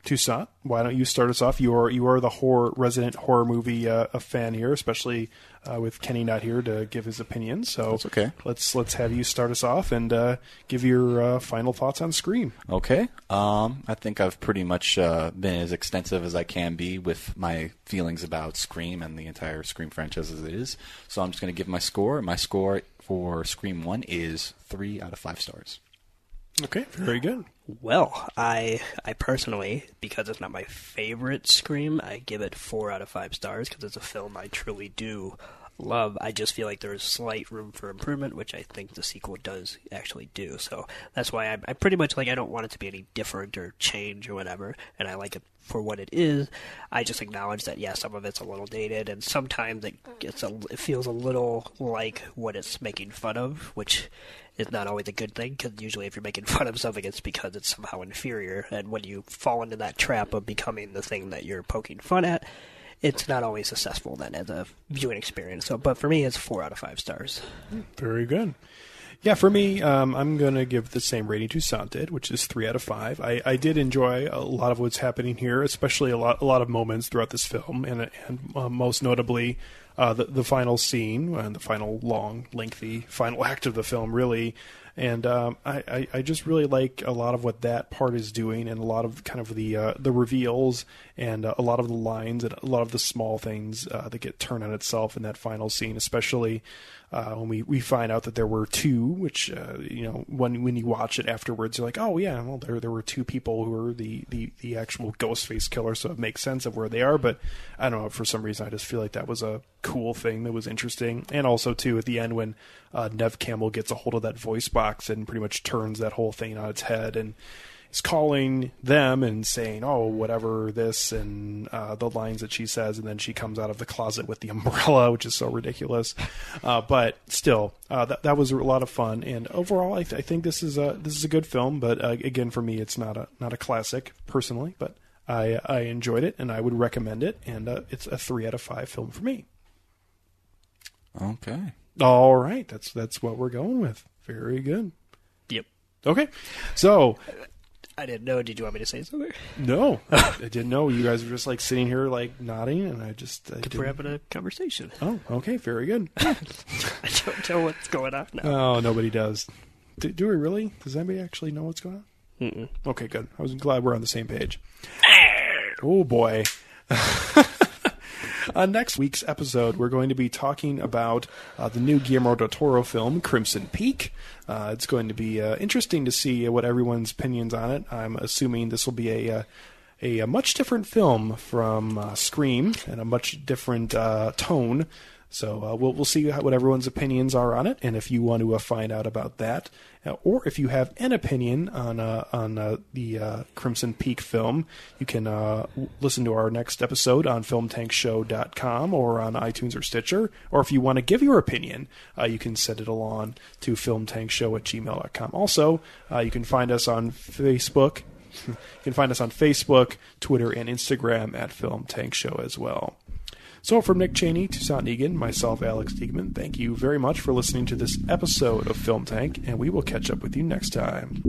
Toussaint, why don't you start us off? You are you are the horror resident horror movie uh, a fan here, especially uh, with Kenny not here to give his opinion. So That's okay. Let's let's have you start us off and uh, give your uh, final thoughts on Scream. Okay. Um, I think I've pretty much uh, been as extensive as I can be with my feelings about Scream and the entire Scream franchise as it is. So I'm just going to give my score. My score for Scream 1 is 3 out of 5 stars. Okay, very good. Well, I I personally, because it's not my favorite Scream, I give it four out of five stars because it's a film I truly do love. I just feel like there's slight room for improvement, which I think the sequel does actually do. So that's why I, I pretty much like I don't want it to be any different or change or whatever, and I like it for what it is. I just acknowledge that yeah, some of it's a little dated, and sometimes it gets a it feels a little like what it's making fun of, which is not always a good thing because usually if you're making fun of something, it's because it's somehow inferior, and when you fall into that trap of becoming the thing that you're poking fun at. It's not always successful then as a viewing experience. So, but for me, it's four out of five stars. Very good. Yeah, for me, um, I'm going to give the same rating Toussaint did, which is three out of five. I, I did enjoy a lot of what's happening here, especially a lot a lot of moments throughout this film, and and uh, most notably uh, the the final scene and the final long, lengthy final act of the film, really. And um, I, I, I just really like a lot of what that part is doing, and a lot of kind of the uh, the reveals, and uh, a lot of the lines, and a lot of the small things uh, that get turned on itself in that final scene, especially uh, when we, we find out that there were two, which uh, you know when when you watch it afterwards, you're like, oh yeah, well there there were two people who were the the the actual Ghostface killer, so it makes sense of where they are. But I don't know for some reason I just feel like that was a cool thing that was interesting, and also too at the end when uh, Neve Campbell gets a hold of that voice box and pretty much turns that whole thing on its head and is calling them and saying, "Oh, whatever this," and uh, the lines that she says, and then she comes out of the closet with the umbrella, which is so ridiculous. Uh, but still, uh, that that was a lot of fun, and overall, I, th- I think this is a this is a good film. But uh, again, for me, it's not a not a classic personally, but I I enjoyed it and I would recommend it, and uh, it's a three out of five film for me. Okay. All right, that's that's what we're going with. Very good. Yep. Okay, so I didn't know. Did you want me to say something? no, I didn't know you guys were just like sitting here like nodding, and I just I We're didn't- having a conversation. Oh, okay, very good. I don't know what's going on now. Oh, nobody does. Do, do we really? Does anybody actually know what's going on? Mm-mm. Okay, good. I was glad we're on the same page. oh boy. On next week's episode, we're going to be talking about uh, the new Guillermo del Toro film, Crimson Peak. Uh, it's going to be uh, interesting to see what everyone's opinions on it. I'm assuming this will be a uh, a, a much different film from uh, Scream and a much different uh, tone. So uh, we'll we'll see what everyone's opinions are on it, and if you want to uh, find out about that, uh, or if you have an opinion on uh, on uh, the uh, Crimson Peak film, you can uh, listen to our next episode on FilmTankShow.com or on iTunes or Stitcher. Or if you want to give your opinion, uh, you can send it along to FilmTankShow at gmail.com. Also, uh, you can find us on Facebook. you can find us on Facebook, Twitter, and Instagram at Film Tank Show as well. So, from Nick Cheney Toussaint Egan, myself, Alex Diegman, thank you very much for listening to this episode of Film Tank, and we will catch up with you next time.